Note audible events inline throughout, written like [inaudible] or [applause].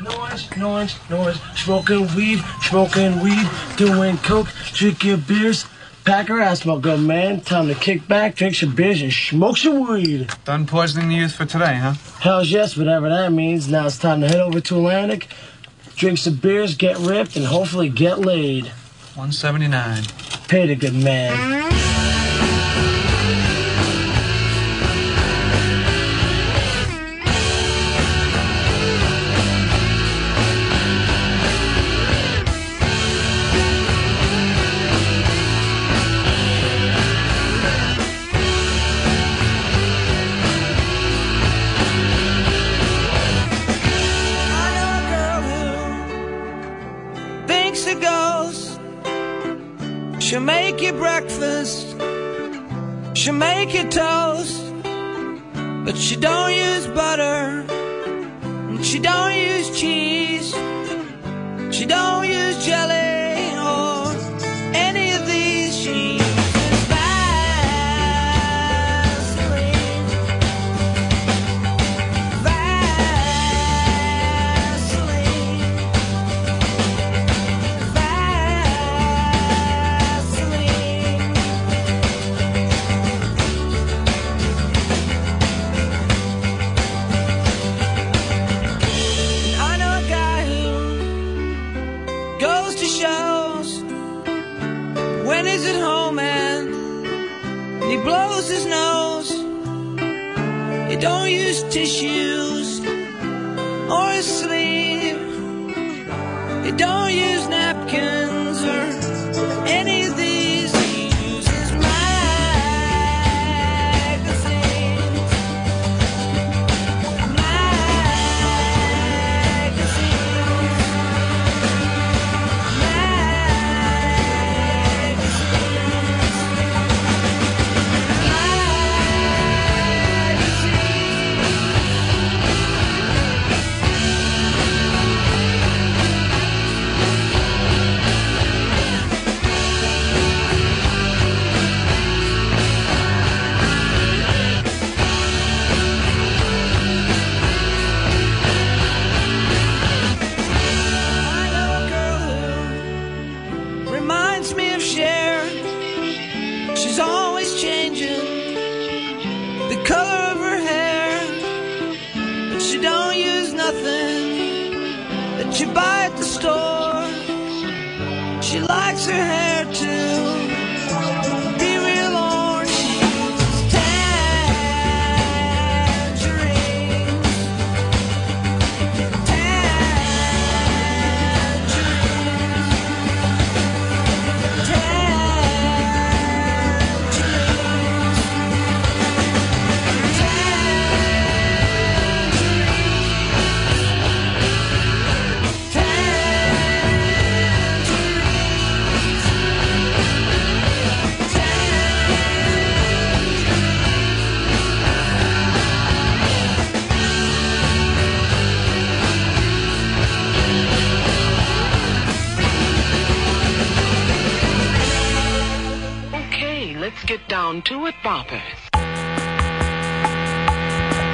Noise, noise, noise. Smoking weed, smoking weed, doing coke, drinking beers. Pack her ass, my good man. Time to kick back, drink some beers, and smoke some weed. Done poisoning the youth for today, huh? Hell's yes, whatever that means. Now it's time to head over to Atlantic, drink some beers, get ripped, and hopefully get laid. 179. Pay the good man. She don't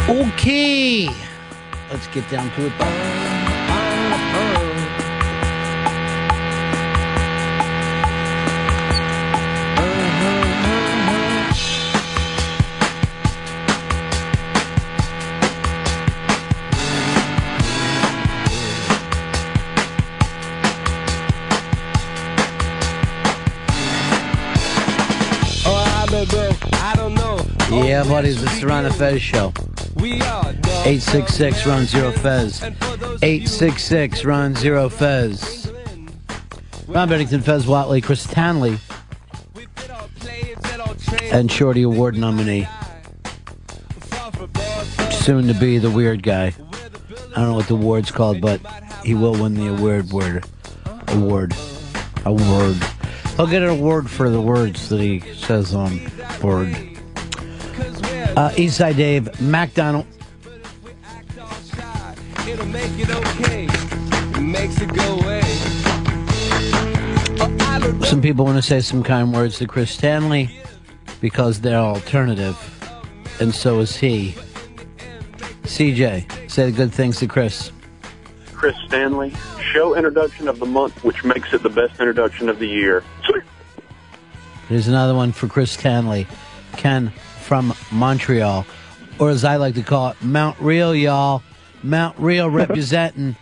Okay. Let's get down to it. It's the and Fez show. We are the 866 Ron Zero Fez. 866 Ron Zero Fez. Ron Bennington, Fez Whatley, Chris Stanley, and Shorty Award nominee. Soon to be the weird guy. I don't know what the award's called, but he will win the award word. Award. Award. He'll get an award for the words that he says on board. Uh, Eastside Dave, McDonald. It'll make it okay. It makes it go away. I don't know. Some people want to say some kind words to Chris Stanley because they're alternative, and so is he. CJ, say the good things to Chris. Chris Stanley. Show introduction of the month, which makes it the best introduction of the year. Here's another one for Chris Stanley. Ken from Montreal, or as I like to call it, Mount Real, y'all. Mount Real [laughs] representing.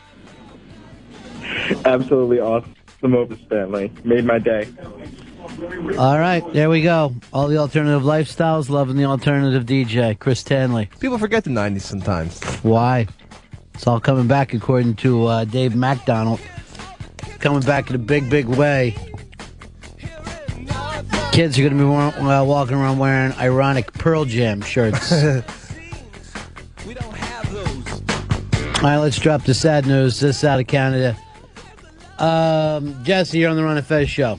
Absolutely awesome over Stanley. Made my day. All right, there we go. All the alternative lifestyles, loving the alternative DJ, Chris Stanley. People forget the 90s sometimes. Why? It's all coming back, according to uh, Dave McDonald. Coming back in a big, big way. Kids are going to be uh, walking around wearing ironic Pearl Jam shirts. [laughs] All right, let's drop the sad news. This is out of Canada. Um, Jesse, you're on the Ron and Fez show.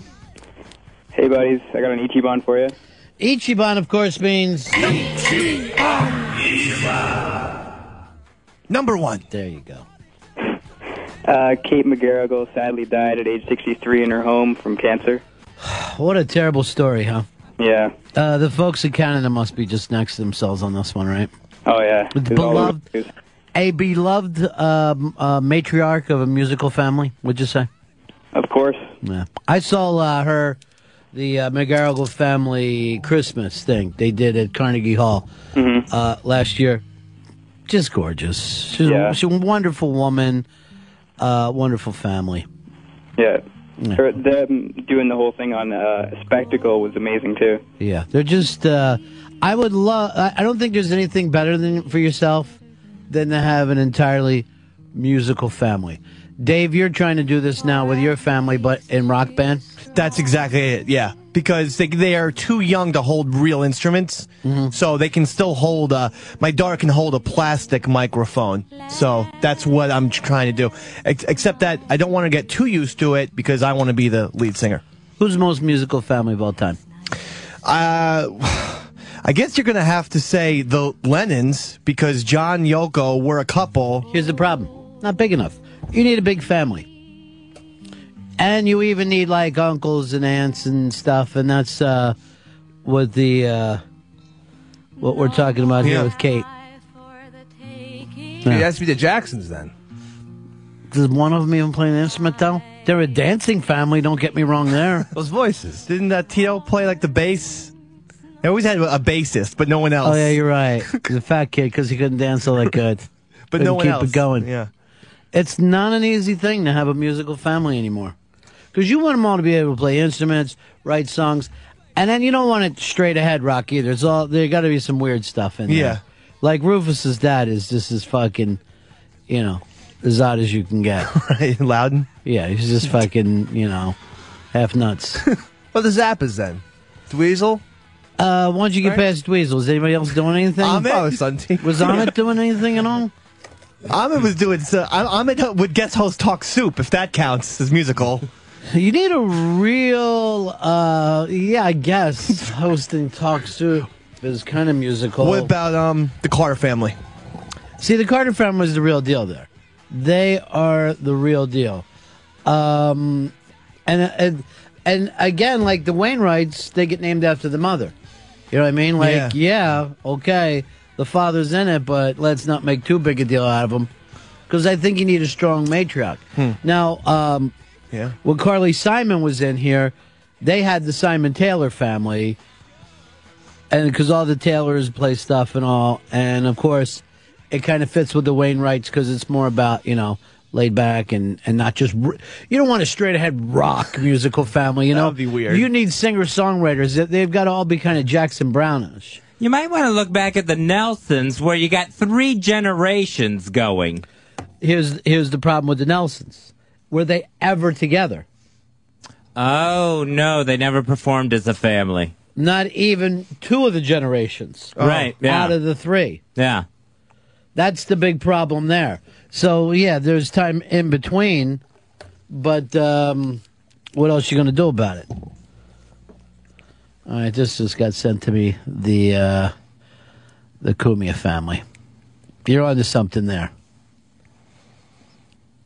Hey, buddies. I got an Ichiban for you. Ichiban, of course, means number one. There you go. Uh, Kate McGarrigle sadly died at age 63 in her home from cancer. [sighs] What a terrible story, huh? Yeah. Uh, the folks in Canada must be just next to themselves on this one, right? Oh, yeah. It's It was all over beloved, a beloved um, uh, matriarch of a musical family. Would you say? Of course. Yeah. I saw uh, her, the uh, McGarrigle family Christmas thing they did at Carnegie Hall Mm-hmm. uh, last year. Just gorgeous. She's, Yeah. a, she's a wonderful woman, uh, wonderful family. Yeah. Yeah. Them doing the whole thing on uh, Spectacle was amazing, too. Yeah, they're just. Uh, I would love. I I don't think there's anything better than for yourself than to have an entirely musical family. Dave, you're trying to do this now with your family, but in rock band. That's exactly it. Yeah, because they they are too young to hold real instruments, so they can still hold. Uh, my daughter can hold a plastic microphone, so that's what I'm trying to do. Ex- except that I don't want to get too used to it because I want to be the lead singer. Who's the most musical family of all time? Uh, [sighs] I guess you're gonna have to say the Lennons because John Yoko were a couple. Here's the problem: not big enough. You need a big family, and you even need like uncles and aunts and stuff, and that's uh, what the uh, what we're talking about here Yeah. with Kate. It has to be the Jacksons then. Does one of them even play an instrument though? They're a dancing family. Don't get me wrong there. [laughs] Those voices. Didn't uh, Tito play like the bass? They always had a bassist, but no one else. Oh yeah, you're right. [laughs] He's a fat kid because he couldn't dance all that good. But Couldn't no one keep else. it going. Yeah. It's not an easy thing to have a musical family anymore. Because you want them all to be able to play instruments, write songs, and then you don't want it straight ahead rock either. It's all there. Got to be some weird stuff in there. Yeah. Like Rufus's dad is just as fucking, you know, as odd as you can get. [laughs] right, Loudon. Yeah, he's just fucking, you know, half nuts. [laughs] Well, the Zappas then. Dweezil. Uh, once you get past Dweezil, is anybody else doing anything? Ahmet? Oh. Was Ahmet [laughs] doing anything at all? Ahmet was doing. Uh, Ahmet would guest host Talk Soup if that counts as musical. You need a real, uh, yeah, I guess hosting Talk Soup is kind of musical. What about um the Carter family? See, the Carter family was the real deal there. They are the real deal. Um, and, and, and again, like the Wainwrights, they get named after the mother. You know what I mean? Like, Yeah. yeah, okay, the father's in it, but let's not make too big a deal out of him. Because I think you need a strong matriarch. Now, um, Yeah. when Carly Simon was in here, they had the Simon Taylor family, and because all the Taylors play stuff and all, and of course, it kind of fits with the Wainwrights because it's more about you know laid back and and not just r- you don't want a straight ahead rock musical family. You know, would be weird. You need singer songwriters. They- They've got to all be kind of Jackson Brownish. You might want to look back at the Nelsons, where you got three generations going. Here's here's the problem with the Nelsons. Were they ever together? Oh no, they never performed as a family. Not even two of the generations. Right, yeah. Out of the three. Yeah. That's the big problem there. So yeah, there's time in between, but um, what else you going to do about it? All right, this just got sent to me. The uh, the Cumia family. You're onto something there.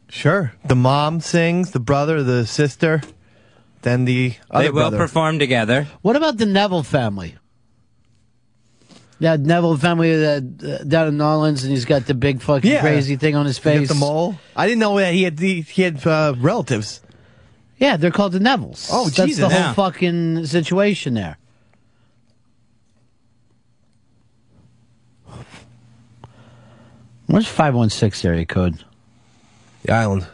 Sure. The mom sings, the brother, the sister, then the other they will brother. perform together. What about the Neville family? Yeah, Neville family that uh, down in New Orleans, and he's got the big fucking Yeah. crazy thing on his He got face. the mole. I didn't know that he had the, he had uh, relatives. Yeah, they're called the Nevilles. Oh, Jesus. That's Jesus. the whole Yeah. fucking situation there. Where's five one six area code? The island.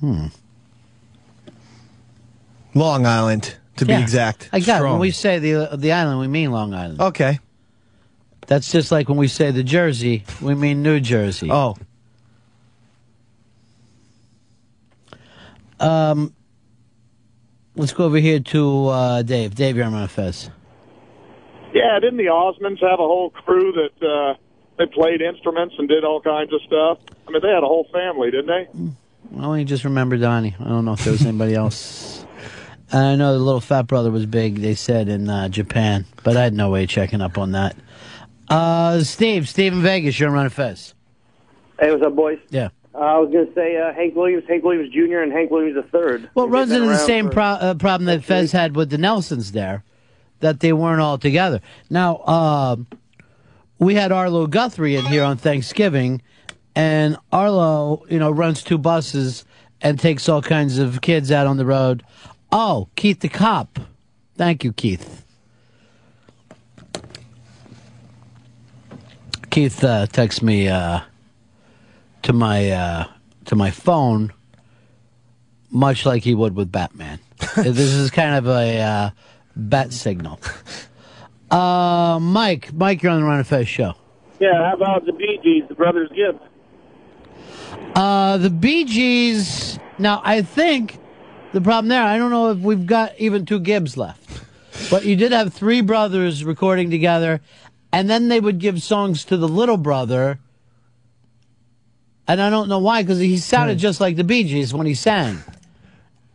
Hmm. Long Island, to Yeah. be exact. I got it. When we say the the island, we mean Long Island. Okay. That's just like when we say the Jersey, we mean New Jersey. Oh. Um, let's go over here to uh, Dave. Dave, you're on my fest. Yeah, didn't the Osmonds have a whole crew that uh, they played instruments and did all kinds of stuff? I mean, they had a whole family, didn't they? I only just remember Donnie. I don't know if there was anybody [laughs] else. And I know the little fat brother was big. They said in uh, Japan, but I had no way of checking up on that. Uh, Steve, Steve in Vegas, you're on Ron Fez. Hey, what's up, boys? Yeah. Uh, I was going to say uh, Hank Williams, Hank Williams Jr., and Hank Williams III. Well, it runs into the same for- pro- uh, problem that Fez had with the Nelsons there, that they weren't all together. Now, uh, we had Arlo Guthrie in here on Thanksgiving, and Arlo, you know, runs two buses and takes all kinds of kids out on the road. Oh, Keith the cop. Thank you, Keith. Keith uh, texts me uh, to my uh, to my phone, much like he would with Batman. [laughs] this is kind of a uh, bat signal. Uh, Mike, Mike, you're on the Ron and Fez show. Yeah, how about the Bee Gees, the Brothers Gibb? Uh, the Bee Gees. Now, I think the problem there. I don't know if we've got even two Gibbs left, but you did have three brothers recording together, and then they would give songs to the little brother. And I don't know why, because he sounded just like the Bee Gees when he sang.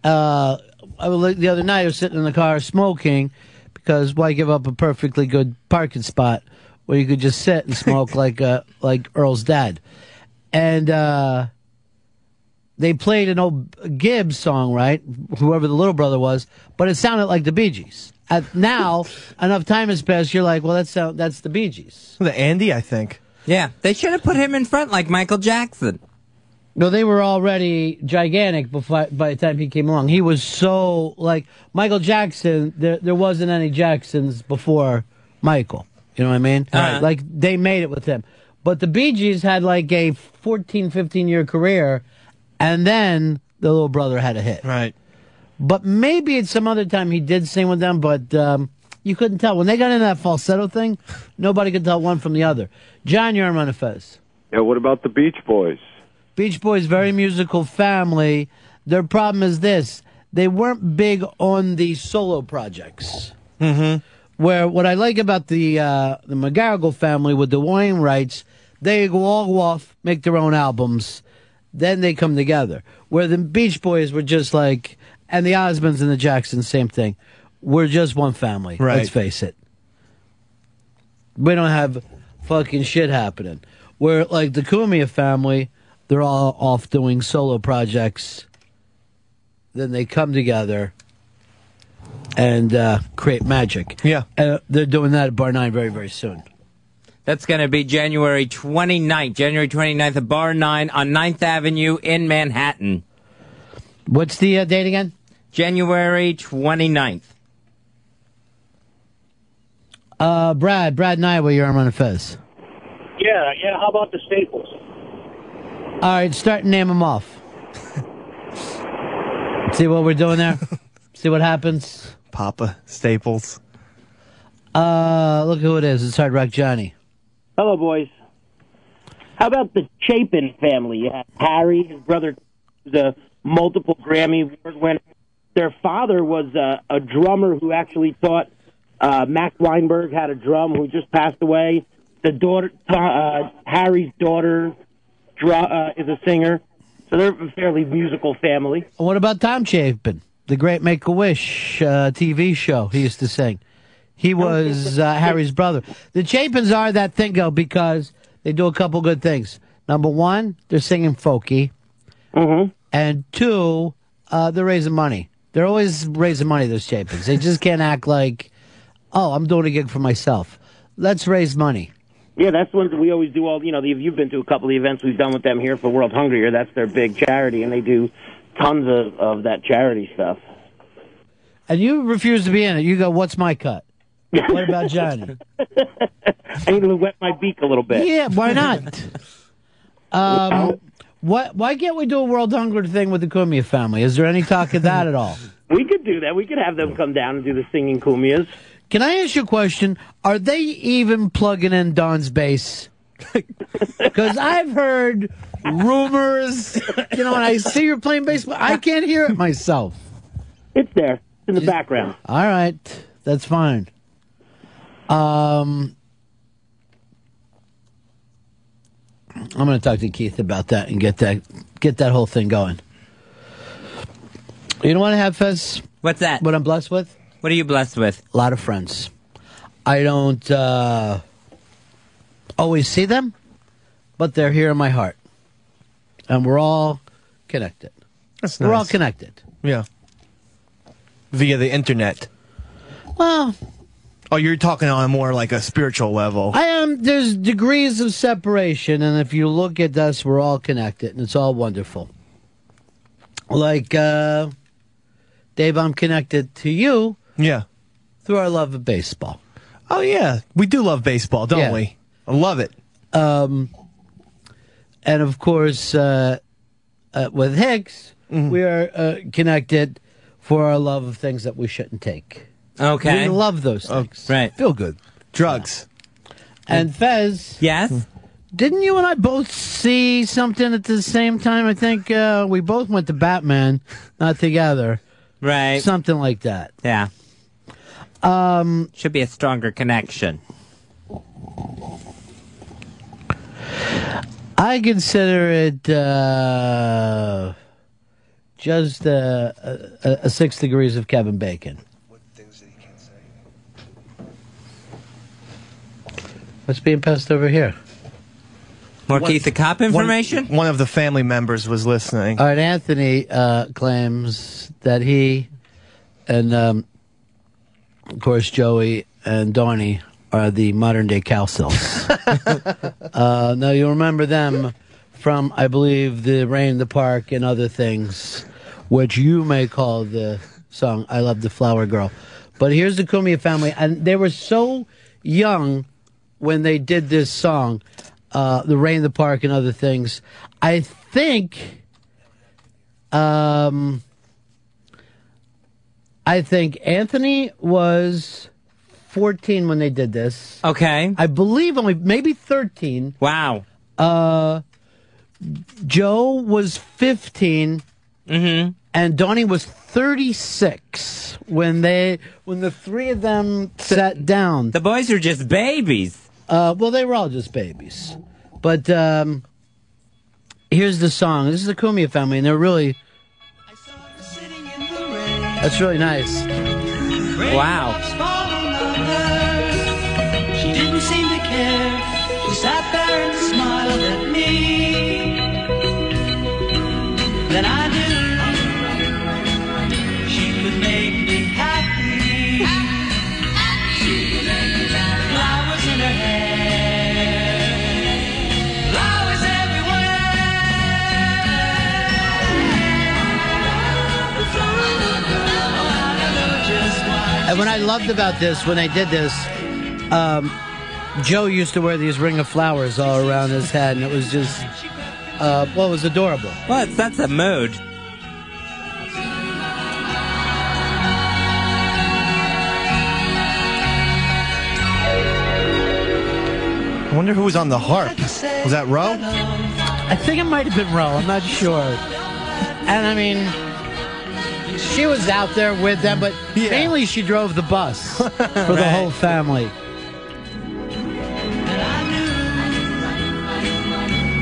Uh, I was, the other night I was sitting in the car smoking, because why give up a perfectly good parking spot where you could just sit and smoke [laughs] like uh, like Earl's dad? and uh, they played an old Gibbs song, right? Whoever the little brother was, but it sounded like the Bee Gees. At now, enough time has passed. You're like, well, that's uh, that's the Bee Gees. The Andy, I think. Yeah, they should have put him in front like Michael Jackson. No, they were already gigantic before, by the time he came along. He was so like Michael Jackson. There, there wasn't any Jacksons before Michael. You know what I mean? Uh-huh. Like they made it with him. But the Bee Gees had like a 14, 15 year career, and then the little brother had a hit. Right. But maybe at some other time he did sing with them, but um, you couldn't tell. When they got into that falsetto thing, nobody could tell one from the other. John, you're on Ron and Fez. Yeah, what about the Beach Boys? Beach Boys, very musical family. Their problem is this they weren't big on the solo projects. Mm-hmm. Where what I like about the uh, the McGarrigle family with the Wainwrights, they go all go off, make their own albums, then they come together. Where the Beach Boys were just like, and the Osmonds and the Jacksons, same thing. We're just one family. Right. Let's face it. We don't have fucking shit happening. Where like the Cumia family, they're all off doing solo projects. Then they come together and uh, create magic. Yeah. Uh, they're doing that at Bar 9 very, very soon. That's going to be January 29th. January 29th at Bar 9 on 9th Avenue in Manhattan. What's the uh, date again? January 29th. Uh, Brad, Brad Nywa, you're on Ron and Fez. Yeah, yeah. How about the Staples? All right, start and name them off. [laughs] See what we're doing there? [laughs] See what happens? Papa Staples. Uh, look who it is. It's Hard Rock Johnny. Hello, boys. How about the Chapin family? You have Harry, his brother, the multiple Grammy Award winner. Their father was a, a drummer who actually taught uh, Max Weinberg had a drum, who just passed away. The daughter, uh, Harry's daughter, uh, is a singer. So they're a fairly musical family. What about Tom Chapin, the great Make a Wish uh, TV show he used to sing? He was uh, Harry's brother. The Chapins are that thing, though, because they do a couple good things. Number one, they're singing folky. Mm-hmm. And two, uh, they're raising money. They're always raising money, those Chapins. They just can't act like, oh, I'm doing a gig for myself. let's raise money. Yeah, that's one we always do. All you know, if you've been to a couple of the events we've done with them here for World Hunger Year, that's their big charity, and they do tons of of that charity stuff. And you refuse to be in it. You go, what's my cut? [laughs] What about Johnny? I need to wet my beak a little bit. Yeah, why not? [laughs] Um, what? Why can't we do a World Hunger thing with the Cumia family? Is there any talk of that at all? [laughs] We could do that. We could have them come down and do the singing Cumias. Can I ask you a question? Are they even plugging in Don's bass? [laughs] Because I've heard rumors, you know, and I see you're playing bass, but I can't hear it myself. It's there in the background. All right, that's fine. Um, I'm going to talk to Keith about that and get that get that whole thing going. You know what I have, Fez? What's that? What I'm blessed with? What are you blessed with? A lot of friends. I don't uh, always see them, but they're here in my heart, and we're all connected. That's We're all connected. Yeah. Via the internet. Well, Oh, you're talking on more like a spiritual level. I am. There's degrees of separation, and if you look at us, we're all connected, and it's all wonderful. Like uh, Dave, I'm connected to you. Yeah. Through our love of baseball. Oh yeah, we do love baseball, don't Yeah. we? I love it. Um, and of course, uh, uh, with Hicks, Mm-hmm. we are uh, connected for our love of things that we shouldn't take. Okay. We love those things. Right. Feel good. Drugs. And Fez. Yes. Didn't you and I both see something at the same time? I think uh, we both went to Batman, not together. Right. Something like that. Yeah. Um, Should be a stronger connection. I consider it uh, just uh, a, a, a six degrees of Kevin Bacon. What's being passed over here? More Keith the Cop information? One, one of the family members was listening. All right, Anthony uh, claims that he and, um, of course, Joey and Donnie are the modern day Cowsills. [laughs] uh, now, you remember them from, I believe, The Rain in the Park and other things, which you may call the song I Love the Flower Girl. But here's the Cumia family, and they were so young when they did this song, uh, The Rain in the Park and other things. I think, um, I think Anthony was 14 when they did this. Okay. I believe only maybe 13. Wow. Uh, Joe was 15. Mm-hmm. And Donnie was 36 when they when the three of them sat down. The boys are just babies. Uh, well, they were all just babies. But um, here's the song. This is the Cumia family, and they're really. That's really nice. Wow. She didn't seem to care. She sat there and smiled at me. Then I And what I loved about this, when they did this, um, Joe used to wear these ring of flowers all around his head, and it was just, uh, well, it was adorable. Well, it's, that's a mood. I wonder who was on the harp. Was that Roe? I think it might have been Ro. I'm not sure. And I mean, she was out there with them, but mainly she drove the bus [laughs] for the whole family.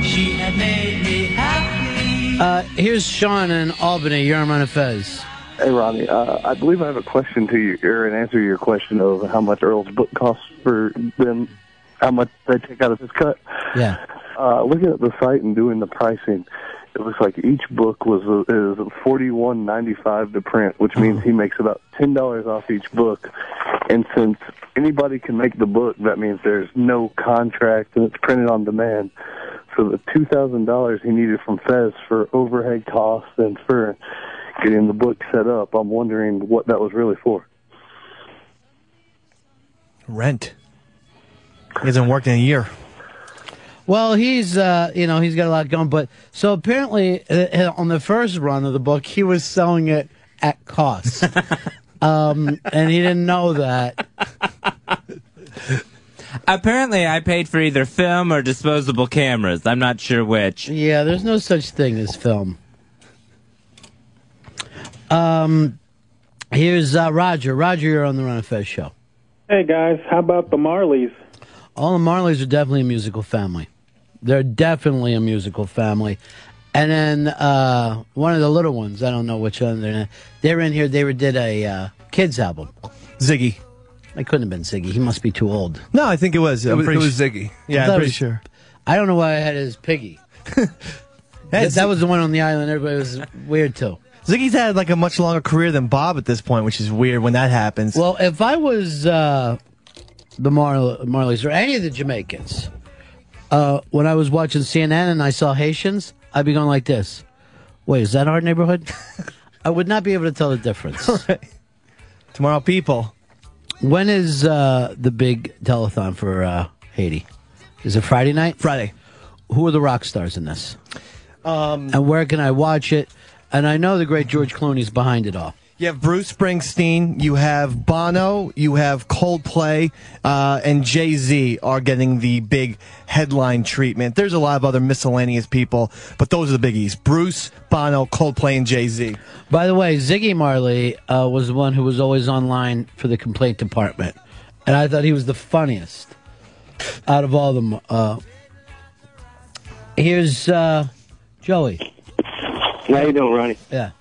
She had made me happy. Uh, here's Sean in Albany. You're on Ron and Fez. Hey, Ronnie. Uh, I believe I have a question to you, or an answer to your question of how much Earl's book costs for them, how much they take out of his cut. Yeah. Uh, looking at the site and doing the pricing, it looks like each book was uh, is forty one ninety five to print, which means oh. he makes about ten dollars off each book. And since anybody can make the book, that means there's no contract and it's printed on demand. So the two thousand dollars he needed from Fez for overhead costs and for getting the book set up, I'm wondering what that was really for. Rent. He hasn't worked in a year. Well, he's uh, you know he's got a lot going, but so apparently uh, on the first run of the book, he was selling it at cost, [laughs] um, and he didn't know that. Apparently, I paid for either film or disposable cameras. I'm not sure which. Yeah, there's no such thing as film. Um, here's uh, Roger. Roger, you're on the Ron and Fez show. Hey guys, how about the Marleys? All the Marleys are definitely a musical family. They're definitely a musical family. And then uh, one of the little ones, I don't know which one they're in. They're in here. They were, did a uh, kids album. Ziggy. It couldn't have been Ziggy. He must be too old. No, I think it was. It I'm was- pretty it was Ziggy. Yeah, I I'm pretty was- sure. I don't know why I had it as Piggy. [laughs] that, that was the one on the island. Everybody was weird too. Ziggy's had like a much longer career than Bob at this point, which is weird when that happens. Well, if I was uh, the Mar- Marleys or any of the Jamaicans, uh, when I was watching CNN and I saw Haitians, I'd be going like this. Wait, is that our neighborhood? [laughs] I would not be able to tell the difference. [laughs] Tomorrow, people. When is uh, the big telethon for uh, Haiti? Is it Friday night? Friday. Who are the rock stars in this? Um, and where can I watch it? And I know the great George Clooney's behind it all. You have Bruce Springsteen, you have Bono, you have Coldplay, uh, and Jay Z are getting the big headline treatment. There's a lot of other miscellaneous people, but those are the biggies Bruce, Bono, Coldplay, and Jay Z. By the way, Ziggy Marley uh, was the one who was always online for the complaint department, and I thought he was the funniest out of all of them. Uh, here's uh, Joey. How you doing, Ronnie? Yeah.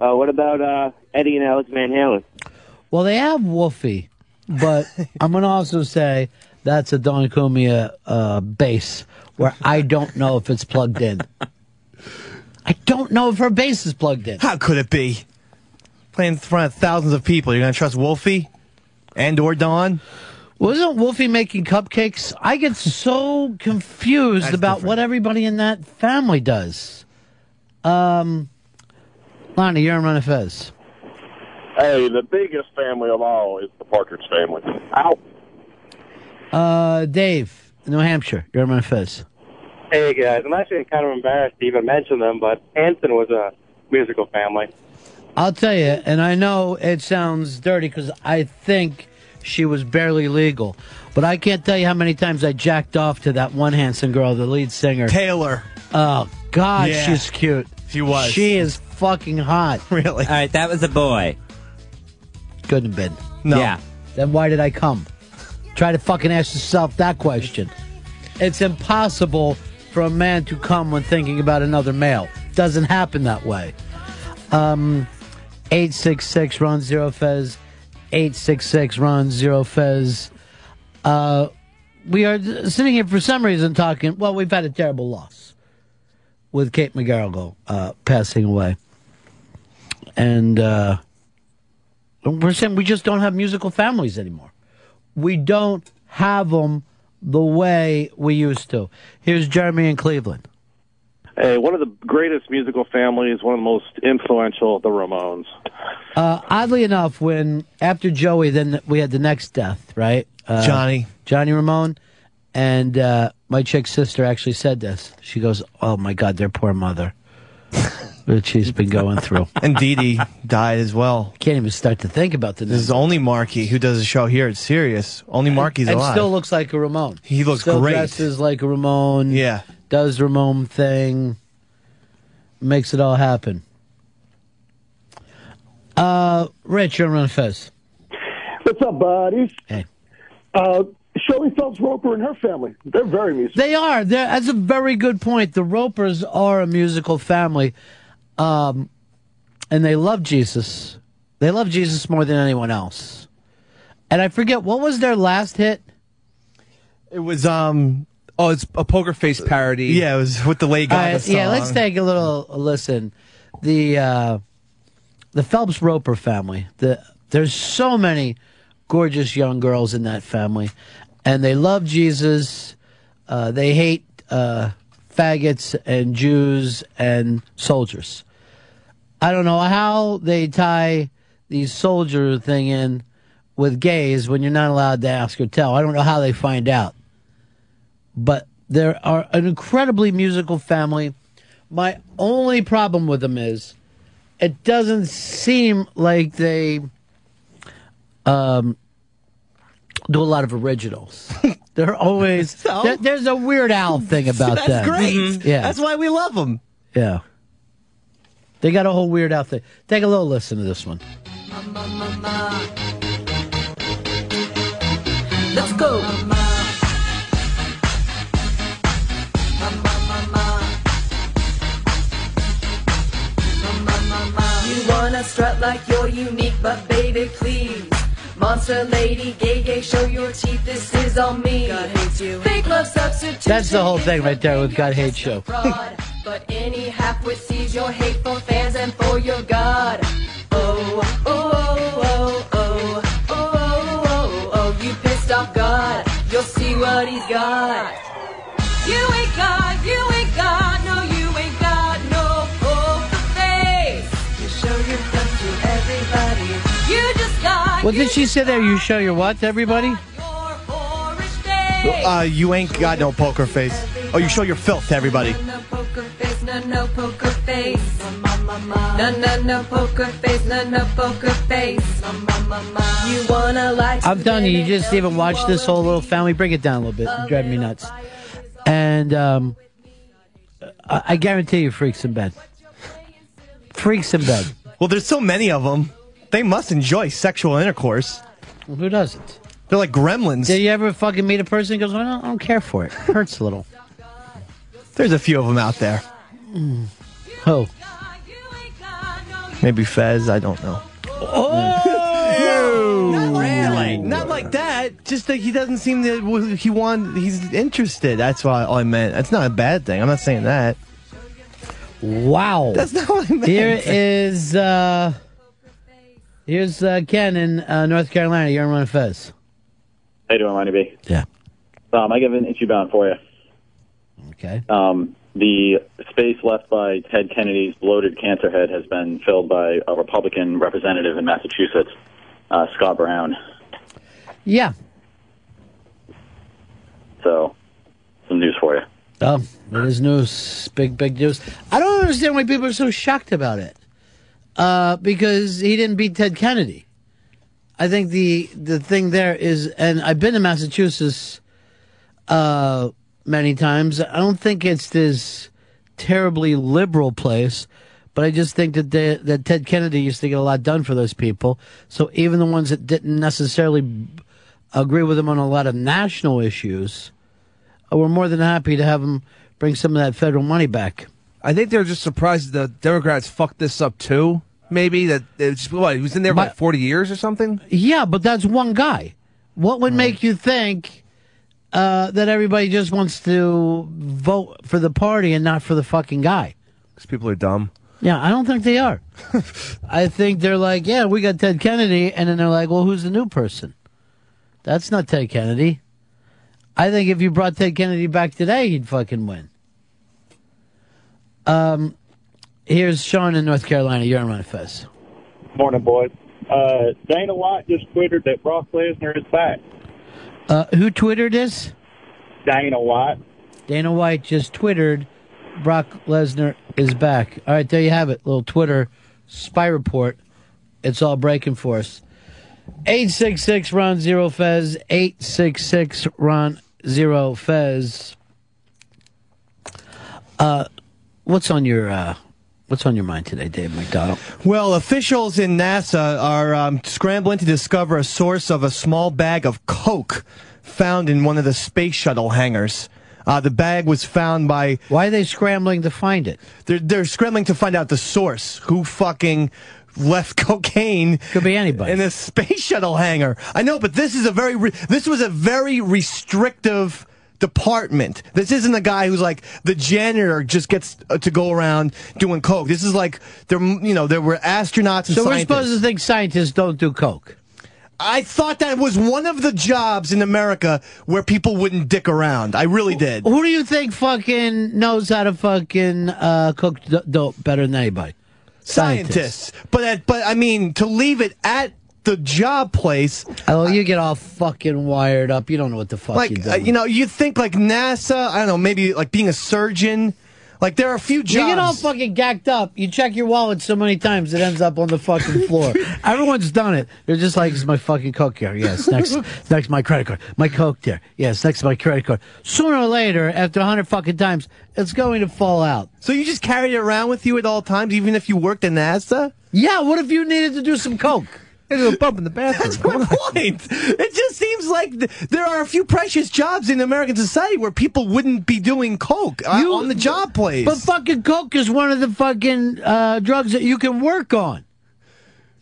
Uh, what about uh, Eddie and Alex Van Halen? Well, they have Wolfie, but [laughs] I'm going to also say that's a Don Cumia uh, bass where I don't know if it's plugged in. I don't know if her bass is plugged in. How could it be? Playing in front of thousands of people. You're going to trust Wolfie and or Don? Wasn't Wolfie making cupcakes? I get so confused about different. what everybody in that family does. Um, Lonnie, you're on Ron and Fez. Hey, the biggest family of all is the Partridge family. Ow. Uh, Dave, New Hampshire, you're on Ron Fez. Hey guys, I'm actually kind of embarrassed to even mention them, but Hanson was a musical family. I'll tell you, and I know it sounds dirty because I think she was barely legal, but I can't tell you how many times I jacked off to that one Hanson girl, the lead singer. Taylor. Oh, God, Yeah. she's cute. She was. She is fucking hot. [laughs] Really? All right, that was a boy. Couldn't have been. No. Yeah. Then why did I come? Try to fucking ask yourself that question. It's impossible for a man to come when thinking about another male. Doesn't happen that way. Um, 866 Ron Zero Fez. 866 Ron Zero Fez. Uh, we are sitting here for some reason talking. Well, we've had a terrible loss with Kate McGarrigle uh, passing away. And uh, we're saying we just don't have musical families anymore. We don't have them the way we used to. Here's Jeremy in Cleveland. Hey, one of the greatest musical families, one of the most influential, the Ramones. Uh, oddly enough, when after Joey, then we had the next death, right? Uh, Johnny. Johnny Ramone. And uh, my chick's sister actually said this. She goes, Oh my God, their poor mother. [laughs] that she's been going through. [laughs] And Dee Dee died as well. Can't even start to think about the This is only Marky who does a show here at Sirius. Only Marky's and alive. still looks like a Ramone. He looks still great. dresses like a Ramone. Yeah. Does Ramone thing. Makes it all happen. Uh, Rich, you're on Ron Fez. What's up, buddies? Hey. Uh, Shirley Phelps Roper and her family. They're very musical. They are. They're, that's a very good point. The Ropers are a musical family, um, and they love Jesus. They love Jesus more than anyone else. And I forget what was their last hit. It was um. Oh, it's a poker face parody. Yeah, it was with the Lady All Gaga right, song. yeah, let's take a little listen. The uh, the Phelps Roper family. The there's so many gorgeous young girls in that family, and they love Jesus. Uh, they hate uh, faggots and Jews and soldiers. I don't know how they tie the soldier thing in with gays when you're not allowed to ask or tell. I don't know how they find out. But they are an incredibly musical family. My only problem with them is it doesn't seem like they um, do a lot of originals. [laughs] They're always So? there- there's a Weird Al thing about [laughs] That's them. great. Mhm. Yeah, That's why we love them. yeah. They got a whole Weird Al thing. Take a little listen to this one. Let's go. You wanna strut like you're unique, but baby, please. Monster lady, gay, gay, show your teeth. This is on me. God hates you. Fake love substitute. That's the whole thing right there with God Hates Show. Fraud. But any halfwit sees your hate for fans and for your God. Oh, oh, oh, oh, oh, oh, oh, oh, oh, you pissed off God. You'll see what he's got. You ain't God, you ain't God, no, you ain't God, no poker face. You show your stuff to everybody. You just got What did she say there? You show your what to everybody? Uh, you ain't got no poker face. Oh, you show your filth to everybody. No poker face, no, no poker face. No, no, no poker face, no, no poker face. You wanna like I'm telling you, you just even watch this whole little family. Bring it down a little bit. It's driving me nuts. And um, I, I guarantee you, freaks in bed. Freaks in bed. Well, there's so many of them. They must enjoy sexual intercourse. Well, who doesn't? They're like gremlins. Did you ever fucking meet a person who goes, well, I don't, I don't care for it. Hurts a little. There's a few of them out there. Who? Maybe Fez. I don't know. Oh, not really. Not like that. Just that he doesn't seem that He want. He's interested. That's why I meant. That's not a bad thing. I'm not saying that. Wow. That's not what I meant. Here is uh, here's uh, Ken in uh, North Carolina. You're on Ron Fez. How you doing, Ronnie B? Yeah. Um, I got an issue bound for you. Okay. Um, the space left by Ted Kennedy's bloated cancer head has been filled by a Republican representative in Massachusetts, uh, Scott Brown. Yeah. So, some news for you. Oh, it is news. Big, big news. I don't understand why people are so shocked about it. Uh, because he didn't beat Ted Kennedy. I think the the thing there is, and I've been to Massachusetts uh, many times. I don't think it's this terribly liberal place, but I just think that they, that Ted Kennedy used to get a lot done for those people. So even the ones that didn't necessarily agree with him on a lot of national issues, uh, we're more than happy to have him bring some of that federal money back. I think they're just surprised the Democrats fucked this up too. Maybe that it's what he was in there for like forty years or something. Yeah, but that's one guy. What would make you think uh, that everybody just wants to vote for the party and not for the fucking guy? Because people are dumb. Yeah, I don't think they are. [laughs] I think they're like, yeah, we got Ted Kennedy, and then they're like, well, who's the new person? That's not Ted Kennedy. I think if you brought Ted Kennedy back today, he'd fucking win. Um, here's Sean in North Carolina. You're on Ron Fez. Morning, boys. Uh, Dana White just twittered that Brock Lesnar is back. Uh, who twittered this? Dana White. Dana White just twittered Brock Lesnar is back. All right, there you have it. Little Twitter spy report. It's all breaking for us. 866 Ron Zero Fez. 866 Ron Zero Fez. Uh, what's on your uh, What's on your mind today, Dave McDonald? Well, officials in NASA are um, scrambling to discover a source of a small bag of coke found in one of the space shuttle hangars. Uh, the bag was found by. Why are they scrambling to find it? They're, they're scrambling to find out the source. Who fucking left [laughs] cocaine? Could be anybody. In a space shuttle hangar. I know, but this is a very. Re- this was a very restrictive department. This isn't a guy who's like the janitor just gets uh, to go around doing coke. This is like there, you know, there were astronauts and So we're supposed to think scientists don't do coke. I thought that was one of the jobs in America where people wouldn't dick around. I really did. Who do you think fucking knows how to fucking uh, cook dope better than anybody? Scientists. But at, but I mean, to leave it at the job place. Oh, you get all fucking wired up. You don't know what the fuck like you're uh, you know, you think like NASA. I don't know, maybe like being a surgeon. Like there are a few jobs. You get all fucking gacked up. You check your wallet so many times it ends up on the fucking [laughs] floor. Everyone's done it. They're just like, "Is my fucking coke here? Yes. Next, [laughs] next my credit card. My coke there. Yes. Next my credit card. Sooner or later, after a hundred fucking times, it's going to fall out. So you just carried it around with you at all times, even if you worked at NASA? Yeah. What if you needed to do some coke? There's a bump in the bathroom. That's my point. It just seems like th- there are a few precious jobs in American society where people wouldn't be doing coke uh, on the job place. But fucking coke is one of the fucking uh, drugs that you can work on.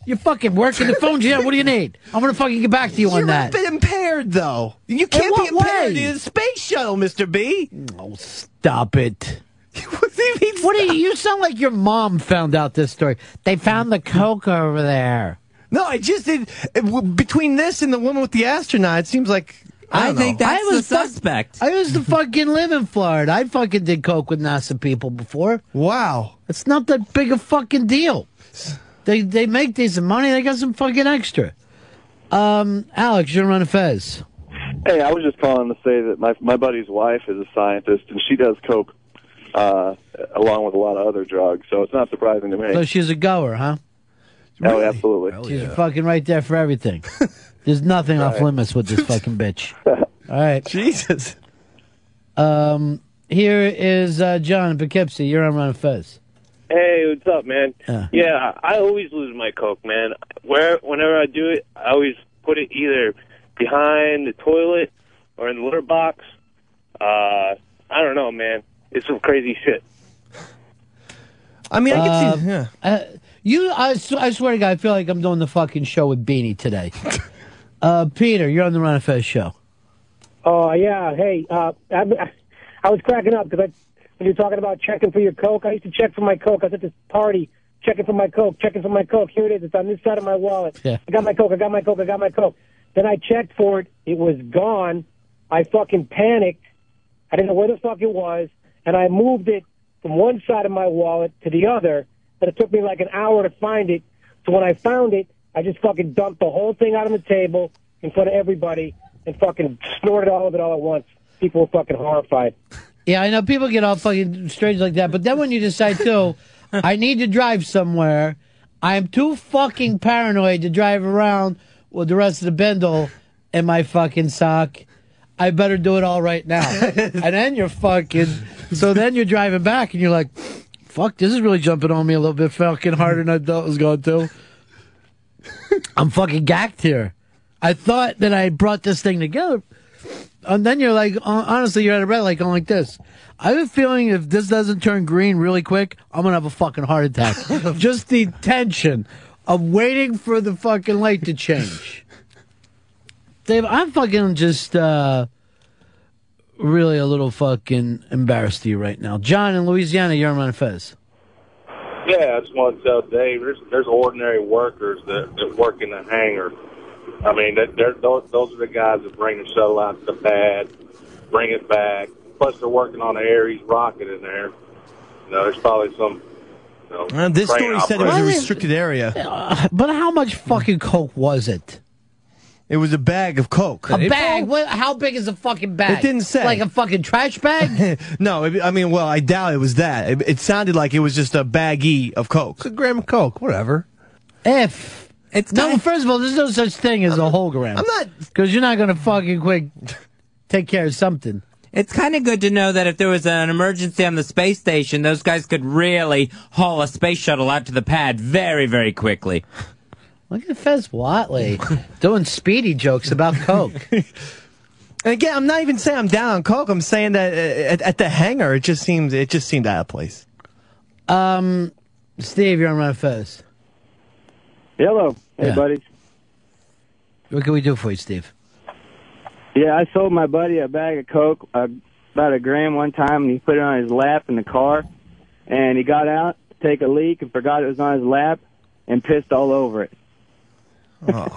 You're fucking working the phones. Yeah, what do you need? I'm gonna fucking get back to you on that. You're a bit impaired, though. You can't be impaired way? in the space shuttle, Mr. B. Oh, stop it. [laughs] what do you, you sound like your mom found out this story. They found the coke over there. No, I just did. Between this and the woman with the astronaut, it seems like. I, don't know. I was fuck- I used to fucking live in Florida. I fucking did coke with NASA people before. Wow. It's not that big a fucking deal. They they make decent money. They got some fucking extra. Um, Alex, you're running Fez. Hey, I was just calling to say that my my buddy's wife is a scientist and she does coke uh, along with a lot of other drugs, so it's not surprising to me. So she's a goer, huh? Oh, absolutely. She's fucking right there for everything. [laughs] There's nothing off Right. limits with this [laughs] fucking bitch. [laughs] All right. Jesus. Um, here is uh, John in Poughkeepsie. You're on Ron Fez. Hey, what's up, man? Yeah. Yeah, I always lose my coke, man. Where whenever I do it, I always put it either behind the toilet or in the litter box. Uh, I don't know, man. It's some crazy shit. I mean, I Uh, can see. Yeah. Uh, you, I, sw- I swear to God, I feel like I'm doing the fucking show with Beanie today. [laughs] uh, Peter, you're on the Ron and Fez show. Oh yeah, hey, uh, I, I was cracking up because I, when you're talking about checking for your coke, I used to check for my coke. I was at this party checking for my coke, checking for my coke. Here it is. It's on this side of my wallet. Yeah. I got my coke. I got my coke. I got my coke. Then I checked for it. It was gone. I fucking panicked. I didn't know where the fuck it was, and I moved it from one side of my wallet to the other. But it took me like an hour to find it. So when I found it, I just fucking dumped the whole thing out on the table in front of everybody and fucking snorted all of it all at once. People were fucking horrified. Yeah, I know people get all fucking strange like that, but then when you decide to, [laughs] I need to drive somewhere, I'm too fucking paranoid to drive around with the rest of the bindle in my fucking sock. I better do it all right now. [laughs] and then you're fucking, so then you're driving back and you're like, fuck, this is really jumping on me a little bit fucking harder than I thought it was going to. [laughs] I'm fucking gacked here. I thought that I brought this thing together. And then you're like, honestly, you're at a red light going like this. I have a feeling if this doesn't turn green really quick, I'm gonna have a fucking heart attack. [laughs] Just the tension of waiting for the fucking light to change. [laughs] Dave, I'm fucking just uh really a little fucking embarrassed to you right now. John in Louisiana, you're on Fez. Yeah, I just want to tell Dave, there's there's ordinary workers that, that work in the hangar. I mean, that they're, those, those are the guys that bring the shuttle out to the pad, bring it back. Plus, they're working on the Ares rocket in there. You know, there's probably some. You know, Uh, this crane story said it was a restricted area. Uh, but how much fucking coke was it? It was a bag of coke. A bag? What, how big is a fucking bag? It didn't say. Like a fucking trash bag? [laughs] no, it- I mean, well, I doubt it was that. It, it sounded like it was just a baggie of coke. a gram of coke, whatever. If it's no, first of all, there's no such thing as a whole gram. I'm not because you're not gonna fucking quick take care of something. It's kind of good to know that if there was an emergency on the space station, those guys could really haul a space shuttle out to the pad very, very quickly. Look at Fez Whatley [laughs] doing speedy jokes about coke. And again, I'm not even saying I'm down on coke. I'm saying that uh, at, at the hangar, it just seems it just seemed out of place. Um, Steve, you're on my Fez. Hello. Hey, Yeah. buddies. What can we do for you, Steve? Yeah, I sold my buddy a bag of Coke, uh, about a gram one time, and he put it on his lap in the car. And he got out to take a leak and forgot it was on his lap and pissed all over it. Um,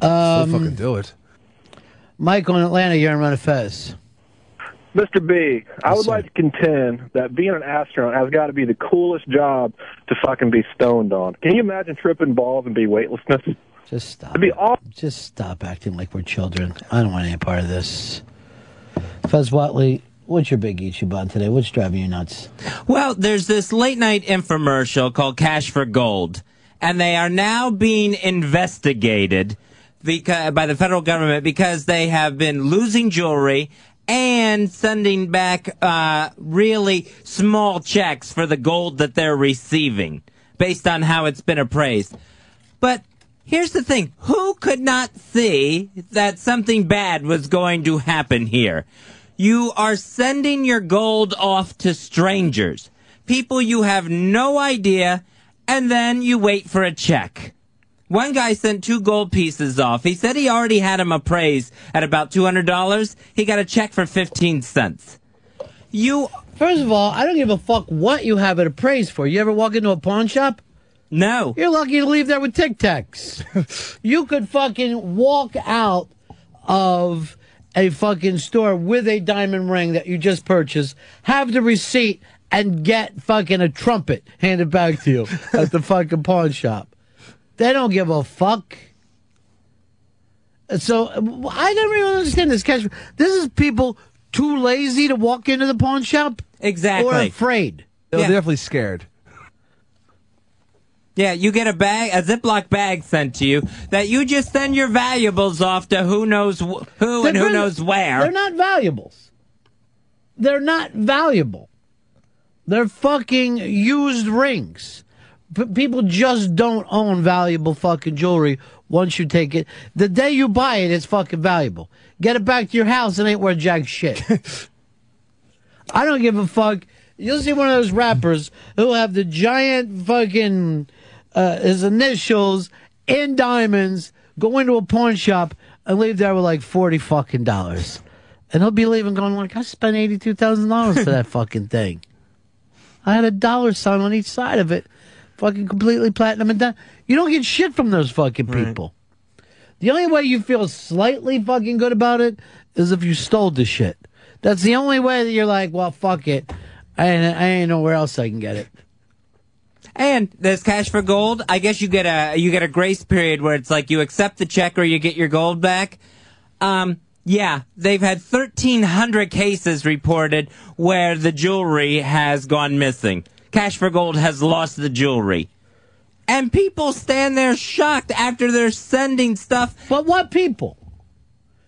Still fucking do it. Michael in Atlanta, you're on Ron and Fez. Mr. B, I would like to contend that being an astronaut has got to be the coolest job to fucking be stoned on. Can you imagine tripping balls and be weightlessness? Just stop. It'd be awesome. Just stop acting like we're children. I don't want any part of this. Fez Whatley, what's your big issue about today? What's driving you nuts? Well, there's this late night infomercial called Cash for Gold, and they are now being investigated because, by the federal government because they have been losing jewelry and sending back uh, really small checks for the gold that they're receiving based on how it's been appraised. But here's the thing who could not see that something bad was going to happen here? You are sending your gold off to strangers, people you have no idea, and then you wait for a check. One guy sent two gold pieces off. He said he already had them appraised at about $200. He got a check for 15 cents. You. First of all, I don't give a fuck what you have it appraised for. You ever walk into a pawn shop? No. You're lucky to leave there with Tic Tacs. [laughs] you could fucking walk out of a fucking store with a diamond ring that you just purchased, have the receipt, and get fucking a trumpet handed back to you at the fucking pawn shop. They don't give a fuck. So I don't really understand this cash. This is people too lazy to walk into the pawn shop, Exactly. or afraid. They're Yeah. definitely scared. Yeah, you get a bag, a Ziploc bag sent to you that you just send your valuables off to who knows wh- who and who They're- knows where. They're not valuables. They're not valuable. They're fucking used rings. P- people just don't own valuable fucking jewelry once you take it. The day you buy it, it's fucking valuable. Get it back to your house, it ain't worth jack shit. [laughs] I don't give a fuck. You'll see one of those rappers who have the giant fucking uh, his initials in diamonds, go into a pawn shop and leave there with like forty fucking dollars, and he'll be leaving going like, I spent eighty two thousand dollars for that [laughs] fucking thing. I had a dollar sign on each side of it, fucking completely platinum and done. You don't get shit from those fucking people. The only way you feel slightly fucking good about it is if you stole the shit. That's the only way that you're like, well, fuck it. I ain't, I ain't know where else I can get it. And there's cash for gold. I guess you get a you get a grace period where it's like you accept the check or you get your gold back. Um, yeah, they've had 1,300 cases reported where the jewelry has gone missing. Cash for gold has lost the jewelry. And people stand there shocked after they're sending stuff. But what people?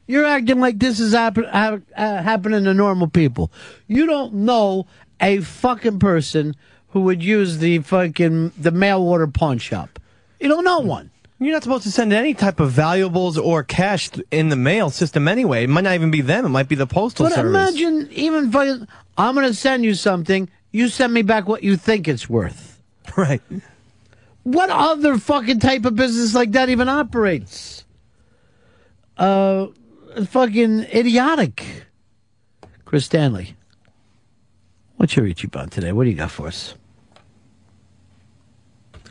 You're acting like this is happen, ha- uh, happening to normal people. You don't know a fucking person who would use the fucking the mail order pawn shop. You don't know one. You're not supposed to send any type of valuables or cash in the mail system anyway. It might not even be them. It might be the postal But service. imagine even fucking, I'm going to send you something. You send me back what you think it's worth. [laughs] Right. What other fucking type of business like that even operates? Uh, fucking idiotic. Chris Stanley. What's your Ichiban today? What do you got for us?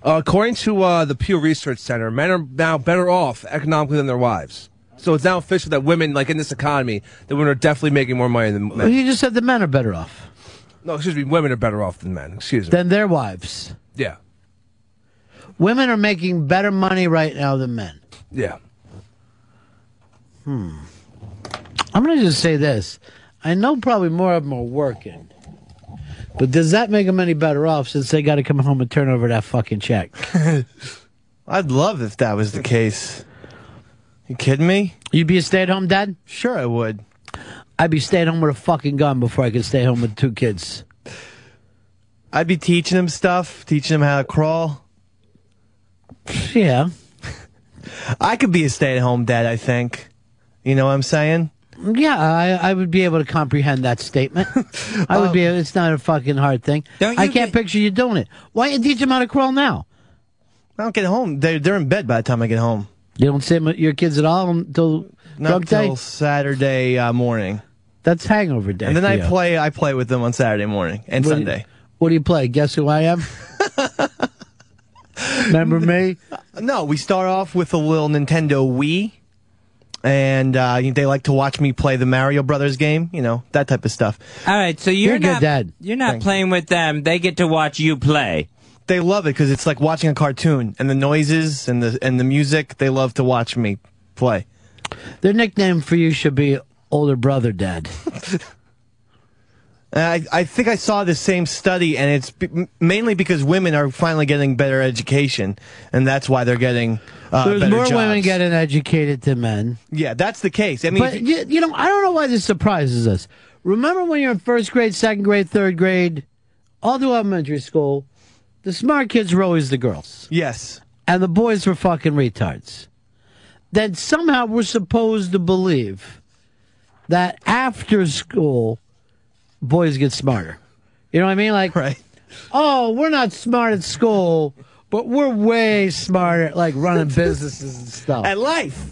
Uh, according to uh, the Pew Research Center, men are now better off economically than their wives. So it's now official that women, like in this economy, that women are definitely making more money than Well, men. you just said the men are better off No, excuse me, women are better off than men. Excuse me. than their wives. Yeah, Women are making better money right now than men. yeah. Hmm. I'm going to just say this. I know probably more of them are working. But does that make them any better off since they got to come home and turn over that fucking check? [laughs] I'd love if that was the case. You kidding me? You'd be a stay at home dad? Sure, I would. I'd be staying home with a fucking gun before I could stay home with two kids. I'd be teaching them stuff, teaching them how to crawl. Yeah. [laughs] I could be a stay-at-home dad. I think. You know what I'm saying? Yeah, I, I would be able to comprehend that statement. [laughs] I would be. It's not a fucking hard thing. I can't picture you doing it. Why teach them how to crawl now? I don't get home. They're they're in bed by the time I get home. You don't see your kids at all until Not day. Saturday uh, morning. That's hangover day. And then I you. play. I play with them on Saturday morning and What do you- Sunday. What do you play? Guess who I am? [laughs] Remember me? No, we start off with a little Nintendo Wii, and uh, they like to watch me play the Mario Brothers game. You know that type of stuff. All right, so you're, You're a good not dad. you're not Thank playing with them. They get to watch you play. They love it because it's like watching a cartoon, and the noises and the and the music. They love to watch me play. Their nickname for you should be older brother dad. [laughs] I, I think I saw the same study, and it's b- mainly because women are finally getting better education, and that's why they're getting uh, There's more jobs. women getting educated than men. Yeah, that's the case. I mean, but you, you know, I don't know why this surprises us. Remember when you're in first grade, second grade, third grade, all through elementary school, the smart kids were always the girls. Yes. And the boys were fucking retards. Then somehow we're supposed to believe that after school, boys get smarter. You know what I mean? Like, right. oh, we're not smart at school, but we're way smarter at like running [laughs] businesses and stuff. At life.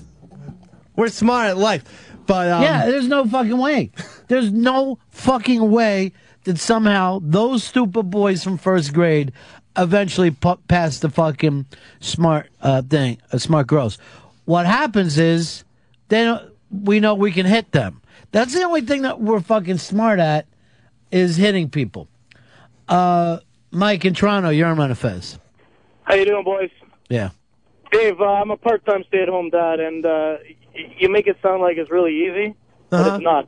We're smart at life. But um, yeah, there's no fucking way. There's no fucking way that somehow those stupid boys from first grade eventually pu- pass the fucking smart uh, thing, uh, smart girls. What happens is they don't, we know we can hit them. That's the only thing that we're fucking smart at is hitting people. Uh, Mike in Toronto, you're on Manifest. How you doing, boys? Yeah. Dave, uh, I'm a part-time stay-at-home dad, and uh, you make it sound like it's really easy, but Uh-huh. it's not.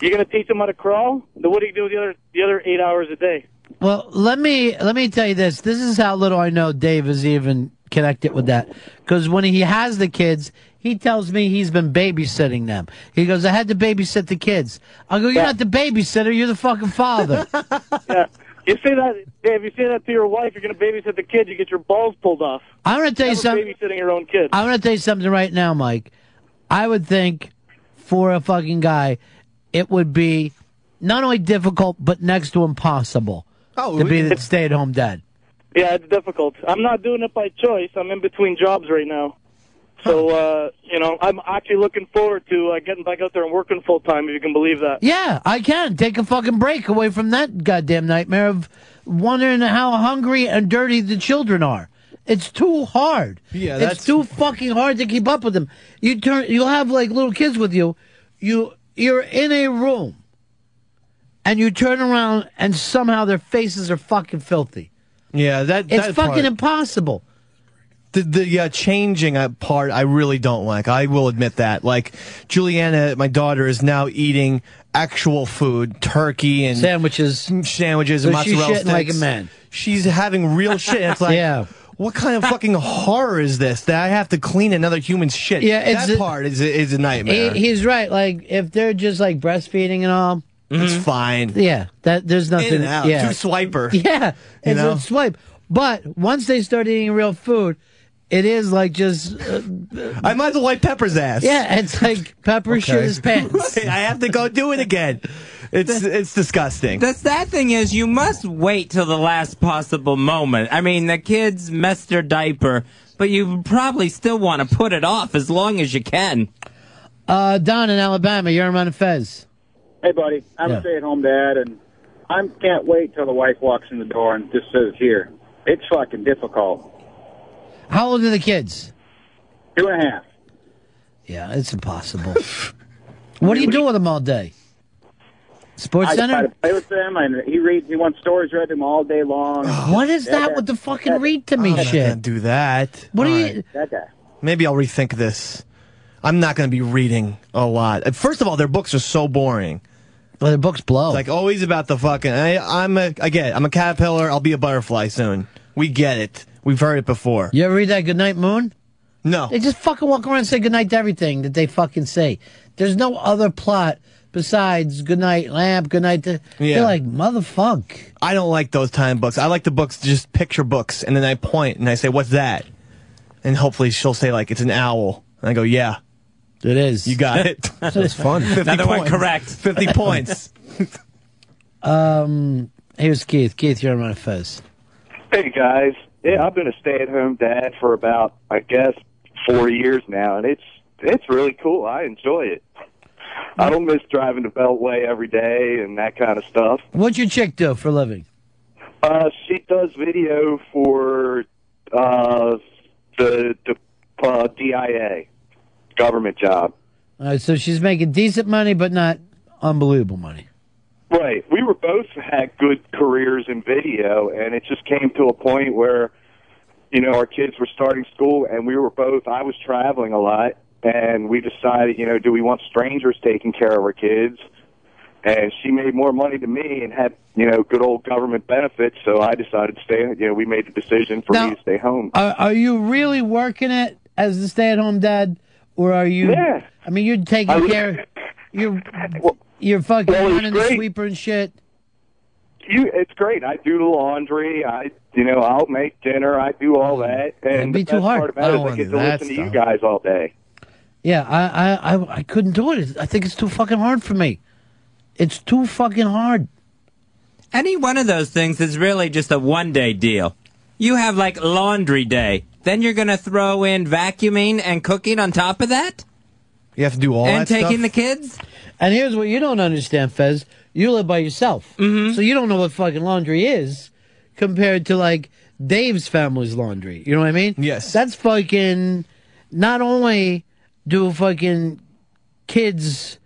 You're gonna teach them how to crawl. Then what do you do the other the other eight hours a day? Well, let me let me tell you this. This is how little I know Dave is even connected with that. Because when he has the kids, he tells me he's been babysitting them. He goes, "I had to babysit the kids." I go, "You're not the babysitter. You're the fucking father." [laughs] yeah, you say that, Dave. You say that to your wife. You're gonna babysit the kids. You get your balls pulled off. I'm going to tell you something. Babysitting your own kids. I'm going to tell you something right now, Mike. I would think for a fucking guy, it would be not only difficult but next to impossible Oh, to be the stay-at-home dad. Yeah, it's difficult. I'm not doing it by choice. I'm in between jobs right now. So, uh, you know, I'm actually looking forward to uh, getting back out there and working full time, if you can believe that. Yeah, I can take a fucking break away from that goddamn nightmare of wondering how hungry and dirty the children are. It's too hard. Yeah, it's too fucking hard to keep up with them. You turn, you'll have like little kids with you. You, you're in a room, and you turn around, and somehow their faces are fucking filthy. Yeah, that It's that fucking part- impossible. The the uh, changing part I really don't like. I will admit that. Like Juliana, my daughter, is now eating actual food, turkey and sandwiches, sandwiches, and So she's mozzarella shitting like a man. She's having real [laughs] shit. It's like, Yeah. what kind of fucking horror is this that I have to clean another human's shit? Yeah, it's that a- part is a, is a nightmare. He, he's right. Like if they're just like breastfeeding and all, It's fine. Yeah, that there's nothing. And. Yeah, Two swiper. [laughs] Yeah, You know? a swipe. But once they start eating real food, it is like just. Uh, I might as well wipe Pepper's ass. yeah, it's like Pepper Okay. shit his pants. [laughs] Right, I have to go do it again. It's it's disgusting. The sad thing is, you must wait till the last possible moment. I mean, the kids messed their diaper, but you probably still want to put it off as long as you can. Uh, Don in Alabama, you're on Fez. Hey, buddy. I'm Yeah. a stay-at-home dad, and I can't wait till the wife walks in the door and just says, "Here." It's fucking difficult. How old are the kids? Two and a half. Yeah, it's impossible. [laughs] what do you do with them all day? Sports I try Center. to play with them, and he reads. He wants stories read to him all day long. [sighs] What is that with the fucking read to me shit? I'm not do that. What do All you- right. That guy. Maybe I'll rethink this. I'm not going to be reading a lot. First of all, their books are so boring. Well, their books blow. It's like always about the fucking. I, I'm a. I get it. I'm a caterpillar. I'll be a butterfly soon. We get it. We've heard it before. You ever read that Goodnight Moon? No. They just fucking walk around and say goodnight to everything that they fucking say. There's no other plot besides goodnight lamp, goodnight to. Yeah. You're like, motherfuck. I don't like those time books. I like the books just picture books, and then I point and I say, "What's that?" And hopefully she'll say like, "It's an owl." And I go, "Yeah, it is. You got it." [laughs] That's fun. [laughs] 50 Another one correct. [laughs] Fifty points. Um, here's Keith. Keith, you're on Fez. Hey guys, yeah, I've been a stay-at-home dad for about, I guess, four years now, and it's it's really cool. I enjoy it. I don't miss driving the Beltway every day and that kind of stuff. What's your chick do for a living? Uh, she does video for uh, the, the uh, DIA, government job. All right, so she's making decent money, but not unbelievable money. Right. We were both had good careers in video, and it just came to a point where, you know, our kids were starting school, and we were both. I was traveling a lot, and we decided, you know, do we want strangers taking care of our kids? And she made more money than me and had, you know, good old government benefits. So I decided to stay. You know, we made the decision for me to stay home. Are, are you really working it as a stay-at-home dad, or are you? Yeah. I mean, you're taking I care. You're you're fucking Well, it's running the great. sweeper and shit. You, it's great. I do the laundry. I, you know, I'll make dinner. I do all mm. that. And be too hard. part I about don't it is I wanna get do to that listen to you guys all day. Yeah, I, I I I couldn't do it. I think it's too fucking hard for me. It's too fucking hard. Any one of those things is really just a one day deal. You have like laundry day. Then you're going to throw in vacuuming and cooking on top of that? You have to do all that. and that taking stuff? the kids? And here's what you don't understand, Fez. You live by yourself, mm-hmm. so you don't know what fucking laundry is compared to like Dave's family's laundry. You know what I mean? Yes. That's fucking. Not only do fucking kids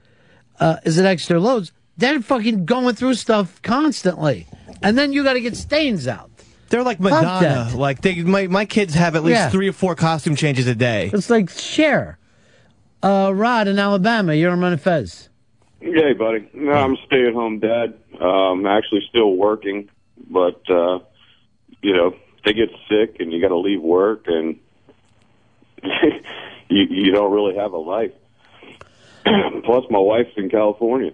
uh, is it extra loads, they're fucking going through stuff constantly, and then you got to get stains out. They're like Madonna. Like they, my my kids have at least Yeah. three or four costume changes a day. It's like Cher. Uh, Rod in Alabama, you're on Ron Fez. Hey, buddy. No, I'm a stay-at-home dad. I'm um, actually still working, but uh, you know, they get sick and you got to leave work, and [laughs] you you don't really have a life. [clears throat] Plus, my wife's in California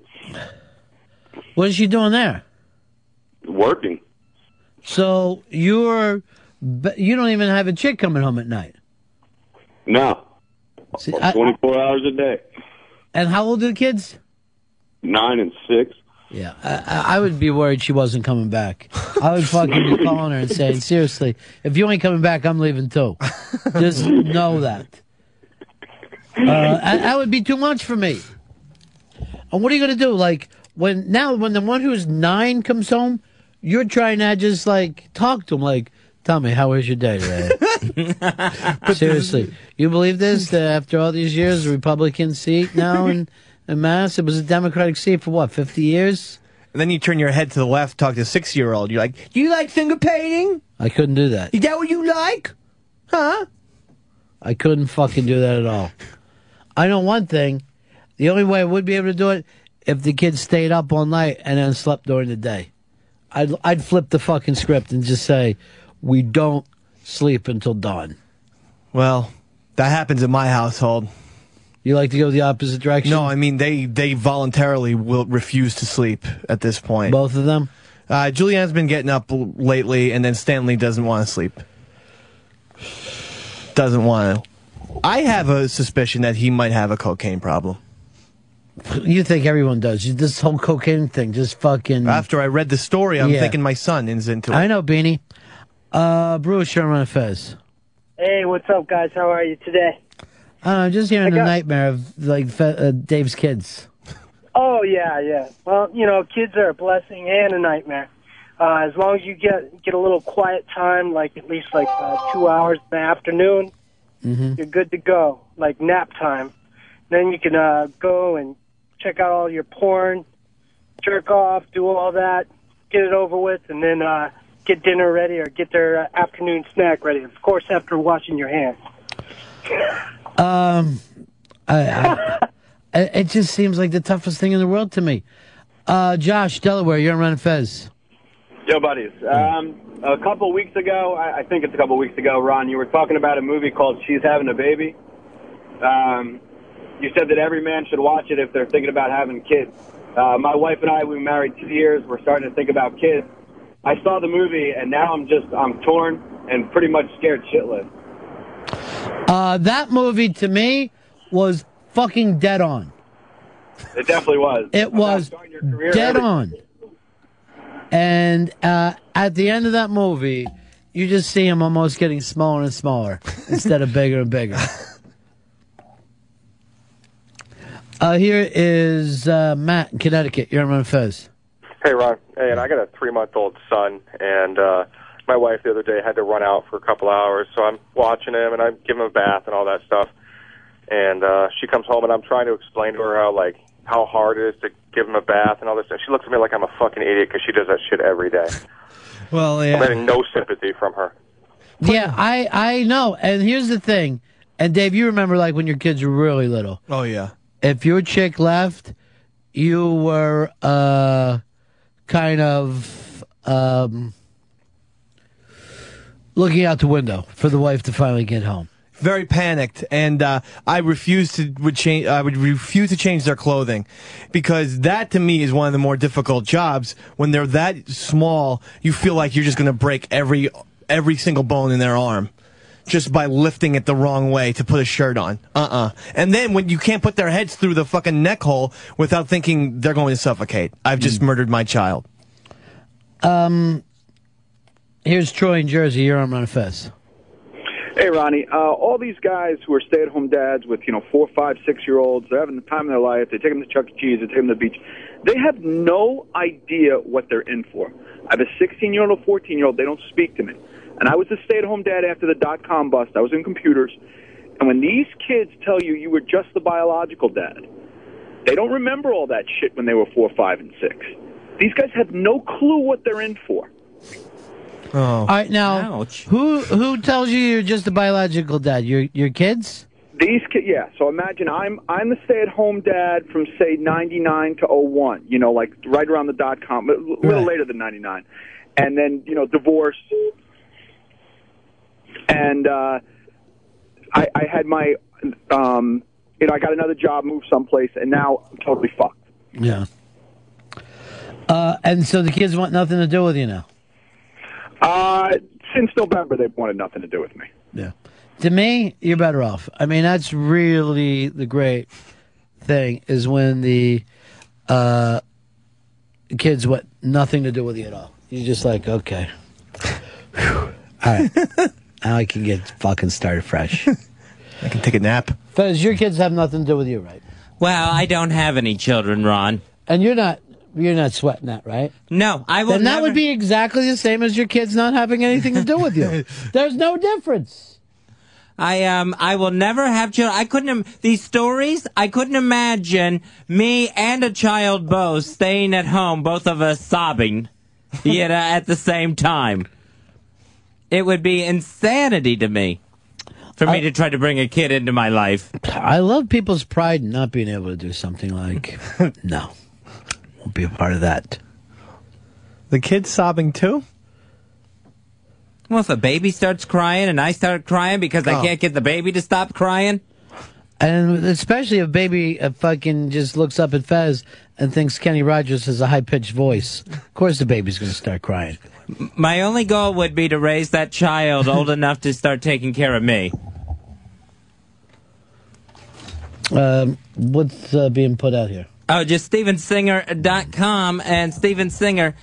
What is she doing there? working. So you're, you don't even have a chick coming home at night. No, See, I- 24 hours a day. and how old are the kids? Nine and six. Yeah, I, I would be worried she wasn't coming back. [laughs] I would fucking be calling her and saying, seriously, if you ain't coming back, I'm leaving too. [laughs] Just know that. Uh, and that would be too much for me. And what are you going to do? Like, when, now, when the one who's nine comes home, you're trying to just, like, talk to him, like, tell me, how was your day today? [laughs] [laughs] Seriously, you believe this? That after all these years, the Republican seat now in, in Mass, it was a Democratic seat for what, 50 years? And then you turn your head to the left, talk to a six year old. You're like, Do you like finger painting? I couldn't do that. Is that what you like? Huh? I couldn't fucking do that at all. I know one thing. The only way I would be able to do it if the kids stayed up all night and then slept during the day. I'd I'd flip the fucking script and just say, "We don't sleep until dawn." Well, that happens in my household. You like to go the opposite direction? No, I mean they they voluntarily will refuse to sleep at this point. Both of them. Uh, Julianne's been getting up l- lately, and then Stanley doesn't want to sleep. Doesn't want to. I have a suspicion that he might have a cocaine problem. You think everyone does? You, this whole cocaine thing, just fucking. After I read the story, I'm Yeah. thinking my son is into it. I know, Beanie. Uh, Brewer Sherman Fez. Hey, what's up, guys? How are you today? I don't just hearing the nightmare of like Fe- uh, Dave's kids. Oh yeah, yeah. Well, you know, kids are a blessing and a nightmare. Uh, as long as you get get a little quiet time, like at least like uh, two hours in the afternoon, Mm-hmm. you're good to go. Like nap time. Then you can uh, go and check out all your porn, jerk off, do all that, get it over with, and then uh, get dinner ready or get their uh, afternoon snack ready. Of course, after washing your hands. Um, I, I, [laughs] I- it just seems like the toughest thing in the world to me. Uh, Josh, Delaware, you're on Ron Fez. Yo, buddies. Um, a couple weeks ago, I, I think it's a couple weeks ago, Ron, you were talking about a movie called She's Having a Baby. Um, you said that every man should watch it if they're thinking about having kids. Uh, my wife and I, we were married two years. We're starting to think about kids. I saw the movie, and now I'm just, I'm torn and pretty much scared shitless. Uh, that movie to me was fucking dead on. It definitely was. It was dead ever- on. And uh, at the end of that movie, you just see him almost getting smaller and smaller [laughs] instead of bigger and bigger. Uh, here is uh, Matt in Connecticut. You're on Fez. Hey, Ron. Hey, and I got a three month old son, and uh, my wife the other day had to run out for a couple hours, so I'm watching him and I'm giving him a bath and all that stuff. And uh, she comes home and I'm trying to explain to her how like how hard it is to give him a bath and all this. And she looks at me like I'm a fucking idiot because she does that shit every day. Well, yeah. I'm getting no sympathy from her. Yeah, I I know. And here's the thing. And Dave, you remember like when your kids were really little. Oh yeah. If your chick left, you were uh kind of um looking out the window for the wife to finally get home. very panicked, and uh, I refuse to would change. I would refuse to change their clothing because that to me is one of the more difficult jobs. When they're that small, you feel like you're just going to break every every single bone in their arm just by lifting it the wrong way to put a shirt on. Uh-uh. And then when you can't put their heads through the fucking neck hole without thinking they're going to suffocate. I've just murdered my child. Um here's Troy in Jersey, you're on Ron Fez. Hey, Ronnie. Uh, all these guys who are stay-at-home dads with, you know, four, five, six-year-olds, they're having the time of their life. They take them to Chuck E. Cheese. They take them to the beach. They have no idea what they're in for. I have a 16-year-old, a 14-year-old. They don't speak to me. And I was a stay-at-home dad after the dot-com bust. I was in computers. And when these kids tell you you were just the biological dad, they don't remember all that shit when they were four, five, and six. These guys have no clue what they're in for. Oh. All right, now who who tells you you're just a biological dad? Your your kids? These kids, yeah. So imagine I'm I'm the stay-at-home dad from say '99 to '01. You know, like right around the dot com, a little later than '99, and then you know divorce, and uh, I, I had my, um, you know, I got another job, moved someplace, and now I'm totally fucked. Yeah. Uh, and so the kids want nothing to do with you now. Uh, since November, they've wanted nothing to do with me. Yeah. To me, you're better off. I mean, that's really the great thing is when the uh, kids want nothing to do with you at all. You're just like, okay. Whew. All right. [laughs] now I can get fucking started fresh. [laughs] I can take a nap. Fez, your kids have nothing to do with you, right? Well, I don't have any children, Ron. And you're not you're not sweating that, right? No, I will Then that never- would be exactly the same as your kids not having anything to do with you. [laughs] There's no difference. I um I will never have children. I couldn't im- these stories. I couldn't imagine me and a child both staying at home, both of us sobbing, you know, at the same time. It would be insanity to me for me to try to bring a kid into my life. I love people's pride in not being able to do something like [laughs] no. Won't be a part of that. The kid's sobbing too? Well, if a baby starts crying and I start crying because I Oh. can't get the baby to stop crying, And especially if baby uh, fucking just looks up at Fez and thinks Kenny Rogers has a high pitched voice. Of course the baby's going to start crying. my only goal would be to raise that child old enough to start taking care of me. Um, what's uh, being put out here? Oh, just StevenSinger.com and Steven Singer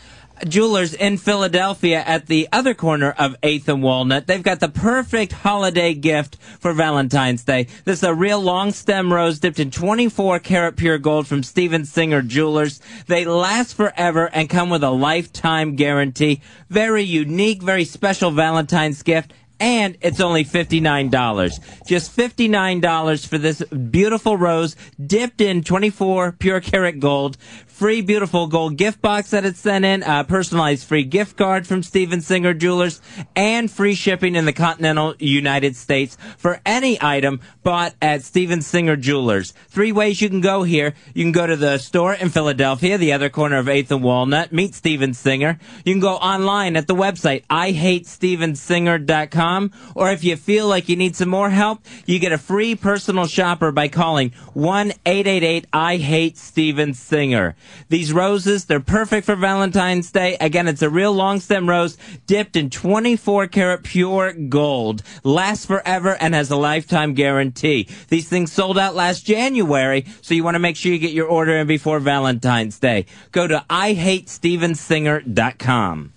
Jewelers in Philadelphia at the other corner of 8th and Walnut. They've got the perfect holiday gift for Valentine's Day. This is a real long stem rose dipped in 24 karat pure gold from Steven Singer Jewelers. They last forever and come with a lifetime guarantee. Very unique, very special Valentine's gift and it's only $59. Just $59 for this beautiful rose dipped in 24 pure karat gold. Free beautiful gold gift box that it's sent in, a personalized free gift card from Steven Singer Jewelers, and free shipping in the continental United States for any item bought at Steven Singer Jewelers. Three ways you can go here. You can go to the store in Philadelphia, the other corner of 8th and Walnut, meet Steven Singer. You can go online at the website, IHateStevenSinger.com, or if you feel like you need some more help, you get a free personal shopper by calling 1-888-I-HATE-STEVEN-SINGER. These roses, they're perfect for Valentine's Day. Again, it's a real long stem rose dipped in 24 karat pure gold. Lasts forever and has a lifetime guarantee. These things sold out last January, so you want to make sure you get your order in before Valentine's Day. Go to IHateStevenSinger.com.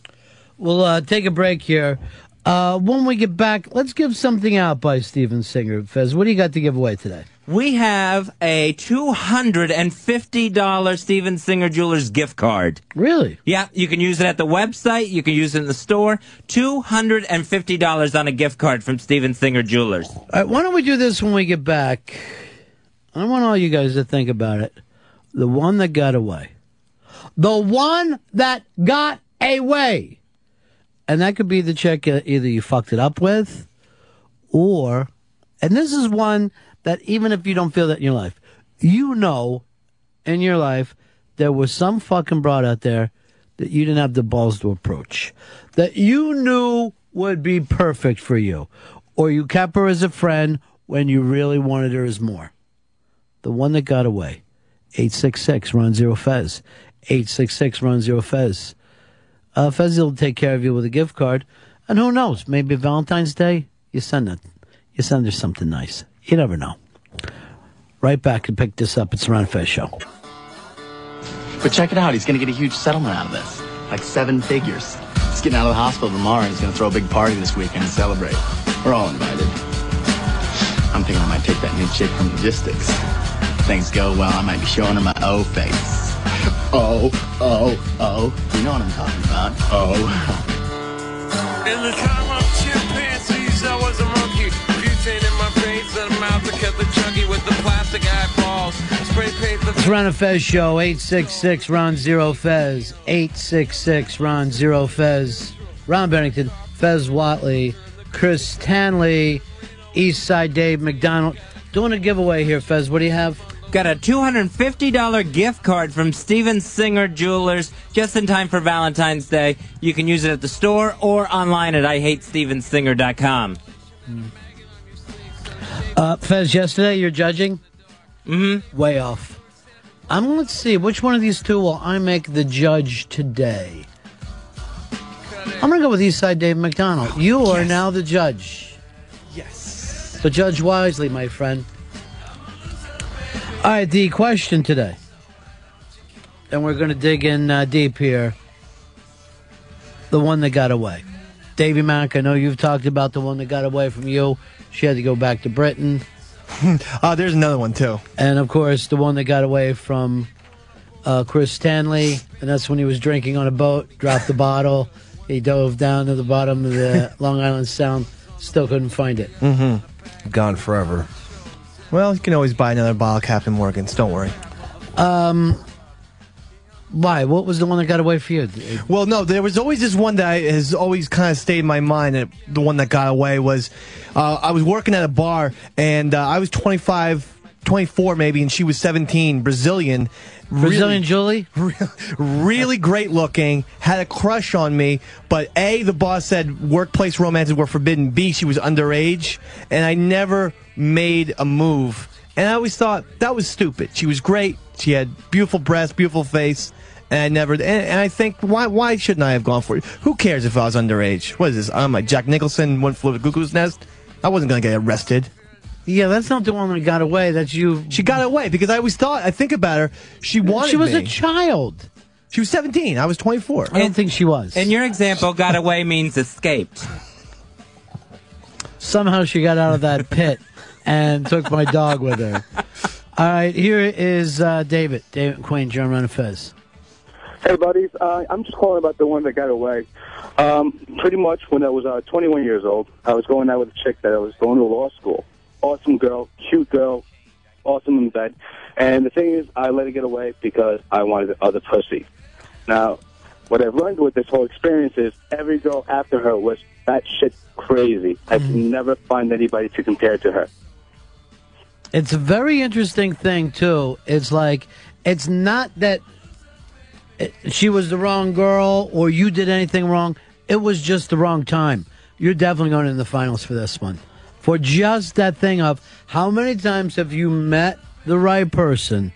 We'll uh, take a break here. Uh, when we get back, let's give something out by Steven Singer. Fez, what do you got to give away today? We have a $250 Steven Singer Jewelers gift card. Really? Yeah, you can use it at the website. You can use it in the store. $250 on a gift card from Steven Singer Jewelers. All right, why don't we do this when we get back? I want all you guys to think about it. The one that got away. The one that got away. And that could be the chick uh, either you fucked it up with, or, and this is one that even if you don't feel that in your life, you know in your life there was some fucking broad out there that you didn't have the balls to approach, that you knew would be perfect for you, or you kept her as a friend when you really wanted her as more. The one that got away. 866 Ron Zero Fez. 866 Ron Zero Fez. Uh, Fez will take care of you with a gift card. And who knows? Maybe Valentine's Day, you send it. You send her something nice. You never know. Right back and pick this up. It's the Ron Fez Show. But check it out, he's gonna get a huge settlement out of this. Like seven figures. He's getting out of the hospital tomorrow and he's gonna throw a big party this weekend and celebrate. We're all invited. I'm thinking I might take that new chick from logistics. Things go well, I might be showing her my O face. Oh, oh, oh. You know what I'm talking about. Oh. In the time of the plastic eyeballs. Spray paint the It's Ron and Fez Show, 866 Ron Zero Fez. 866 Ron Zero Fez. Ron Bennington, Fez Whatley, Chris Stanley, Eastside Dave McDonald. Doing a giveaway here, Fez. What do you have? Got a $250 gift card from Steven Singer Jewelers just in time for Valentine's Day. You can use it at the store or online at IHateStevenSinger.com. Uh, Fez, yesterday you're judging? Mm-hmm. Way off. Um, let's see, which one of these two will I make the judge today? I'm gonna go with Eastside Dave McDonald. You are now the judge. Yes. So judge wisely, my friend. All right, the question today, and we're going to dig in uh, deep here. The one that got away, Davy Mack. I know you've talked about the one that got away from you. She had to go back to Britain, [laughs] uh, there's another one too. and of course, the one that got away from uh, Chris Stanley, and that's when he was drinking on a boat, dropped the bottle, he dove down to the bottom of the [laughs] Long Island Sound, still couldn't find it. Mm-hmm. Gone forever. Well, you can always buy another bottle Captain Morgan's. Don't worry. Um, why? What was the one that got away for you? Well, no, there was always this one that I, has always kind of stayed in my mind. And the one that got away was uh, I was working at a bar and uh, I was 25, 24 maybe, and she was 17, Brazilian. Brazilian Julie? [laughs] really great looking, had a crush on me, but A, the boss said workplace romances were forbidden. B, she was underage, and I never made a move. And I always thought that was stupid. She was great. She had beautiful breasts, beautiful face. And I never, and, and I think, why, why shouldn't I have gone for it? Who cares if I was underage? What is this? I'm like Jack Nicholson, one flew of the cuckoo's nest. I wasn't going to get arrested. Yeah, that's not the one that got away. That's you. She got away because I always thought, I think about her, she wanted She was me. a child. She was 17. I was 24. I don't think she was. In your example, got away means escaped. Somehow she got out of that [laughs] pit and took my dog with her. All right, here is uh, David. David Queen, John Ron Fez. Hey, buddies. Uh, I'm just calling about the one that got away. Um, pretty much when I was uh, 21 years old, I was going out with a chick that I was going to law school. Awesome girl, cute girl, awesome in bed. And the thing is, I let it get away because I wanted the other pussy. Now, what I've learned with this whole experience is every girl after her was that shit crazy. I can never find anybody to compare to her. It's a very interesting thing too. It's like it's not that she was the wrong girl or you did anything wrong. It was just the wrong time. You're definitely going in the finals for this one. For just that thing of how many times have you met the right person,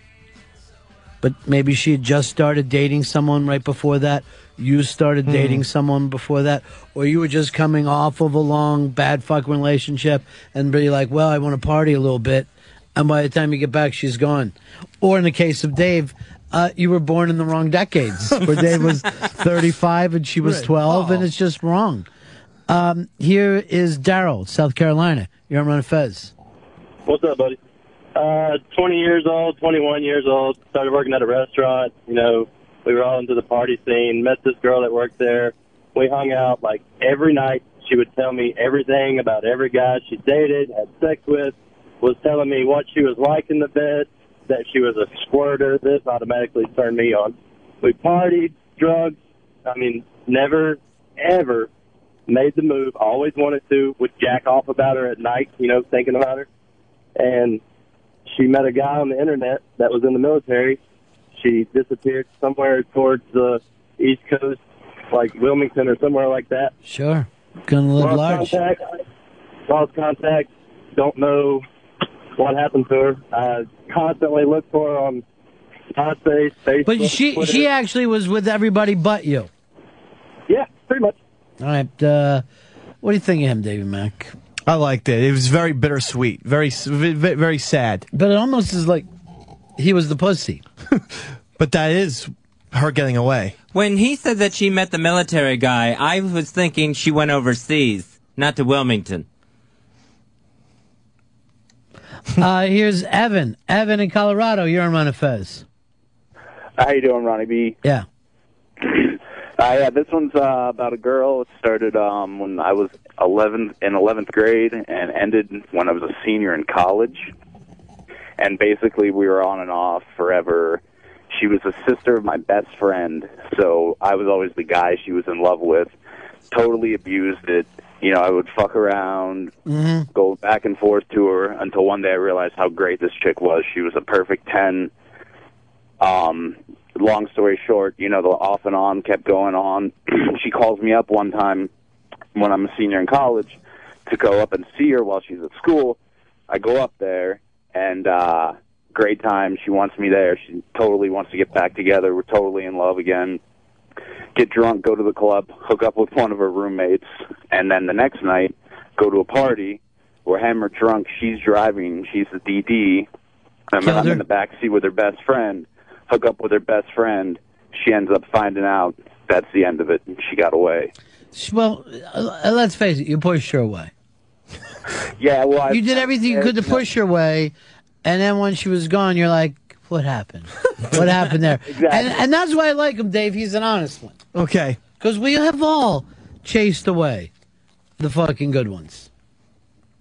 but maybe she had just started dating someone right before that. You started hmm. dating someone before that, or you were just coming off of a long bad fuck relationship and be like, well, I want to party a little bit. And by the time you get back, she's gone. Or in the case of Dave, uh, you were born in the wrong decades, [laughs] where Dave was 35 and she was Right. 12, and it's just wrong. Um, here is Daryl, South Carolina. You're on Ron Fez. What's up, buddy? Uh, 20 years old, 21 years old. Started working at a restaurant. You know, we were all into the party scene. Met this girl that worked there. We hung out like every night. She would tell me everything about every guy she dated, had sex with. Was telling me what she was like in the bed. That she was a squirter. This automatically turned me on. We partied, drugs. I mean, never, ever made the move. Always wanted to. Would jack off about her at night. You know, thinking about her. And she met a guy on the internet that was in the military. She disappeared somewhere towards the East Coast, like Wilmington or somewhere like that. Sure. Gonna live Lost large. contact. Lost contact. Don't know what happened to her. I constantly look for her on MySpace, Facebook. But she Twitter. she actually was with everybody but you. Yeah, pretty much. All right. Uh, what do you think of him, David Mack? I liked it. It was very bittersweet, very s- v- v- very sad. But it almost is like he was the pussy. [laughs] but that is her getting away. When he said that she met the military guy, I was thinking she went overseas, not to Wilmington. Uh, here's Evan. Evan in Colorado. You're on Ron and Fez. How you doing, Ronnie B? Yeah. [clears throat] Uh, yeah, this one's uh, about a girl. It started um, when I was 11th in 11th grade and ended when I was a senior in college. And basically, we were on and off forever. She was a sister of my best friend, so I was always the guy she was in love with. Totally abused it. You know, I would fuck around, Mm-hmm. go back and forth to her until one day I realized how great this chick was. She was a perfect 10. Um, long story short, you know, the off and on kept going on. [clears throat] she calls me up one time when I'm a senior in college to go up and see her while she's at school. I go up there and uh great time. She wants me there. She totally wants to get back together. We're totally in love again. Get drunk, go to the club, hook up with one of her roommates, and then the next night go to a party. We're hammered drunk. She's driving. She's the DD. I'm, I'm in the back seat with her best friend. Hook up with her best friend. She ends up finding out that's the end of it. and She got away. Well, uh, let's face it. You pushed her away. Yeah, well, I, you did everything you could to push her away, and then when she was gone, you're like, "What happened? what happened there?" [laughs] exactly. And, and that's why I like him, Dave. He's an honest one. Okay. Because we have all chased away the fucking good ones.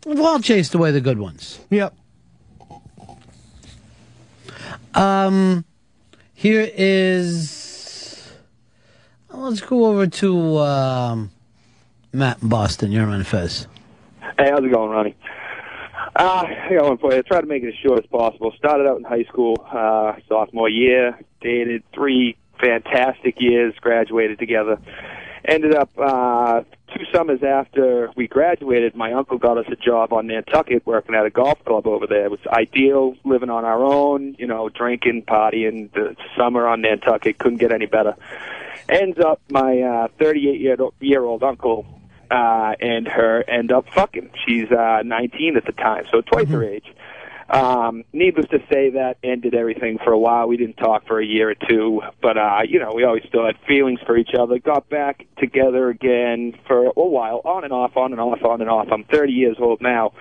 We've all chased away the good ones. Yep. Um, here is. Let's go over to um, Matt in Boston. You're on Fez. Hey, how's it going, Ronnie? Uh, I got one for you. I tried to make it as short as possible. Started out in high school, uh, sophomore year, dated three fantastic years, graduated together. Ended up, uh, two summers after we graduated, my uncle got us a job on Nantucket working at a golf club over there. It was ideal, living on our own, you know, drinking, partying, the summer on Nantucket. Couldn't get any better. Ends up, my, uh, 38 year, year old uncle uh, and her end up fucking. She's uh, 19 at the time, so twice her age. Um, needless to say, that ended everything for a while. We didn't talk for a year or two, but uh, you know, we always still had feelings for each other. Got back together again for a while, on and off, on and off, on and off. I'm 30 years old now.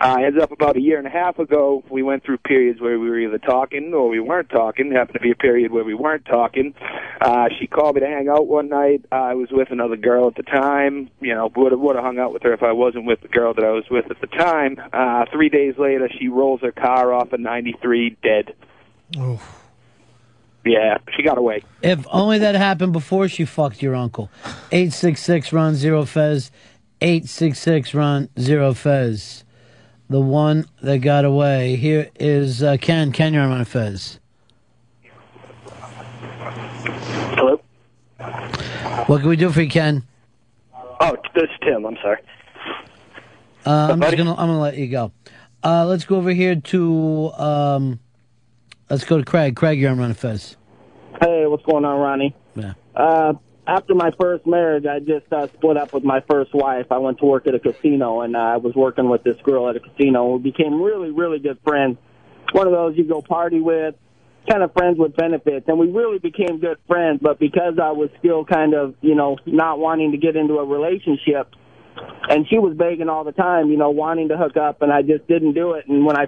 Uh, ends up about a year and a half ago, we went through periods where we were either talking or we weren't talking. It Happened to be a period where we weren't talking. Uh, she called me to hang out one night. I was with another girl at the time. You know, would have would have hung out with her if I wasn't with the girl that I was with at the time. Uh, three days later, she rolls her car off a 93 dead. Oh. Yeah, she got away. If only that happened before she fucked your uncle. 866 Ron Zero Fez. 866 Ron Zero Fez. The one that got away. Here is uh, Ken. Ken, you're on Fez. Hello? What can we do for you, Ken? Oh, this is Tim. I'm sorry. Uh, I'm just gonna I'm gonna let you go. Uh, let's go over here to um, let's go to Craig. Craig, you're on Ron Fez. Hey, what's going on, Ronnie? Yeah. Uh, after my first marriage, I just uh, split up with my first wife. I went to work at a casino, and uh, I was working with this girl at a casino. We became really, really good friends. One of those you go party with, kind of friends with benefits, and we really became good friends. But because I was still kind of, you know, not wanting to get into a relationship, and she was begging all the time, you know, wanting to hook up, and I just didn't do it. And when I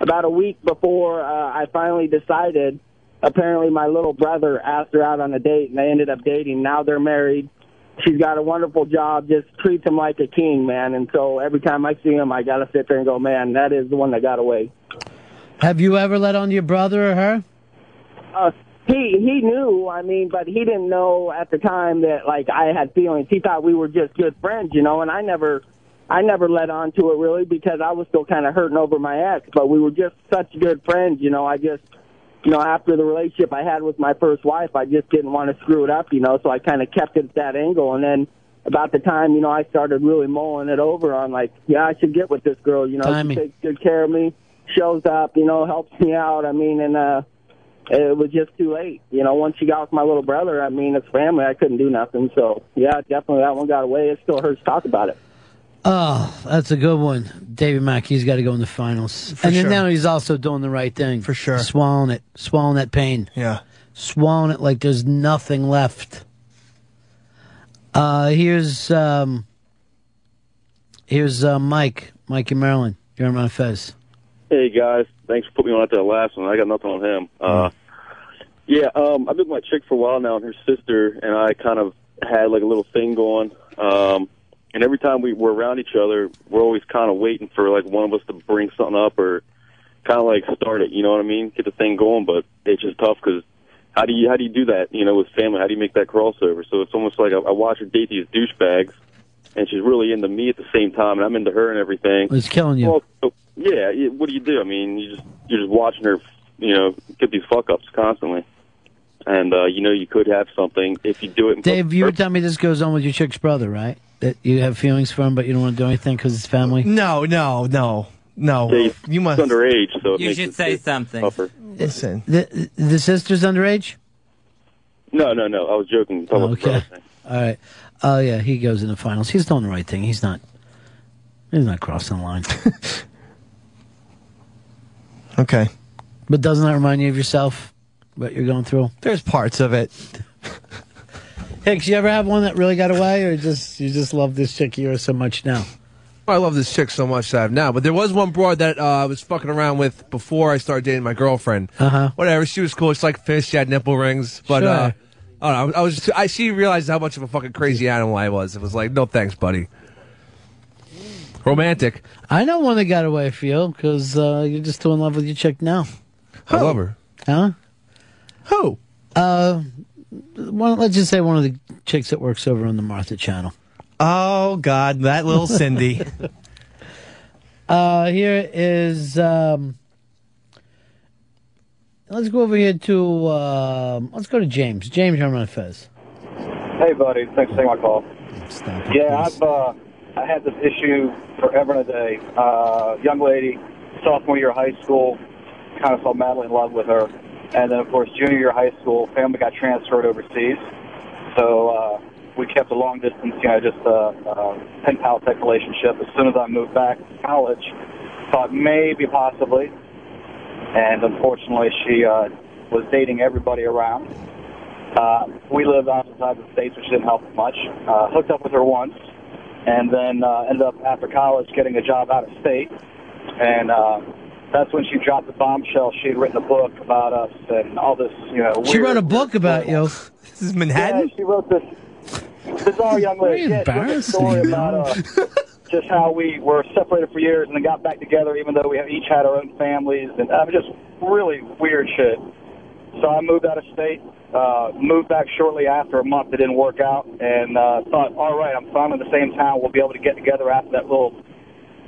about a week before uh, I finally decided, apparently my little brother asked her out on a date, and they ended up dating. Now they're married. She's got a wonderful job, just treats him like a king, man. And so every time I see him, I got to sit there and go, man, that is the one that got away. Have you ever let on to your brother or her? Uh, he he knew, I mean, but he didn't know at the time that like I had feelings. He thought we were just good friends, you know, and I never I never let on to it really because I was still kind of hurting over my ex, but we were just such good friends, you know. I just you know, after the relationship I had with my first wife, I just didn't want to screw it up, you know, so I kind of kept it at that angle and then about the time, you know, I started really mulling it over on like, yeah, I should get with this girl, you know, Timing. she takes good care of me, shows up, you know, helps me out. I mean, and uh it was just too late. You know, once she got with my little brother, I mean, it's family. I couldn't do nothing. So, yeah, definitely that one got away. It still hurts to talk about it. Oh, that's a good one. David Mack, he's got to go in the finals. and then sure. now he's also doing the right thing. For sure. Swallowing it. Swallowing that pain. Yeah. Swallowing it like there's nothing left. Uh, here's, um, here's, uh, Mike. Mike in Maryland. You're on my Fez. Hey guys, thanks for putting me on at that last one. I got nothing on him. Uh, yeah, um, I've been with my chick for a while now, and her sister and I kind of had like a little thing going. Um, and every time we were around each other, we're always kind of waiting for like one of us to bring something up or kind of like start it. You know what I mean? Get the thing going, but it's just tough because how do you how do you do that? You know, with family, how do you make that crossover? So it's almost like I, I watch her date these douchebags, and she's really into me at the same time, and I'm into her and everything. It's killing you. Well, so, yeah. What do you do? I mean, you just you're just watching her, you know, get these fuck ups constantly, and uh, you know you could have something if you do it. In Dave, you were telling me this goes on with your chick's brother, right? That you have feelings for him, but you don't want to do anything because it's family? No, no, no, no. Yeah, he's you must underage, so it You should say it something. Tougher. Listen. The, the sister's underage? No, no, no. I was joking. Talking about the Okay. All right. Oh, yeah, he goes in the finals. He's doing the right thing. He's not, he's not crossing the line. [laughs] Okay. But doesn't that remind you of yourself? What you're going through? There's parts of it. Hicks, you ever have one that really got away, or just you just love this chick you are so much now? I love this chick so much that I have now. But there was one broad that uh, I was fucking around with before I started dating my girlfriend. Uh huh. Whatever. She was cool. She's like fish. She had nipple rings. But Sure. uh, I don't know. I was. Just, I she realized how much of a fucking crazy animal I was. It was like, no thanks, buddy. Romantic. I know one that got away for you because uh, you're just too in love with your chick now. I love her. Huh? Who? Uh, one, let's just say one of the chicks that works over on the Martha Channel. Oh God, that little [laughs] Cindy. Uh, here is. Um, let's go over here to. Um, let's go to James. James, you're on Fez. Hey, buddy. Thanks for taking my call. yeah, I've uh, I had this issue forever and a day. Uh, young lady, sophomore year of high school, kind of fell madly in love with her, and then of course junior year high school, family got transferred overseas, so uh, we kept a long distance, you know, just a uh, uh, pen pal type relationship. As soon as I moved back to college, thought maybe possibly, and unfortunately she uh, was dating everybody around. Uh, we lived outside the states, which didn't help much. Uh, hooked up with her once, and then uh, ended up after college getting a job out of state. And uh, that's when she dropped the bombshell. She had written a book about us and all this, you know. She wrote a book about you. This is Manhattan. Yeah, she wrote this bizarre young lady. Very Yeah, she wrote a embarrassing, story about uh, just how we were separated for years and then got back together, even though we each had our own families, and uh, just really weird shit. So I moved out of state, uh, moved back shortly after a month. It didn't work out, and uh, thought, all right, I'm finally in the same town. We'll be able to get together after that little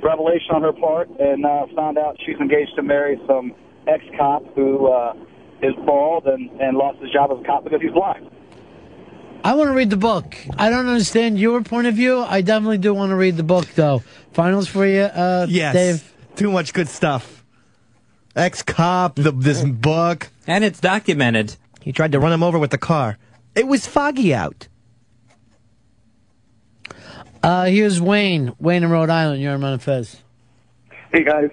revelation on her part, and uh, found out she's engaged to marry some ex-cop who uh, is bald and, and lost his job as a cop because he's blind. I want to read the book. I don't understand your point of view. I definitely do want to read the book, though. Finals for you, uh, Yes. Dave. Too much good stuff. Ex cop, this book. And it's documented. He tried to run him over with the car. It was foggy out. Uh, here's Wayne. Wayne in Rhode Island. You're on Fez. Hey guys,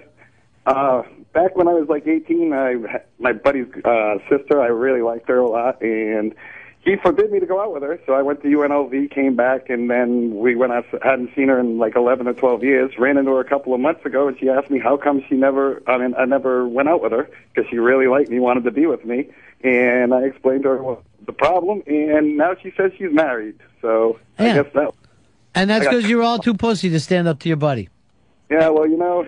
uh, back when I was like 18, I my buddy's uh, sister. I really liked her a lot, and he forbid me to go out with her. So I went to UNLV, came back, and then we went out. Hadn't seen her in like 11 or 12 years. Ran into her a couple of months ago, and she asked me how come she never. I mean, I never went out with her because she really liked me, wanted to be with me, and I explained to her what the problem, and now she says she's married. So I guess that. And that's because you're all too pussy to stand up to your buddy. Yeah, well, you know,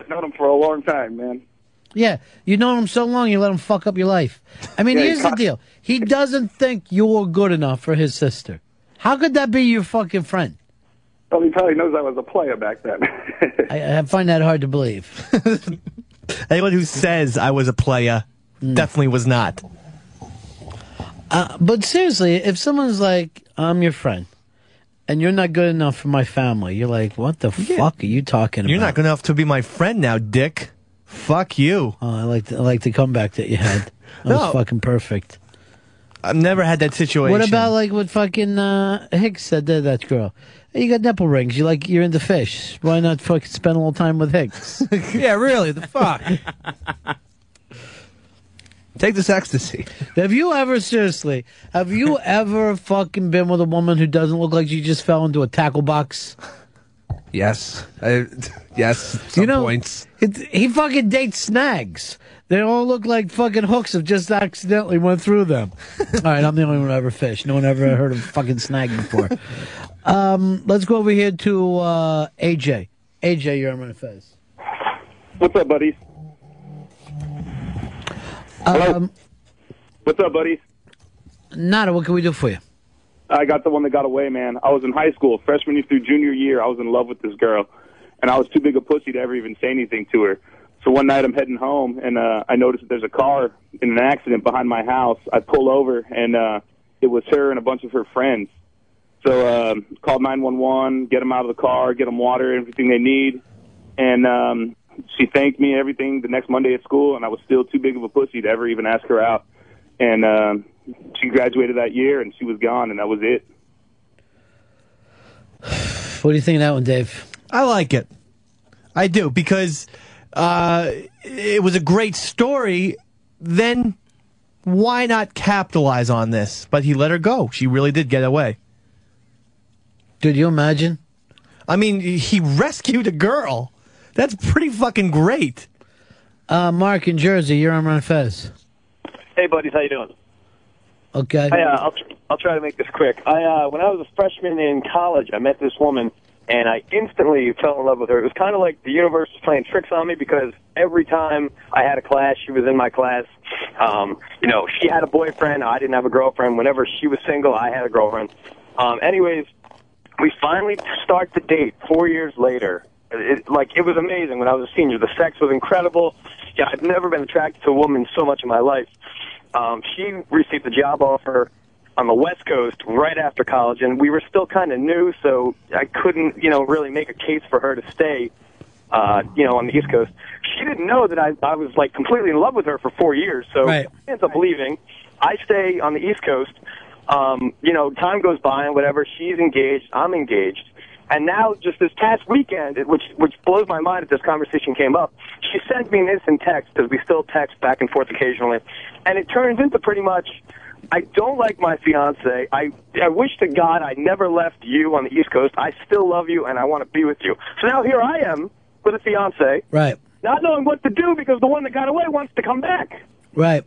I've known him for a long time, man. Yeah, you know him so long, you let him fuck up your life. I mean, Yeah, he here's the deal: he doesn't think you're good enough for his sister. How could that be your fucking friend? Well, he probably knows I was a player back then. [laughs] I, I find that hard to believe. [laughs] Anyone who says I was a player Hmm. definitely was not. Uh, but seriously, if someone's like, "I'm your friend," and you're not good enough for my family, you're like, "What the fuck are you talking about? You're about?" not good enough to be my friend now, Dick. Fuck you. Oh, I like the, I like the comeback that you had. [laughs] That was No. fucking perfect. I've never had that situation. What about like what fucking uh, Hicks said to that girl? Hey, you got nipple rings. You like you're into fish. Why not fucking spend a little time with Hicks? [laughs] yeah, really. The fuck. [laughs] Take this ecstasy. [laughs] Have you ever seriously? Have you [laughs] ever fucking been with a woman who doesn't look like she just fell into a tackle box? Yes. I, yes. Some you know, points. It, he fucking dates snags. They all look like fucking hooks have just accidentally went through them. [laughs] all right, I'm the only one who ever fished. No one ever heard of fucking snag before. Um, let's go over here to uh, AJ. AJ, you're on Fez. What's up, buddies? Um, What's up, buddies? Nada, what can we do for you? I got the one that got away, man. I was in high school, freshman year through junior year. I was in love with this girl, and I was too big a pussy to ever even say anything to her. So one night I'm heading home, and uh, I noticed that there's a car in an accident behind my house. I pull over, and uh, it was her and a bunch of her friends. So um, called 911, get them out of the car, get them water, everything they need, and um, she thanked me and everything the next Monday at school, and I was still too big of a pussy to ever even ask her out. And um, she graduated that year, and she was gone, and that was it. What do you think of that one, Dave? I like it. I do because uh, it was a great story. Then why not capitalize on this? But he let her go. She really did get away. Did you imagine? I mean, he rescued a girl. That's pretty fucking great. Uh, Mark in Jersey, you're on Ron Fez. Hey, buddies, how you doing? Okay. I, uh, I'll, tr- I'll try to make this quick. I, uh, when I was a freshman in college, I met this woman, and I instantly fell in love with her. It was kind of like the universe was playing tricks on me because every time I had a class, she was in my class. Um, you know, she had a boyfriend, I didn't have a girlfriend. Whenever she was single, I had a girlfriend. Um, anyways, we finally start the date four years later. It, like it was amazing when I was a senior. The sex was incredible. Yeah, I've never been attracted to a woman so much in my life. Um, she received a job offer on the West Coast right after college, and we were still kind of new, so I couldn't, you know, really make a case for her to stay, uh, you know, on the East Coast. She didn't know that I, I was like completely in love with her for four years, so Right. she ends up leaving. I stay on the East Coast. Um, you know, time goes by and whatever. She's engaged. I'm engaged. And now, just this past weekend, it- which which blows my mind that this conversation came up, she sent me an instant text because we still text back and forth occasionally, and it turns into pretty much, I don't like my fiance. I I wish to God I never left you on the East Coast. I still love you and I want to be with you. So now here I am with a fiance, Right. not knowing what to do because the one that got away wants to come back. Right.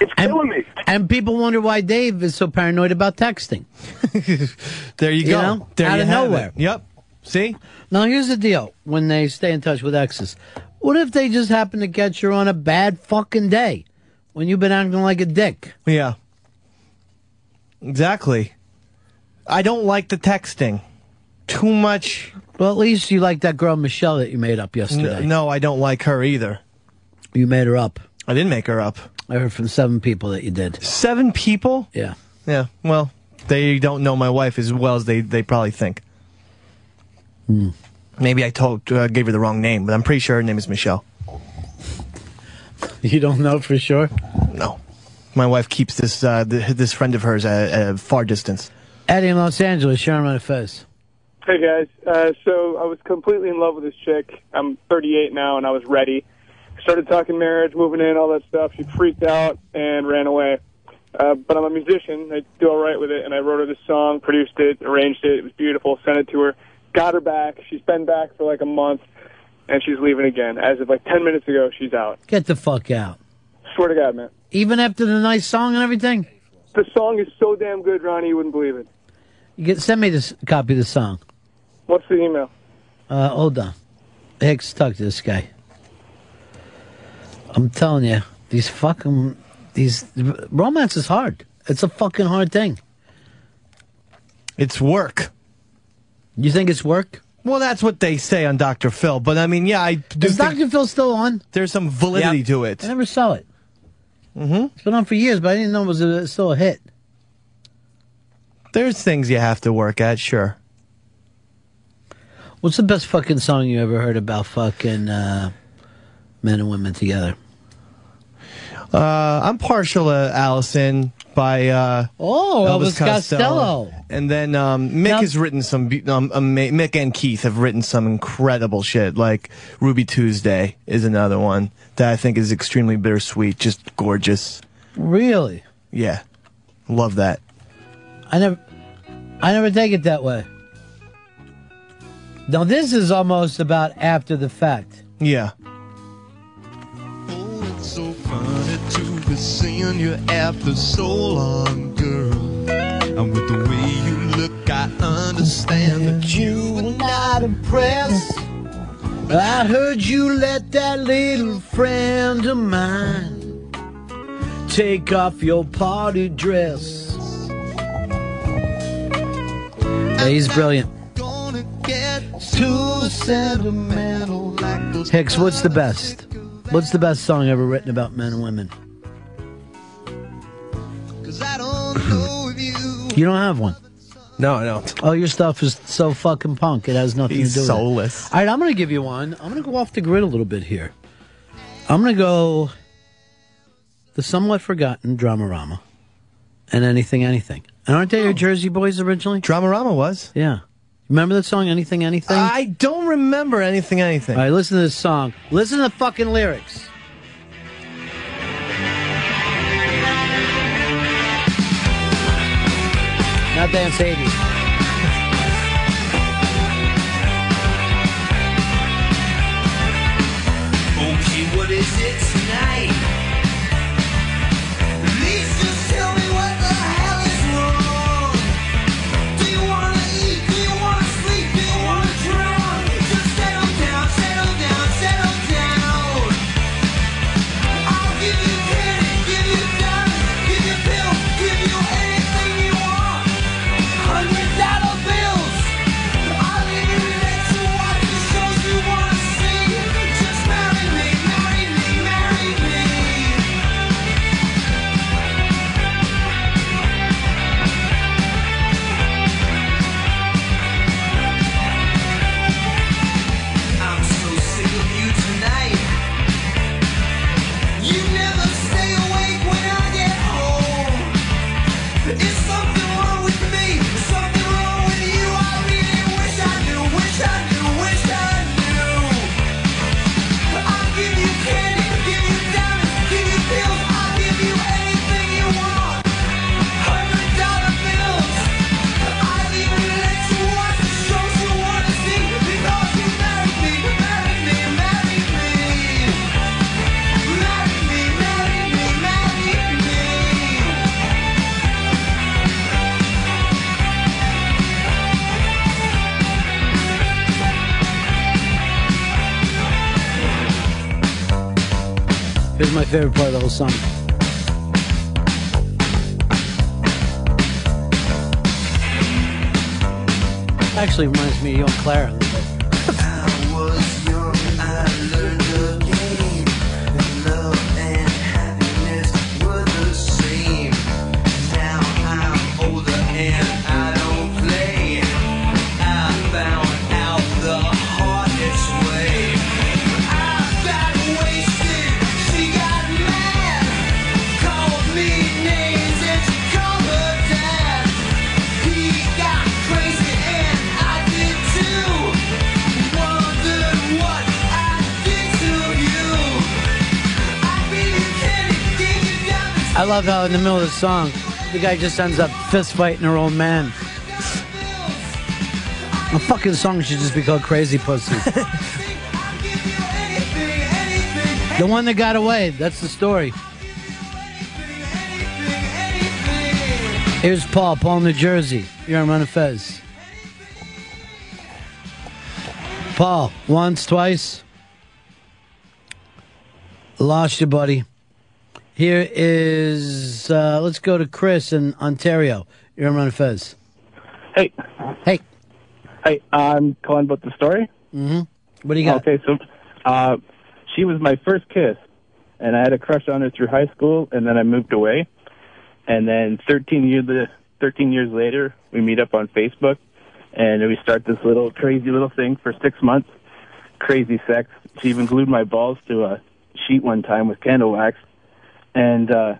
It's killing me. And people wonder why Dave is so paranoid about texting. [laughs] There you, You go. know? There Out you of nowhere. it. Yep. See? Now, here's the deal when they stay in touch with exes. What if they just happen to catch you on a bad fucking day when you've been acting like a dick? Yeah. Exactly. I don't like the texting. Too much. Well, at least you like that girl Michelle that you made up yesterday. N- no, I don't like her either. You made her up. I didn't make her up. I heard from seven people that you did. Seven people? Yeah. Yeah. Well, they don't know my wife as well as they, they probably think. Hmm. Maybe I told uh, gave her the wrong name, but I'm pretty sure her name is Michelle. [laughs] You don't know for sure? No. My wife keeps this uh, th- this friend of hers at, at a far distance. Eddie in Los Angeles, Sharon on Fez. Hey guys, uh, so I was completely in love with this chick. I'm 38 now, and I was ready. Started talking marriage, moving in, all that stuff. She freaked out and ran away. uh, but I'm a musician. I do all right with it, and I wrote her this song, produced it, arranged it. It was beautiful. Sent it to her. Got her back. She's been back for like a month, and she's leaving again. As of like ten minutes ago, she's out. Get the fuck out. Swear to God, man. Even after the nice song and everything? The song is so damn good, Ronnie. You wouldn't believe it. You get, send me this copy of the song. What's the email? Uh, hold on. Hicks, talk to this guy. I'm telling you, these fucking these romance is hard. It's a fucking hard thing. It's work. You think it's work? Well, that's what they say on Dr. Phil. But I mean, yeah, I do Is Dr. Phil still on? there's some validity to it. I never saw it. Mm-hmm. It's been on for years, but I didn't know it was a, still a hit. There's things you have to work at, sure. What's the best fucking song you ever heard about fucking uh, men and women together? Uh, I'm partial to Alison by uh, Oh, Elvis Costello. And then um, Mick has written some. be- Um, ama- Mick and Keith have written some incredible shit. Like Ruby Tuesday is another one that I think is extremely bittersweet, just gorgeous. Really? Yeah, love that. I never, I never take it that way. Now this is almost about after the fact. Yeah. To be seeing you after so long, girl. And with the way you look, I understand that you were not impressed. I heard you let that little friend of mine take off your party dress. Yeah, he's brilliant. too sentimental Hicks, what's the best? What's the best song ever written about men and women? [laughs] You don't have one. No, I don't. All your stuff is so fucking punk. It has nothing He's to do with soulless. it. All right, I'm going to give you one. I'm going to go off the grid a little bit here. I'm going to go the somewhat forgotten Dramarama and Anything Anything. And aren't they your oh. Jersey boys originally? Dramarama was. Yeah. Remember that song, Anything Anything? I don't remember anything, anything. All right, listen to this song. Listen to the fucking lyrics. Not Dance 80s. Okay, what is it tonight? Here's my favorite part of the whole song. Actually reminds me of Clara a little bit. Love how in the middle of the song, the guy just ends up fist fighting her old man. A fucking song should just be called Crazy Pussy. [laughs] the one that got away. That's the story. Here's Paul, Paul, New Jersey. You're on Ron and Fez. Paul, once, twice. Lost you, buddy. Here is, uh, let's go to Chris in Ontario. You're on Ron Fez. Hey. Hey. Hey, I'm calling about the story. Mm-hmm. What do you got? Okay, so uh, she was my first kiss, and I had a crush on her through high school, and then I moved away. And then 13 years, 13 years later, we meet up on Facebook, and we start this little crazy little thing for six months. Crazy sex. She even glued my balls to a sheet one time with candle wax, and uh,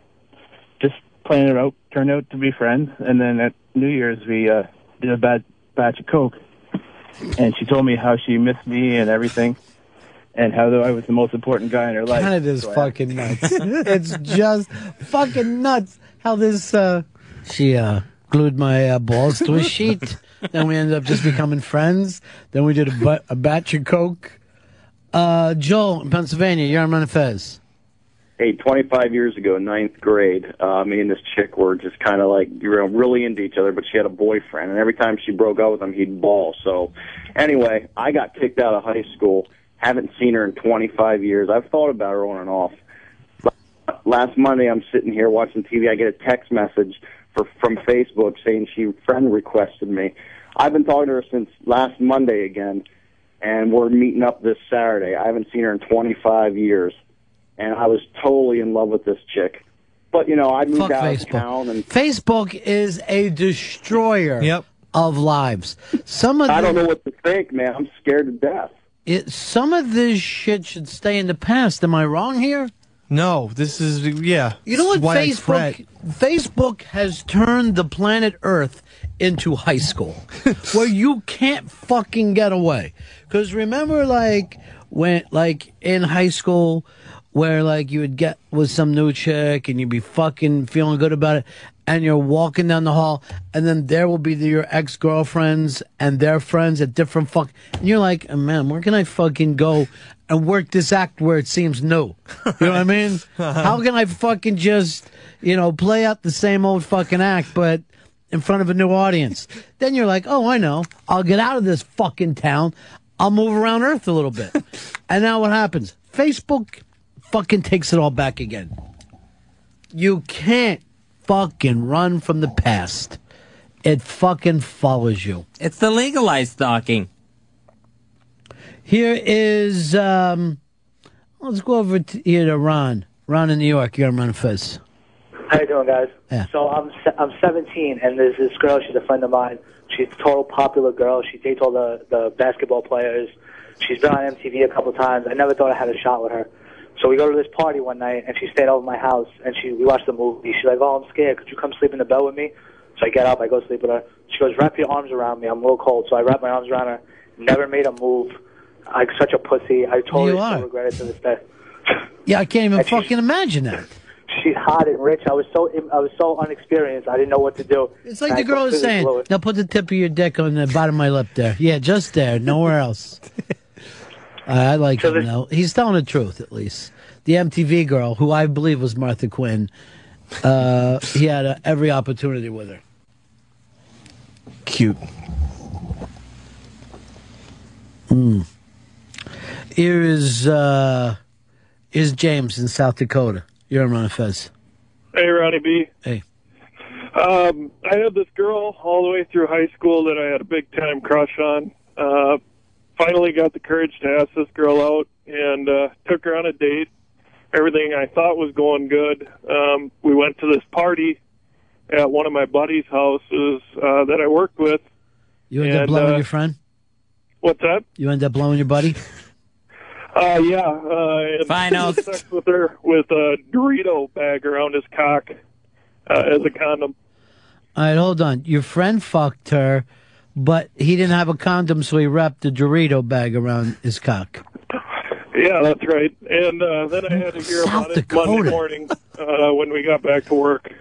just playing it out. Turned out to be friends, and then at New Year's we uh, did a bad batch of coke, and she told me how she missed me and everything, and how though I was the most important guy in her life. Canada is So I- fucking [laughs] nuts. it's just fucking nuts how this, uh, she, uh, glued my uh, balls to a sheet. [laughs] then we ended up just becoming friends. Then we did a, bu- a batch of coke. Uh, Joel in Pennsylvania, you're on Ron Fez. Hey, 25 years ago, ninth grade, uh, me and this chick were just kind of like, you were really into each other, but she had a boyfriend, and every time she broke up with him, he'd bawl. So, anyway, I got kicked out of high school. Haven't seen her in 25 years. I've thought about her on and off. Last Monday, I'm sitting here watching TV. I get a text message for, from Facebook saying she friend requested me. I've been talking to her since last Monday again, and we're meeting up this Saturday. I haven't seen her in 25 years, and I was totally in love with this chick. But you know, I moved Fuck out Facebook. of town, and Facebook is a destroyer of lives. Some of I don't the- know what to think, man. I'm scared to death. It, some of this shit should stay in the past. Am I wrong here? No, this is yeah. You know what Why I fret. Facebook Facebook has turned the planet Earth into high school [laughs] where you can't fucking get away. Cuz remember like when like in high school where like you would get with some new chick and you'd be fucking feeling good about it and you're walking down the hall and then there will be your ex-girlfriends and their friends at different fuck and you're like oh, man where can I fucking go and work this act where it seems new? You know what I mean? [laughs] How can I fucking just you know play out the same old fucking act but in front of a new audience? Then you're like oh I know. I'll get out of this fucking town. I'll move around earth a little bit. [laughs] And now what happens? Facebook fucking takes it all back again you can't fucking run from the past. It fucking follows you. It's the legalized stalking. Here is um let's go over to, here to Ron. Ron in New York, you're on Ron Fez. How you doing, guys? Yeah. So I'm I'm 17, and there's this girl. She's a friend of mine. She's a total popular girl. She dates all the the basketball players. She's been on MTV a couple times. I never thought I had a shot with her. So we go to this party one night, and she stayed over my house, and she we watched the movie. She's like, "Oh, I'm scared. Could you come sleep in the bed with me?" So I get up, I go sleep with her. She goes, "Wrap your arms around me. I'm a little cold." So I wrap my arms around her. Never made a move. Like such a pussy. I totally still regret it to this day. [laughs] Yeah, I can't even fucking imagine that. She's hot and rich. I was so I was so unexperienced. I didn't know what to do. It's like the girl is saying, now put the tip of your dick on the bottom of my lip there. Yeah, just there, nowhere else. [laughs] I like him though. He's telling the truth at least. The MTV girl, who I believe was Martha Quinn, uh, [laughs] he had uh, every opportunity with her. Cute. Mm. Here is uh, is James in South Dakota. You're on Ron Fez. Hey, Ronnie B. Hey. Um, I had this girl all the way through high school that I had a big time crush on. Uh, finally got the courage to ask this girl out and uh, took her on a date. Everything I thought was going good. Um, we went to this party at one of my buddies' houses uh, that I worked with. You end up blowing uh, your friend. What's that? You end up blowing your buddy. [laughs] [laughs] Uh, yeah. Uh, and Finals. [laughs] sex with her with a Dorito bag around his cock uh, as a condom. All right, hold on. Your friend fucked her, but he didn't have a condom, so he wrapped the Dorito bag around his cock. Yeah, that's right. And uh, then I had to hear South about it Dakota. Monday morning uh, when we got back to work.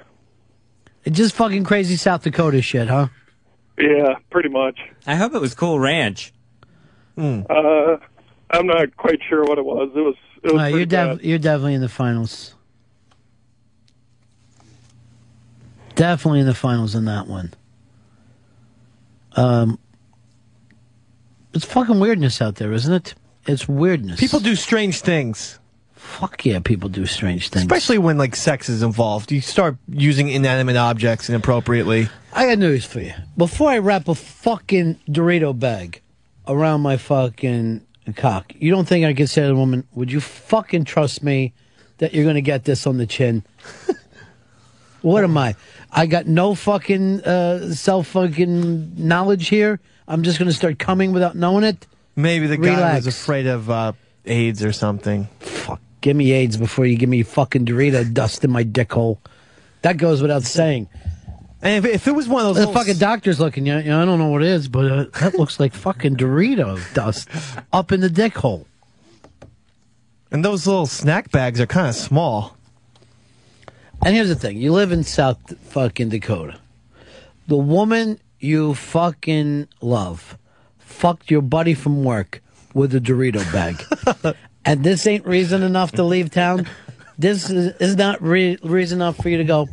It's just fucking crazy South Dakota shit, huh? Yeah, pretty much. I hope it was Cool Ranch. Uh, I'm not quite sure what it was. It was. It was Uh, you're, pretty bad. def- you're definitely in the finals. Definitely in the finals in that one. Um, it's fucking weirdness out there, isn't it? It's weirdness. People do strange things. Fuck yeah, people do strange things. Especially when like sex is involved. You start using inanimate objects inappropriately. I got news for you. Before I wrap a fucking Dorito bag around my fucking cock, you don't think I could say to the woman, "Would you fucking trust me that you're going to get this on the chin?" What am I? I got no fucking uh, self fucking knowledge here. I'm just going to start coming without knowing it. Maybe the guy was afraid of uh, AIDS or something. Fuck, give me AIDS before you give me fucking Dorito dust in my dick hole. That goes without saying. And if, if it was one of those little fucking doctor's looking, you know, I don't know what it is, but uh, that looks like fucking Dorito dust up in the dick hole. And those little snack bags are kind of small. And here's the thing: you live in South fucking Dakota. The woman you fucking love fucked your buddy from work with a Dorito bag, [laughs] and this ain't reason enough to leave town. This is, is not re- reason enough for you to go.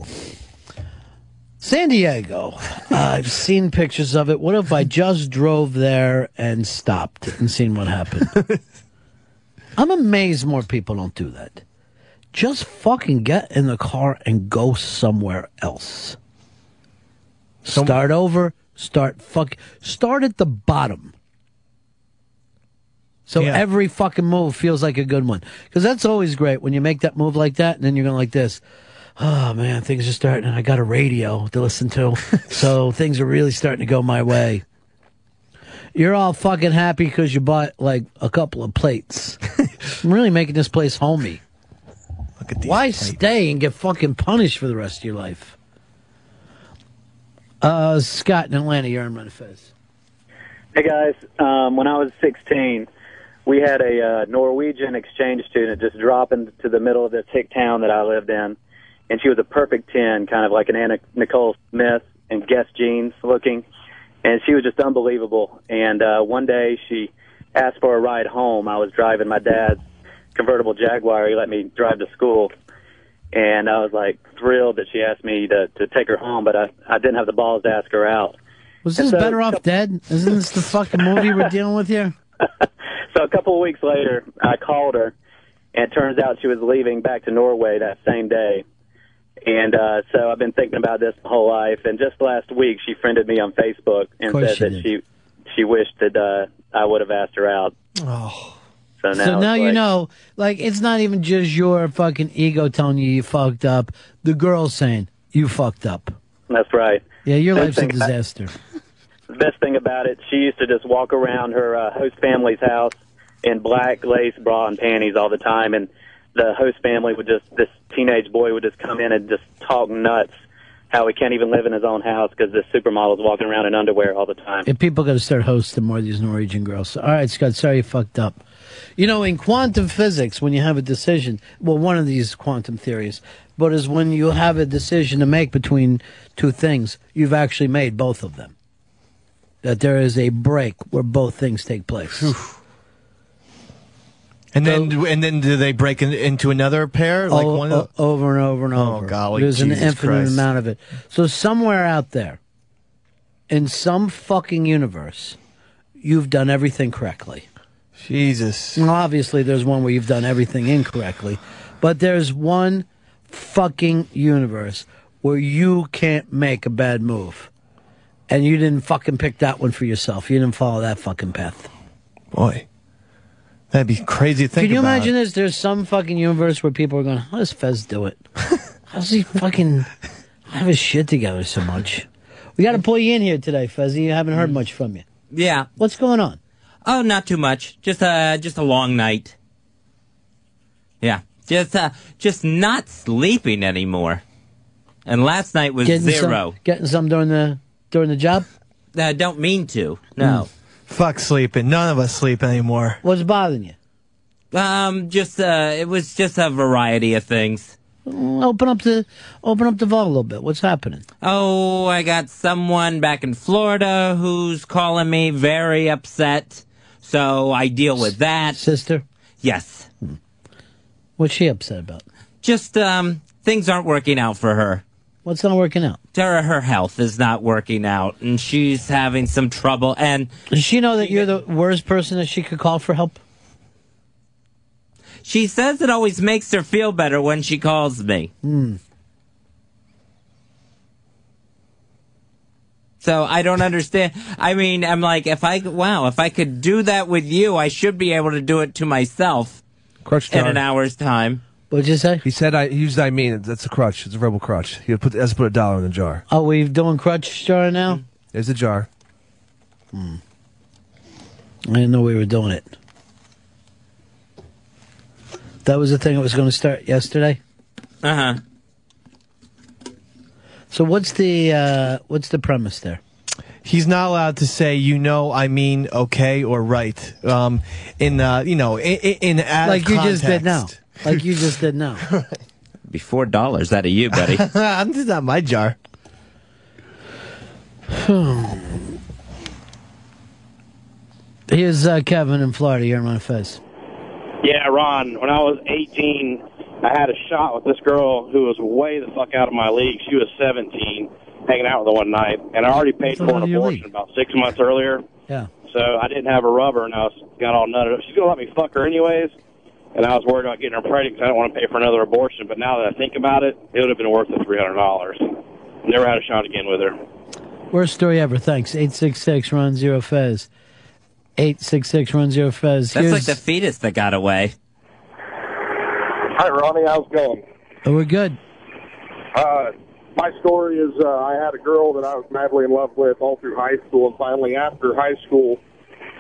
San Diego. I've seen pictures of it. What if I just drove there and stopped and seen what happened? [laughs] I'm amazed more people don't do that. Just fucking get in the car and go somewhere else. Start over. Start fuck. Start at the bottom. So Yeah. every fucking move feels like a good one. Because that's always great when you make that move like that, and then you're going like this. Oh man, things are starting. I got a radio to listen to, [laughs] so things are really starting to go my way. You're all fucking happy because you bought like a couple of plates. [laughs] I'm really making this place homey. Look at these Why stay and get fucking punished for the rest of your life? Uh, Scott in Atlanta, you're on Ron Fez. Hey guys, um, when I was 16, we had a uh, Norwegian exchange student just drop into the middle of this hick town that I lived in, and she was a perfect 10, kind of like an Anna Nicole Smith and Guess jeans looking, and she was just unbelievable. And uh, one day she asked for a ride home. I was driving my dad's convertible Jaguar. He let me drive to school, and I was like thrilled that she asked me to to take her home, but I I didn't have the balls to ask her out. Was this so- better off dead? Isn't this the fucking movie we're dealing with here? [laughs] So a couple of weeks later, I called her, and it turns out she was leaving back to Norway that same day. And uh, so I've been thinking about this my whole life. And just last week, she friended me on Facebook and said she that she she wished that uh, I would have asked her out. Oh. So now, so now you like- know, like it's not even just your fucking ego telling you you fucked up. The girl's saying you fucked up. That's right. Yeah, your Good life's a thing about- disaster. [laughs] The best thing about it, she used to just walk around her uh, host family's house in black lace bra and panties all the time, and the host family would just this teenage boy would just come in and just talk nuts how he can't even live in his own house because this supermodel's walking around in underwear all the time. If people got to start hosting more of these Norwegian girls. All right, Scott, sorry you fucked up. You know, in quantum physics, when you have a decision, well, one of these quantum theories, but is when you have a decision to make between two things, you've actually made both of them. That there is a break where both things take place. And then, oh. and then do they break in, into another pair? Like O- one of over and over and oh, over. Oh, golly, There's an infinite Christ. amount of it. So somewhere out there, in some fucking universe, you've done everything correctly. Jesus. Well, obviously, there's one where you've done everything incorrectly, but there's one fucking universe where you can't make a bad move, and you didn't fucking pick that one for yourself. You didn't follow that fucking path. Boy, that'd be crazy to think Can you about. imagine this? There's some fucking universe where people are going, "How does Fez do it? [laughs] How does he fucking have his shit together so much?" We got to pull you in here today, Fezzy. You haven't heard mm. much from you. Yeah. What's going on? Oh, not too much. Just uh just a long night. Yeah. Just uh just not sleeping anymore. And last night was Getting zero. Some, getting some during the during the job. I don't mean to. No. Fuck sleeping. None of us sleep anymore. What's bothering you? Um just uh it was just a variety of things. Open up the open up the vault a little bit. What's happening? Oh, I got someone back in Florida who's calling me very upset. So I deal with that. Sister? Yes. What's she upset about? Just um things aren't working out for her. What's not working out? Her, her health is not working out and she's having some trouble and Does she know that you're the worst person that she could call for help? she says it always makes her feel better when she calls me. Hmm. So I don't understand. I mean, I'm like, if I wow, if I could do that with you, I should be able to do it to myself Crutch in an hour's time. What'd you say? He said I he used I mean. That's a crutch. It's a verbal crutch. He put has to put a dollar in the jar. Oh, we're doing crutch jar now? There's the jar. Hmm. I didn't know we were doing it. That was the thing that was going to start yesterday. Uh huh. So what's the uh, what's the premise there? He's not allowed to say, you know, I mean, okay or right. Um, in uh, you know, in, in out like of you just did now. Like you just did now. [laughs] [laughs] Be four dollars out of you, buddy. [laughs] I'm just not my jar. [sighs] Here's uh, Kevin in Florida. You're on face Yeah, Ron. When I was 18, I had a shot with this girl who was way the fuck out of my league. She was 17, hanging out with her one night, and I already paid What's for an of your abortion about six months earlier. Yeah. So I didn't have a rubber, and I was got all nutted up. She's gonna let me fuck her anyways, and I was worried about getting her pregnant because I don't want to pay for another abortion. But now that I think about it, it would have been worth the three hundred dollars. Never had a shot again with her. Worst story ever. Thanks. Eight six six Ron Zero Fez. Eight six six Ron Zero Fez. That's Here's, like the fetus that got away. Hi, Ronnie. How's it going? oh, we're good. Uh, my story is uh, I had a girl that I was madly in love with all through high school, and finally after high school,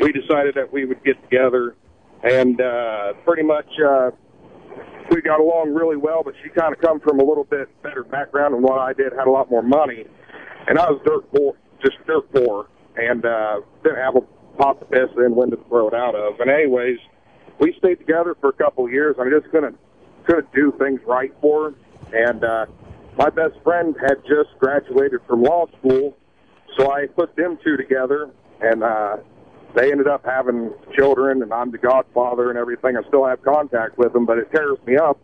we decided that we would get together, and uh, pretty much uh, we got along really well. But she kind of come from a little bit better background than what I did, had a lot more money, and I was dirt poor, just dirt poor, and uh, didn't have a pot to piss in, when to throw it out of. And anyways, we stayed together for a couple of years. I just couldn't couldn't do things right for her, and uh, my best friend had just graduated from law school, so I put them two together, and uh, they ended up having children, and I'm the godfather and everything. I still have contact with them, but it tears me up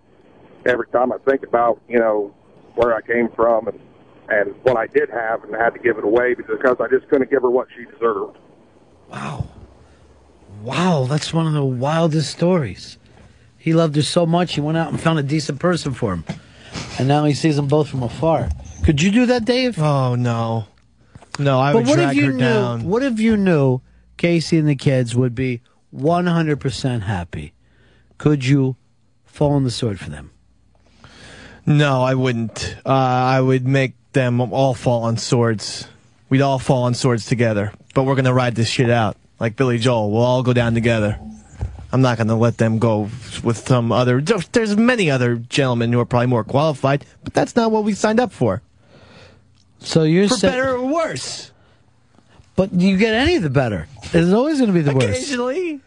every time I think about you know where I came from and and what I did have, and had to give it away because I just couldn't give her what she deserved. Wow. Wow, that's one of the wildest stories. He loved her so much, he went out and found a decent person for him. And now he sees them both from afar. Could you do that, Dave? Oh no, no! I but would what drag if you her knew? down. What if you knew Casey and the kids would be 100% happy? Could you fall on the sword for them? No, I wouldn't. Uh, I would make them all fall on swords. We'd all fall on swords together. But we're gonna ride this shit out like Billy Joel. We'll all go down together. I'm not gonna let them go with some other. There's many other gentlemen who are probably more qualified, but that's not what we signed up for. So you're for sa- better or worse. But you get any of the better. It's always going to be the worst. Occasionally.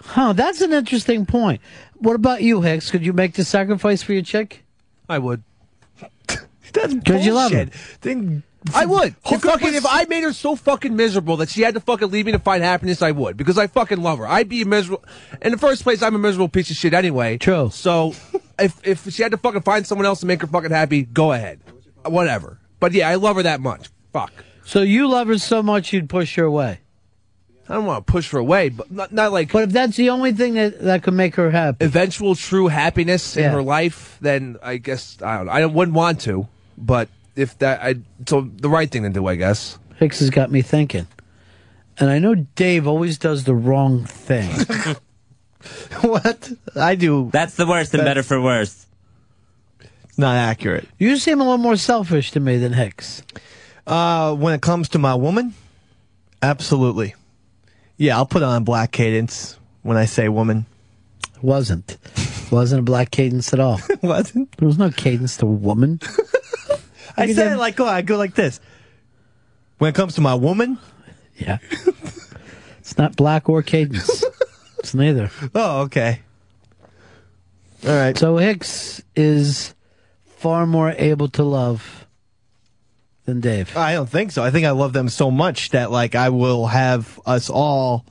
Huh, that's an interesting point. What about you, Hicks? Could you make the sacrifice for your chick? I would. [laughs] That's Because you love her. Then I would. If, fucking, if I made her so fucking miserable that she had to fucking leave me to find happiness, I would. Because I fucking love her. I'd be miserable. In the first place, I'm a miserable piece of shit anyway. True. So, if if she had to fucking find someone else to make her fucking happy, go ahead. Whatever. But yeah, I love her that much. Fuck. So you love her so much you'd push her away. I don't want to push her away, but not, not like. But if that's the only thing that, that could make her happy. eventual true happiness in Yeah. her life, then I guess I don't. know. I wouldn't want to, but if that, I so the right thing to do, I guess. Hicks has got me thinking. And I know Dave always does the wrong thing. [laughs] what? I do. That's the worst and better for worse. It's not accurate. you seem a little more selfish to me than Hicks. Uh, when it comes to my woman, absolutely. Yeah, I'll put on black cadence when I say woman. Wasn't. Wasn't a black cadence at all. [laughs] Wasn't. There was no cadence to woman. [laughs] I said it like, oh, I go like this. When it comes to my woman, Yeah. it's not black or cadence. [laughs] It's neither. oh, okay. All right. So Hicks is far more able to love than Dave. I don't think so. I think I love them so much that like I will have us all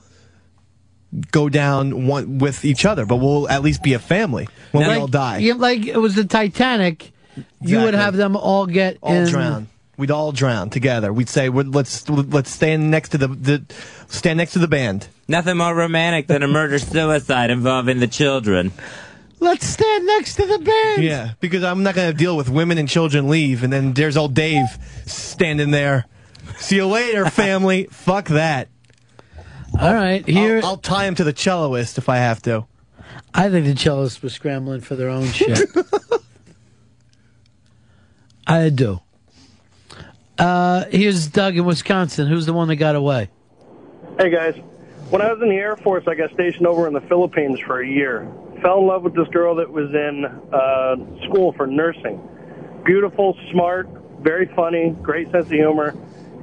go down one with each other, but we'll at least be a family when we like, all die. like it was the Titanic. You would have them all get all in. drown. We'd all drown together. We'd say, "Let's let's stand next to the, the stand next to the band." Nothing more romantic than a murder suicide involving the children. Let's stand next to the band. Yeah, because I'm not going to deal with women and children leave, and then there's old Dave standing there. See you later, [laughs] family. Fuck that. All right, here I'll, I'll tie him to the celloist if I have to. I think the cellists were scrambling for their own shit. [laughs] I do. Uh, here's Doug in Wisconsin. Who's the one that got away? Hey guys, when I was in the Air Force, I got stationed over in the Philippines for a year. Fell in love with this girl that was in uh, school for nursing. Beautiful, smart, very funny, great sense of humor.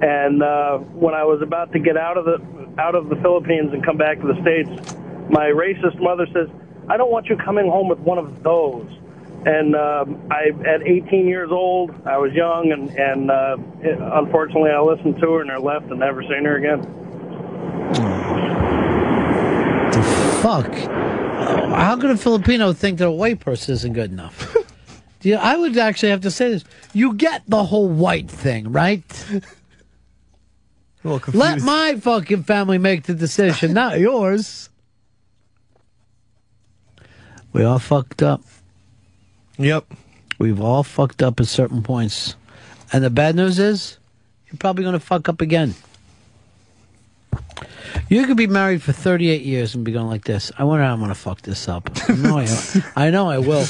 And uh, when I was about to get out of the out of the Philippines and come back to the states, my racist mother says, "I don't want you coming home with one of those." And um, I, at 18 years old, I was young, and and uh, it, unfortunately, I listened to her and I left and never seen her again. The Fuck. How could a Filipino think that a white person isn't good enough? [laughs] Yeah, I would actually have to say this. You get the whole white thing, right? Let my fucking family make the decision, not [laughs] yours. We all fucked up. Yep. We've all fucked up at certain points. And the bad news is, you're probably going to fuck up again. You could be married for 38 years and be going like this. I wonder how I'm going to fuck this up. I know I, [laughs] I know I will.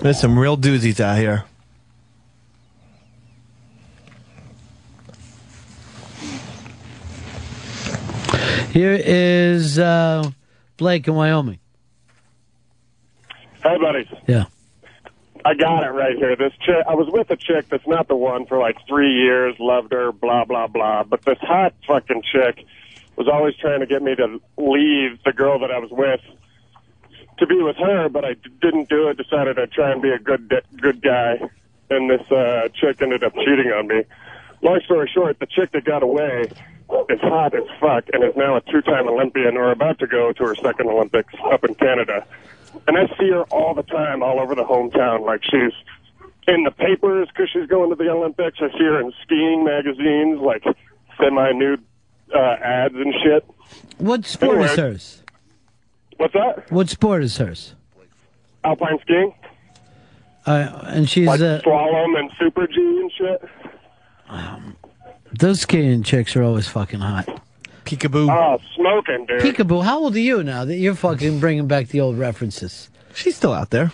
There's some real doozies out here. Here is uh, Blake in Wyoming. Hey, buddies. Yeah. I got it right here. This chick, I was with a chick that's not the one for like three years, loved her, blah, blah, blah. But this hot fucking chick was always trying to get me to leave the girl that I was with to be with her, but I didn't do it. Decided I'd try and be a good, good guy. And this, uh, chick ended up cheating on me. Long story short, the chick that got away is hot as fuck and is now a two-time Olympian or about to go to her second Olympics up in Canada. And I see her all the time, all over the hometown. Like she's in the papers because she's going to the Olympics. I see her in skiing magazines, like semi-nude uh, ads and shit. What sport is hers? What's that? What sport is hers? Alpine skiing, Uh, and she's like uh, slalom and super G and shit. those skiing chicks are always fucking hot. Peekaboo. Oh, smoking, dude. Peekaboo, how old are you now that you're fucking bringing back the old references? She's still out there.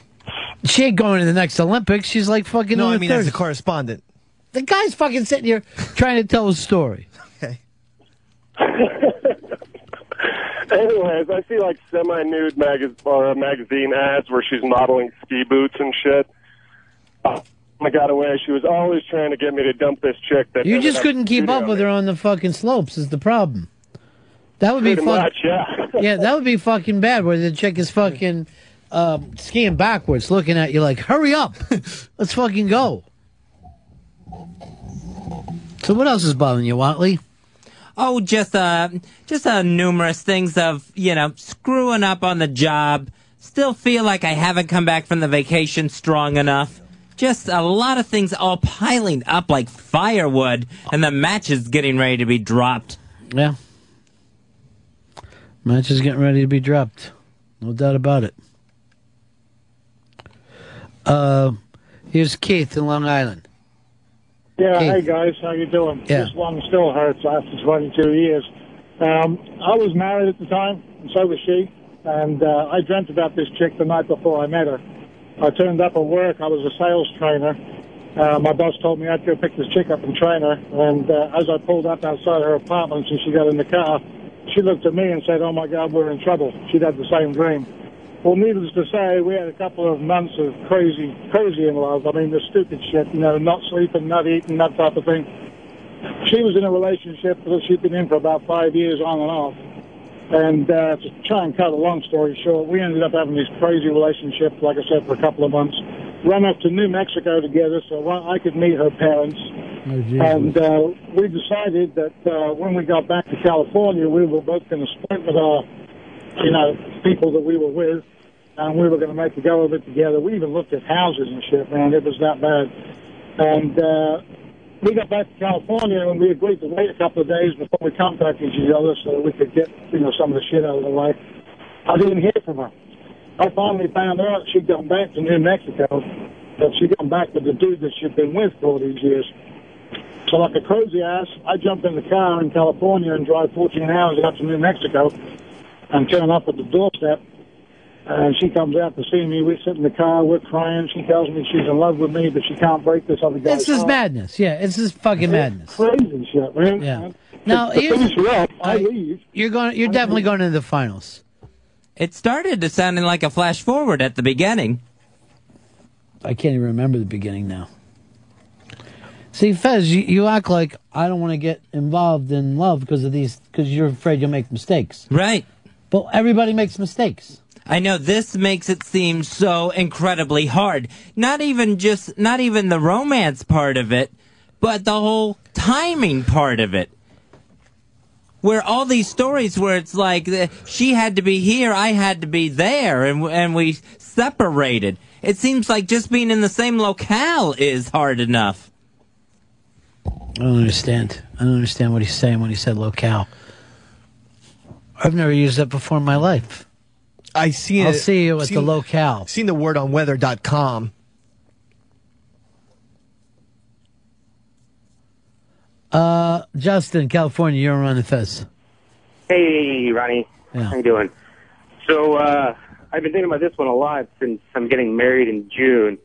She ain't going to the next Olympics. She's like fucking. No, I her mean as a correspondent. The guy's fucking sitting here trying to tell a story. Okay. [laughs] Anyways, I see like semi-nude magaz- or uh, magazine ads where she's modeling ski boots and shit. Oh, I got away. She was always trying to get me to dump this chick. That You just couldn't keep up with her on the fucking slopes. Is the problem? That would be Pretty fuck- much, yeah. [laughs] yeah, that would be fucking bad. Where the chick is fucking um, skiing backwards, looking at you like, "Hurry up, [laughs] let's fucking go." So what else is bothering you, Whatley? Oh, just uh, just uh, numerous things of you know screwing up on the job. Still feel like I haven't come back from the vacation strong enough. Just a lot of things all piling up like firewood, and the match is getting ready to be dropped. Yeah, match is getting ready to be dropped. No doubt about it. Uh, here's Keith in Long Island. Yeah, Keith. hey guys, how you doing? Yeah. This one still hurts after 22 years. Um, I was married at the time, and so was she. And uh, I dreamt about this chick the night before I met her. I turned up at work. I was a sales trainer. Uh, my boss told me I'd go pick this chick up and train her. And uh, as I pulled up outside her apartment and she got in the car, she looked at me and said, "Oh my God, we're in trouble." She'd had the same dream. Well, needless to say, we had a couple of months of crazy, crazy in love. I mean, the stupid shit, you know, not sleeping, not eating, that type of thing. She was in a relationship that she'd been in for about five years on and off. And uh, to try and cut a long story short, we ended up having this crazy relationship, like I said, for a couple of months. Run up to New Mexico together so I could meet her parents. And uh, we decided that uh, when we got back to California, we were both going to split with our, you know, people that we were with, and we were going to make a go of it together. We even looked at houses and shit, man. It was that bad. And uh, we got back to California, and we agreed to wait a couple of days before we contacted each other so that we could get, you know, some of the shit out of the way. I didn't hear from her. I finally found out she'd gone back to New Mexico, that she'd gone back with the dude that she'd been with for all these years. So like a crazy ass, I jumped in the car in California and drive 14 hours out to New Mexico and turn up at the doorstep. And she comes out to see me. We sit in the car. We're crying. She tells me she's in love with me, but she can't break this other guy's It's just madness. Yeah, it's just fucking madness. Crazy shit, man. Yeah. Now, to here's- finish her up, I I- leave. You're going. You're definitely going into the finals. It started to sounding like a flash forward at the beginning. I can't even remember the beginning now. See, Fez, you, you act like I don't want to get involved in love because of these, because you're afraid you'll make mistakes. Right. But everybody makes mistakes. I know this makes it seem so incredibly hard. Not even just, not even the romance part of it, but the whole timing part of it. Where all these stories where it's like uh, she had to be here, I had to be there, and and we separated. It seems like just being in the same locale is hard enough. I don't understand. I don't understand what he's saying when he said locale. I've never used that before in my life. I seen I'll it- see you at seen- the locale. Seen the word on weather.com. Uh, Justin, California, you're on the Fez. Hey, Ronnie. Yeah. How you doing? So, uh, I've been thinking about this one a lot since I'm getting married in June.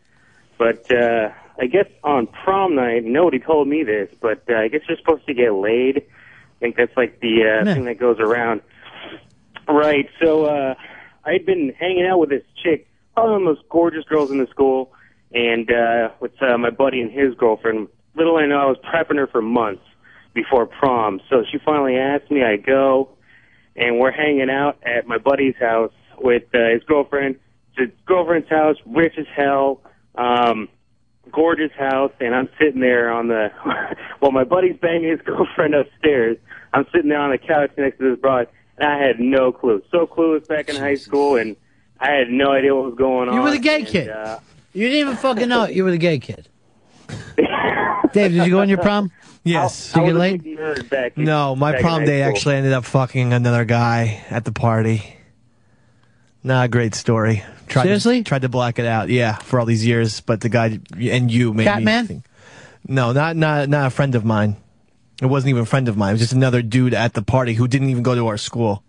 But, uh, I guess on prom night, nobody told me this, but uh, I guess you're supposed to get laid. I think that's like the uh, thing that goes around. Right. So, uh, I'd been hanging out with this chick, probably one of the most gorgeous girls in the school, and, uh, with, uh, my buddy and his girlfriend. Little I know, I was prepping her for months before prom. So she finally asked me, I go, and we're hanging out at my buddy's house with uh, his girlfriend. It's his girlfriend's house, rich as hell, um, gorgeous house, and I'm sitting there on the, [laughs] while my buddy's banging his [laughs] girlfriend upstairs, I'm sitting there on the couch next to this broad, and I had no clue. So clueless back in high school, and I had no idea what was going on. You were the gay and, kid. Uh, You didn't even fucking know. You were the gay kid. Dave, did you go on your prom? [laughs] Yes. Did you get back in- No, my prom day actually ended up fucking another guy at the party. Not a great story. Tried Seriously? To, tried to black it out. Yeah, for all these years, but the guy and you made me think. No, not not not a friend of mine. It wasn't even a friend of mine. It was just another dude at the party who didn't even go to our school.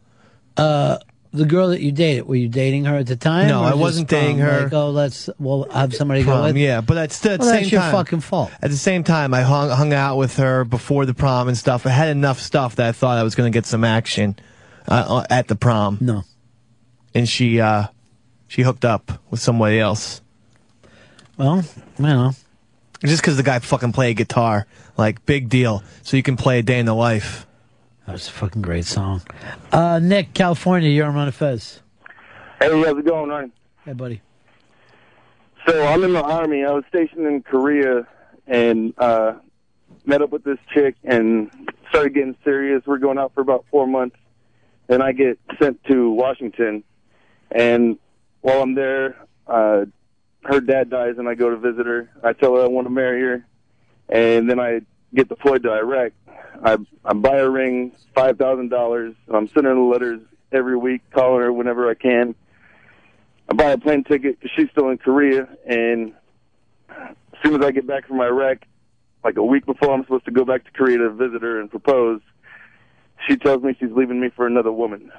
Uh, the girl that you dated, were you dating her at the time? No, I wasn't prom? dating her. Like, oh, let's, we'll have somebody go Prom, with. yeah, but that's still at Well, the that's same your time. fucking fault. At the same time, I hung hung out with her before the prom and stuff. I had enough stuff that I thought I was going to get some action uh, uh, at the prom. No, and she uh, she hooked up with somebody else. Well, I don't know. Just because the guy fucking played guitar, like big deal. So you can play a day in the life. That was a fucking great song. Uh, Nick, California, you're on Ron and Fez. Hey, how's it going, Ryan? Hey, buddy. So I'm in the army. I was stationed in Korea and uh met up with this chick and started getting serious. We're going out for about four months, and I get sent to Washington. And while I'm there, uh her dad dies, and I go to visit her. I tell her I want to marry her, and then I get deployed to Iraq. I I buy a ring, five thousand dollars. I'm sending her letters every week, calling her whenever I can. I buy a plane ticket she's still in Korea, and as soon as I get back from Iraq, like a week before I'm supposed to go back to Korea to visit her and propose, she tells me she's leaving me for another woman.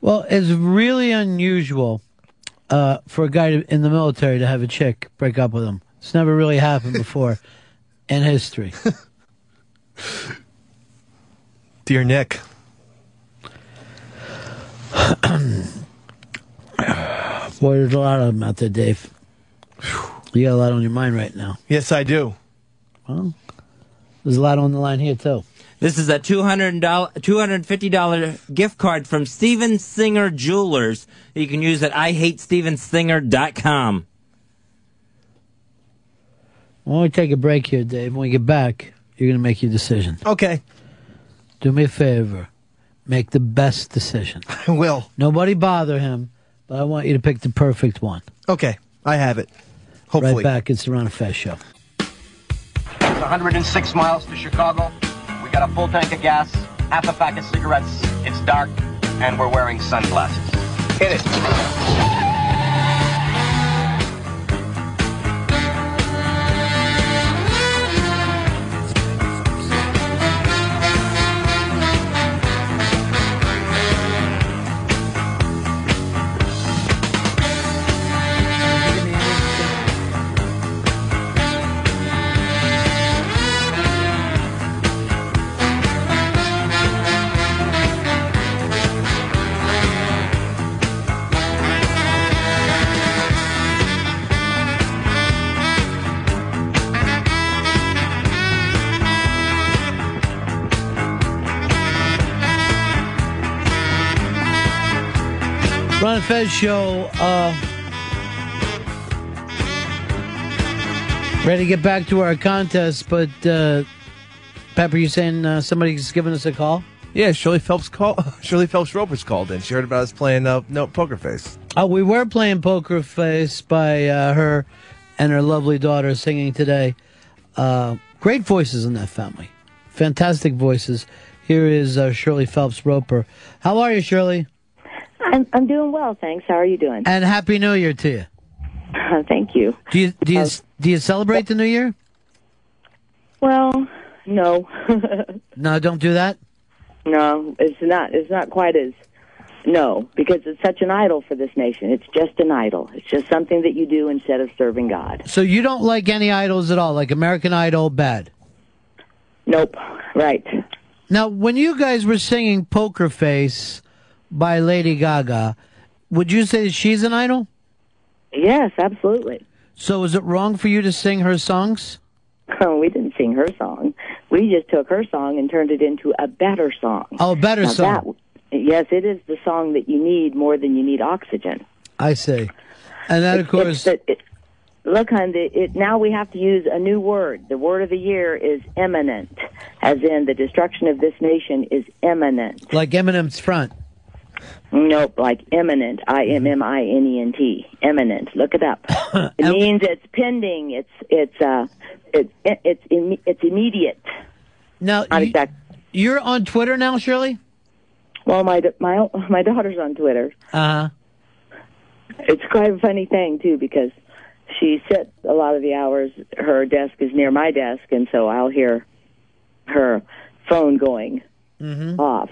Well, it's really unusual uh, for a guy to, in the military to have a chick break up with him. It's never really happened before [laughs] in history. [laughs] Dear Nick. [clears throat] Boy, there's a lot of them out there, Dave. You got a lot on your mind right now. Yes, I do. Well, There's a lot on the line here too. This is a $200, $250 gift card from Steven Singer Jewelers that you can use at IHateStevenSinger.com. When we take a break here, Dave, when we get back, you're going to make your decision. Okay. Do me a favor. Make the best decision. [laughs] I will. Nobody bother him, but I want you to pick the perfect one. Okay. I have it. Hopefully. Right back. It's the Ron and Fez show. It's 106 miles to Chicago. We got a full tank of gas, half a pack of cigarettes. It's dark, and we're wearing sunglasses. Hit it. Ron and Fez show. Uh, ready to get back to our contest, but uh, Pepper, you saying uh, somebody's giving us a call? Yeah, Shirley Phelps call. [laughs] Shirley Phelps Roper's called in. She heard about us playing uh, no poker face. Oh, we were playing Poker Face by uh, her and her lovely daughter singing today. Uh, great voices in that family. Fantastic voices. Here is uh, Shirley Phelps Roper. How are you, Shirley? I'm, I'm doing well, thanks. How are you doing? And Happy New Year to you. Uh, thank you. Do you do you uh, do you celebrate the New Year? Well, no, [laughs] No, don't do that. no, it's not. It's not quite as no, because it's such an idol for this nation. It's just an idol. It's just something that you do instead of serving God. So you don't like any idols at all, like American Idol, bad. Nope. Right. Now, when you guys were singing Poker Face by Lady Gaga, would you say she's an idol? Yes, absolutely. So is it wrong for you to sing her songs? Oh, [laughs] we didn't sing her song. We just took her song and turned it into a better song. Oh, a better Now song. That, yes, it is the song that you need more than you need oxygen. I see. And that, of course, the- it- look, hon, it, now we have to use a new word. The word of the year is imminent, as in the destruction of this nation is imminent. like Eminem's front. Nope, like imminent. I M M I N E N T. Imminent. Look it up. [laughs] It means it's pending. It's it's uh it's it's it's immediate. Now, Not exact. You're on Twitter now, Shirley? Well, my my my daughter's on Twitter. Uh huh. It's quite a funny thing too because she sits a lot of the hours. Her desk is near my desk, and so I'll hear her phone going Mm-hmm. off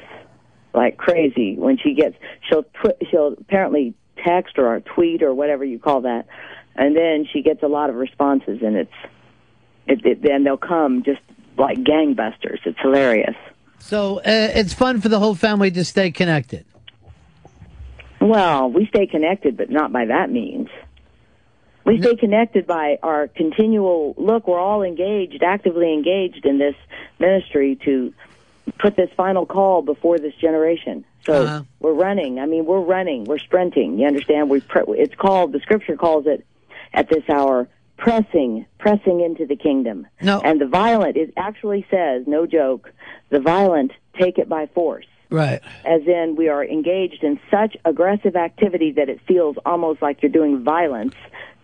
like crazy when she gets. She'll tw- she'll apparently text or tweet or whatever you call that, and then she gets a lot of responses, and it's it, it then they'll come just like gangbusters. It's hilarious. So uh, it's fun for the whole family to stay connected. Well, we stay connected, but not by that means. We stay connected by our continual look. We're all engaged, actively engaged in this ministry to put this final call before this generation. So Uh-huh. we're running. I mean, we're running. We're sprinting. You understand? We pre- it's called the Scripture calls it at this hour pressing, pressing into the kingdom. No. And the violent it actually says, no joke, the violent take it by force Right. as in we are engaged in such aggressive activity that it feels almost like you're doing violence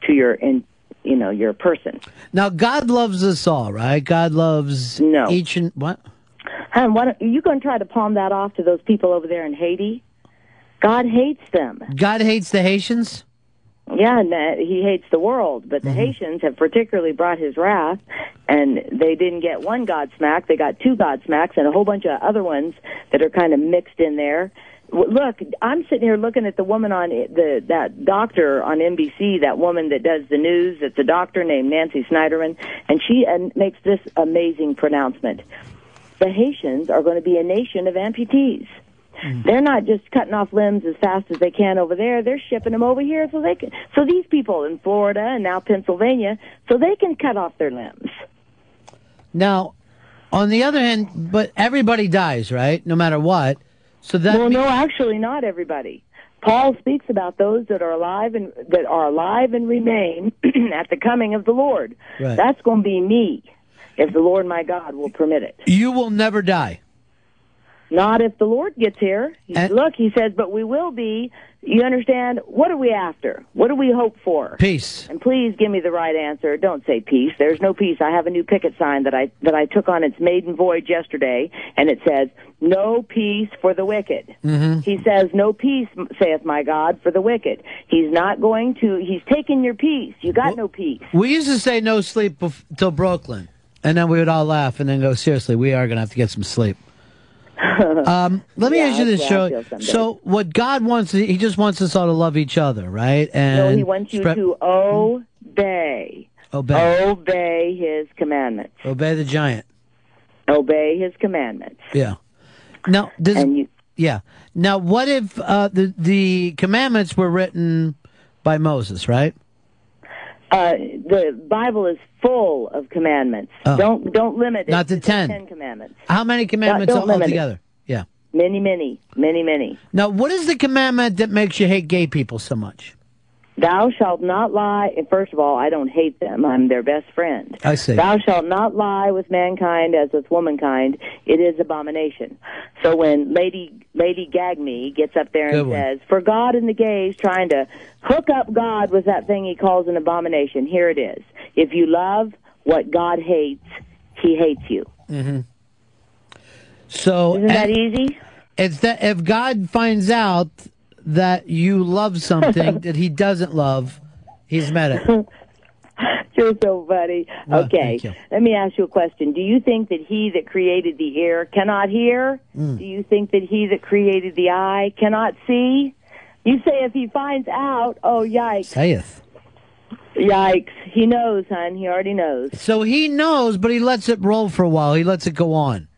to your in you know your person. Now, God loves us all, right? God loves No. each and what? Hon, why don't, are you going to try to palm that off to those people over there in Haiti? God hates them. God hates the Haitians. Yeah, and uh, he hates the world, but Mm-hmm. the Haitians have particularly brought his wrath, and they didn't get one Godsmack; they got two Godsmacks and a whole bunch of other ones that are kind of mixed in there. Look, I'm sitting here looking at the woman on the that doctor on NBC, that woman that does the news. It's a doctor named Nancy Snyderman, and she makes this amazing pronouncement: the Haitians are going to be a nation of amputees. They're not just cutting off limbs as fast as they can over there. They're shipping them over here so they can. So these people in Florida and now Pennsylvania, so they can cut off their limbs. Now, On the other hand, but everybody dies, right? No matter what. So that well, no, actually, not everybody. Paul speaks about those that are alive and that are alive and remain [clears throat] at the coming of the Lord. Right. That's going to be me, if the Lord my God will permit it. you will never die. Not if the Lord gets here. And- Look, he says, but we will be. You understand? What are we after? What do we hope for? Peace. And please give me the right answer. Don't say peace. There's no peace. I have a new picket sign that I that I took on its maiden voyage yesterday, and it says, "No peace for the wicked." Mm-hmm. He says, "No peace, saith my God, for the wicked." He's not going to. He's taking your peace. You got no peace. We used to say no sleep bef- till Brooklyn, and then we would all laugh and then go, seriously, we are going to have to get some sleep. [laughs] um, let me Yeah, ask you this, that's how I Joe. feel some days. So, what God wants, He just wants us all to love each other, right? And no, he wants you spread- to obey. Obey. Obey his commandments. obey the giant. Obey his commandments. Yeah. Now, does yeah. Now, what if uh, the the commandments were written by Moses, right? Uh, the Bible is full of commandments. Oh. Don't don't limit it Not to to 10. Ten commandments. How many commandments it. altogether? Yeah. Many, many, many, many. Now, what is the commandment that makes you hate gay people so much? Thou shalt not lie. And First of all, I don't hate them. I'm their best friend. I see. Thou shalt not lie with mankind as with womankind. It is abomination. So when Lady Lady Gagme gets up there and says, "For God and the gays trying to hook up God with that thing He calls an abomination," here it is. If you love what God hates, He hates you. Mm-hmm. So Isn't that easy? It's that if God finds out that you love something [laughs] that He doesn't love, He's met it. [laughs] You're so funny. Well, okay, let me ask you a question. Do you think that he that created the ear cannot hear? Mm. Do you think that he that created the eye cannot see? You say if he finds out, oh yikes, Saith. yikes. He knows, hon. He already knows. So He knows, but He lets it roll for a while. He lets it go on.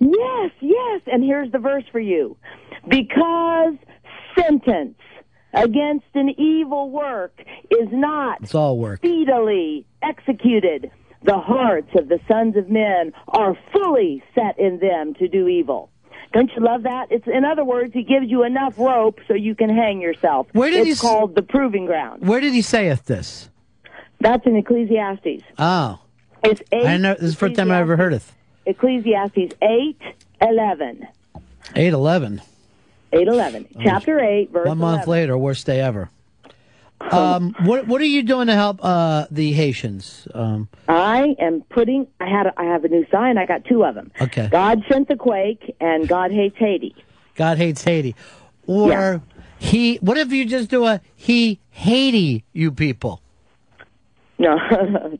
Yes, yes. And here's the verse for you. Because sentence against an evil work is not It's all work. speedily executed. The hearts of the sons of men are fully set in them to do evil. Don't you love that? It's in other words, he gives you enough rope so you can hang yourself. Where did it's he called the proving ground. Where did He sayeth this? That's in Ecclesiastes. Oh, It's eight. I know. This is the first time I ever heard it. Ecclesiastes eight eleven. Eight eleven. Eight eleven. Chapter eight, verse One month 11. later, worst day ever. Um, what what are you doing to help uh, the Haitians? Um, I am putting. I had. A, I have a new sign. I got two of them. okay. God sent the quake, and God hates Haiti. God hates Haiti, or Yeah. he. What if you just do a he Haiti you people? No. [laughs]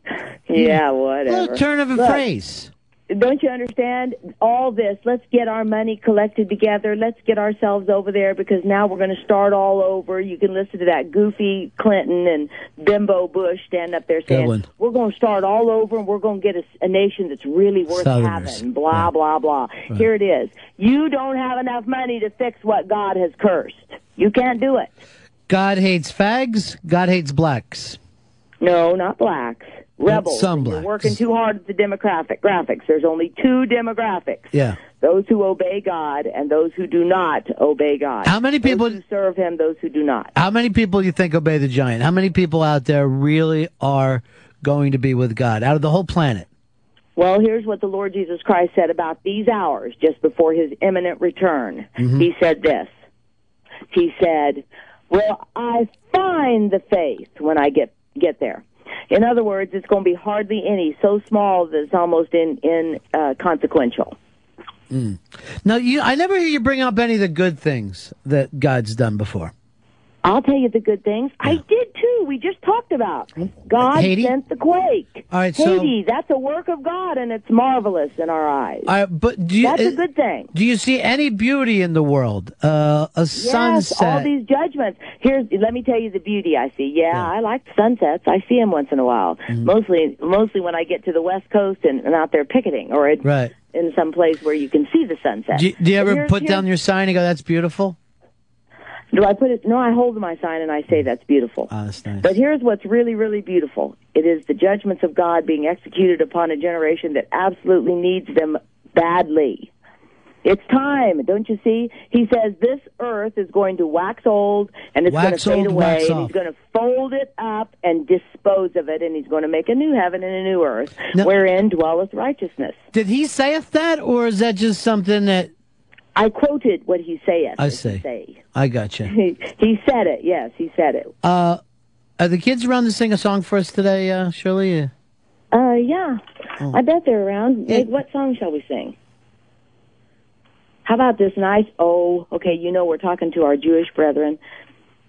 yeah, whatever. Little turn of a Look, phrase. Don't you understand all this? Let's get our money collected together. Let's get ourselves over there because now we're going to start all over. You can listen to that goofy Clinton and bimbo Bush stand up there saying. "We're going to start all over and we're going to get a, a nation that's really worth Southerners. having." Blah blah blah. Here it is. You don't have enough money to fix what God has cursed. You can't do it. God hates fags. God hates blacks. No, not blacks. Rebels. You're working too hard at the demographic graphics. There's only two demographics. Yeah. Those who obey God and those who do not obey God. How many people- Those who serve Him, those who do not. How many people do you think obey the giant? How many people out there really are going to be with God out of the whole planet? Well, here's what the Lord Jesus Christ said about these hours just before His imminent return. Mhm. He said this. He said, "Well, I find the faith when I get get there." In other words, it's going to be hardly any, so small that it's almost in in uh, consequential. Mm. Now, you, I never hear you bring up any of the good things that God's done before. I'll tell you the good things. I did too. We just talked about God Haiti? sent the quake. All right, so- that's a work of God, and it's marvelous in our eyes. I, but do you, That's a uh, good thing. Do you see any beauty in the world? Uh, a Yes, sunset. all these judgments. Here's let me tell you the beauty I see. Yeah, I like sunsets. I see them once in a while. Mm-hmm. Mostly, mostly when I get to the West Coast and, and out there picketing, or in, Right. in some place where you can see the sunset. Do you, do you ever here's- put here's- down your sign and go, "That's beautiful"? Do I put it? No, I hold my sign and I say that's beautiful. Ah, that's nice. But here's what's really, really beautiful. It is the judgments of God being executed upon a generation that absolutely needs them badly. It's time, don't you see? He says this earth is going to wax old and it's Wax going to fade old, away and he's going to fold it up and dispose of it and he's going to make a new heaven and a new earth wherein dwelleth righteousness. Did he sayeth that, or is that just something that I quoted what he saith. I see. say. I gotcha? He, [laughs] he said it, yes, he said it. Uh, are the kids around to sing a song for us today, uh, Shirley? Uh, yeah. Oh. I bet they're around. Meg, what song shall we sing? How about this nice, oh, okay, you know we're talking to our Jewish brethren,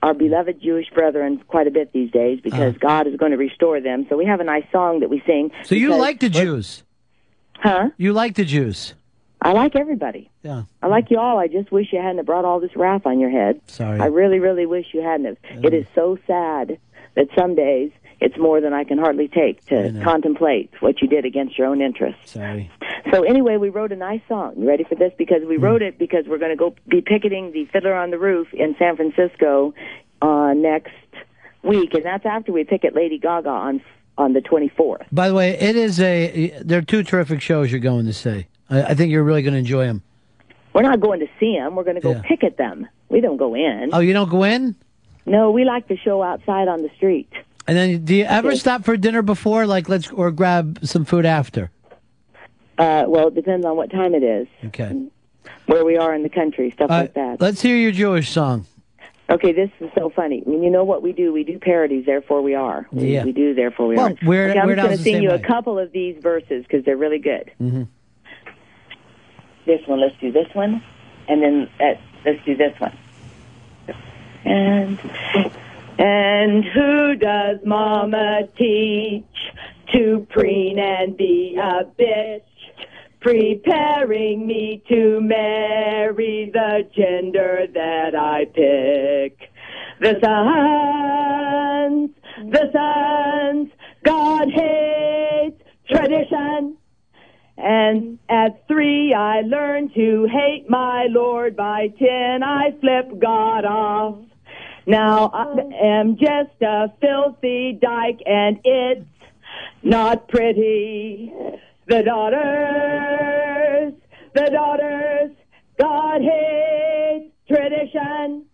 our beloved Jewish brethren quite a bit these days because Uh. God is going to restore them. So we have a nice song that we sing. So you like the Jews? Huh? You like the Jews? I like everybody. Yeah. I like you all. I just wish you hadn't brought all this wrath on your head. Sorry. I really, really wish you hadn't have. It is so sad that some days it's more than I can hardly take to contemplate what you did against your own interests. Sorry. So anyway, we wrote a nice song. You ready for this? Because we wrote it because we're going to go be picketing the Fiddler on the Roof in San Francisco uh, next week, and that's after we picket Lady Gaga on on the 24th. By the way, it is a. There are two terrific shows you're going to see. I, I think you're really going to enjoy them. We're not going to see them. We're going to go Yeah. picket them. We don't go in. Oh, you don't go in? No, we like to show outside on the street. And then, do you ever stop for dinner before, like let's or grab some food after? Uh, well, it depends on what time it is, Okay. where we are in the country, stuff Uh, like that. Let's hear your Jewish song. Okay, this is so funny. I mean, you know what we do? We do parodies, therefore we are. We, Yeah. we do, therefore we Well, are. Weird- okay, I'm just going to sing you a couple of these verses because they're really good. Mm-hmm. This one, let's do this one, and then uh, let's do this one. And and who does Mama teach to preen and be a bitch? Preparing me to marry the gender that I pick. The sons, the sons, God hates tradition. And at three, I learned to hate my Lord. By ten, I flip God off. Now I am just a filthy dyke, and it's not pretty. The daughters, the daughters, God hates tradition.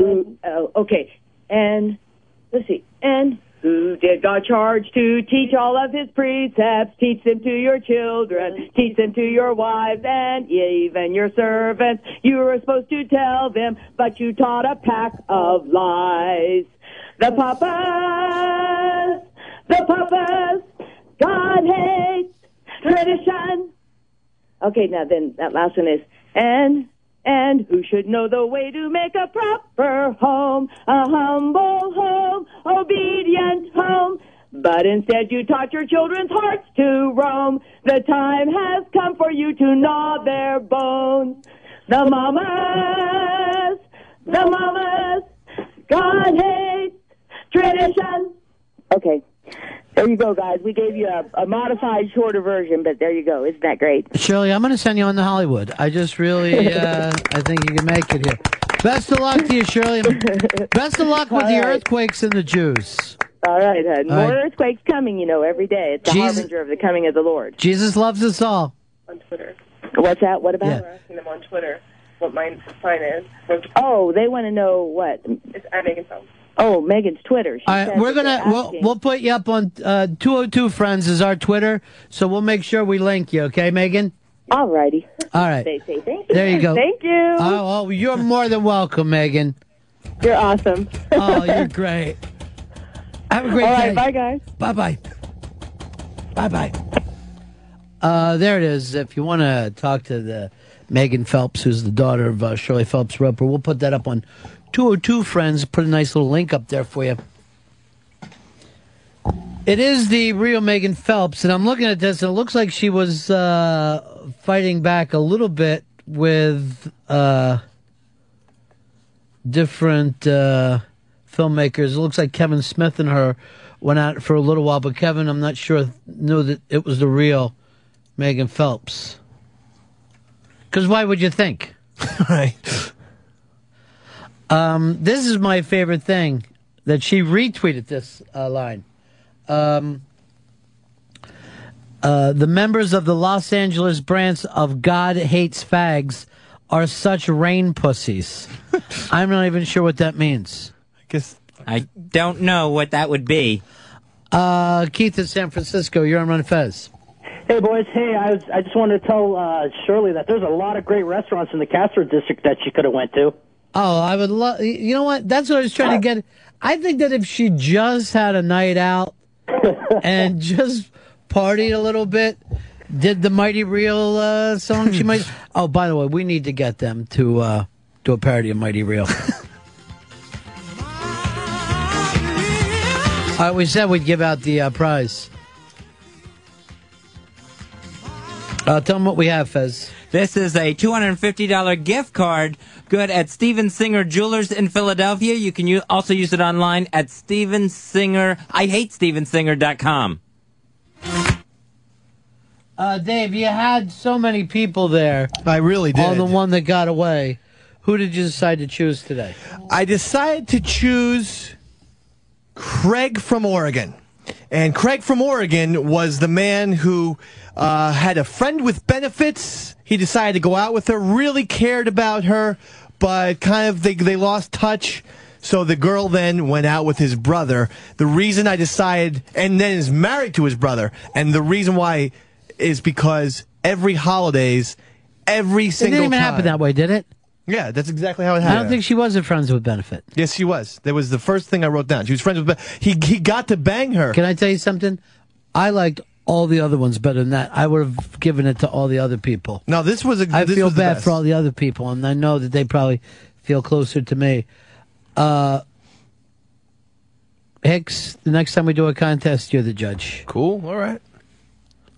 Ooh, oh, okay, and let's see, and who did God charge to teach all of his precepts? Teach them to your children, teach them to your wives, and even your servants. You were supposed to tell them, but you taught a pack of lies. The papas, the papas, God hates tradition. Okay, now then that last one is, and and who should know the way to make a proper home, a humble home, obedient home. But instead you taught your children's hearts to roam. The time has come for you to gnaw their bones. The mamas, the mamas, God hates tradition. Okay. There you go, guys. We gave you a, a modified, shorter version, but there you go. Isn't that great? Shirley, I'm going to send you on to Hollywood. I just really, [laughs] uh, I think you can make it here. Best of luck to you, Shirley. Best of luck with All the right. earthquakes and the Jews. All right, hon. All More right. earthquakes coming, you know, every day. It's the Jesus- harbinger of the coming of the Lord. Jesus loves us all. on Twitter. What's that? What about? We're asking them on Twitter what my sign is. Oh, they want to know what? It's at Megan Phelps. Oh, Megan's Twitter. She All right, we're gonna we'll, we'll put you up on uh, 202 Friends is our Twitter, so we'll make sure we link you. Okay, Megan. All righty. All right. They say thank you. There you go. Thank you. Oh, oh, you're more than welcome, Megan. You're awesome. Oh, you're great. Have a great All right, day. bye, guys. Bye bye. Bye bye. Uh, there it is. If you want to talk to the Megan Phelps, who's the daughter of uh, Shirley Phelps Roper, we'll put that up on 202 Friends. Put a nice little link up there for you. It is the real Megan Phelps, and I'm looking at this, and it looks like she was uh, fighting back a little bit with uh, different uh, filmmakers. It looks like Kevin Smith and her went out for a little while, but Kevin, I'm not sure, knew that it was the real Megan Phelps. Because why would you think? [laughs] right. Um, this is my favorite thing that she retweeted this uh, line. Um, uh, the members of the Los Angeles branch of God Hates Fags are such rain pussies. [laughs] I'm not even sure what that means. I guess I don't know what that would be. Uh, Keith in San Francisco, you're on Ron Fez. Hey boys, hey, I was I just wanted to tell uh, Shirley that there's a lot of great restaurants in the Castro district that she could have went to. Oh, I would love. You know what? That's what I was trying to get. I think that if she just had a night out [laughs] and just partied a little bit, did the Mighty Real uh, song, she might. [laughs] Oh, by the way, we need to get them to uh, do a parody of Mighty Real. [laughs] All right, we said we'd give out the uh, prize. Uh, tell them what we have, Fez. This is a $250 gift card good at Steven Singer Jewelers in Philadelphia. You can u- also use it online at Steven Singer, I hate stevensinger.com. Uh, Dave, you had so many people there. I really did. On the one that got away. Who did you decide to choose today? I decided to choose Craig from Oregon. And Craig from Oregon was the man who uh, had a friend with benefits. He decided to go out with her, really cared about her, but kind of they, they lost touch. So the girl then went out with his brother. The reason I decided, and then is married to his brother, and the reason why is because every holidays, every It single didn't even time. happen that way, did it? Yeah, that's exactly how it happened. I don't think she was a friends with benefit. Yes, she was. That was the first thing I wrote down. She was friends with. Ben- He he got to bang her. Can I tell you something? I liked all the other ones better than that. I would have given it to all the other people. No, this was a. I this feel bad for all the other people, and I know that they probably feel closer to me. Uh, Hicks, the next time we do a contest, you're the judge. Cool. All right.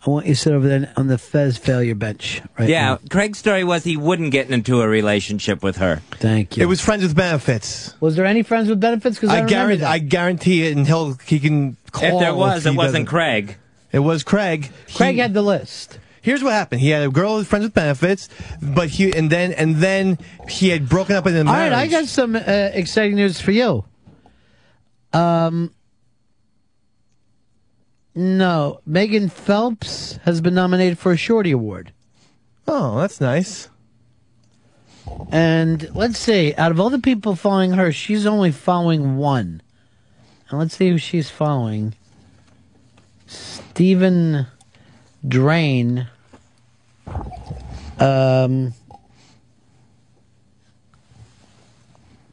I want you to sit over there on the Fez failure bench. Right yeah, now. Craig's story was he wouldn't get into a relationship with her. Thank you. It was friends with benefits. Was there any friends with benefits? Because I, I guarantee. that. I guarantee it until he can call. If there was, he it wasn't doesn't. Craig. It was Craig. Craig He- had the list. Here's what happened. He had a girl with friends with benefits, but he and then and then he had broken up with a All right. I got some uh, exciting news for you. Um, no, Megan Phelps has been nominated for a Shorty Award. Oh, that's nice. And let's see, out of all the people following her, she's only following one. And let's see who she's following. Stephen Drain. Um.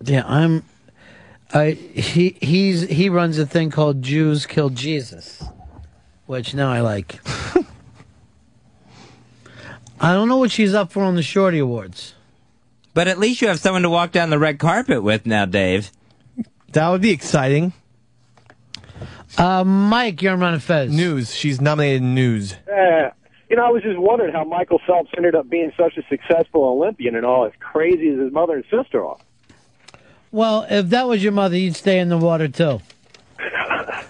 Yeah, I'm. I he he's he runs a thing called Jews Kill Jesus, which now I like. I don't know what she's up for on the Shorty Awards. But at least you have someone to walk down the red carpet with now, Dave. That would be exciting. Uh, Mike, you're on Ron Fez. News. She's nominated in news. Uh, you know, I was just wondering how Michael Phelps ended up being such a successful Olympian and all as crazy as his mother and sister are. Well, if that was your mother, you'd stay in the water too.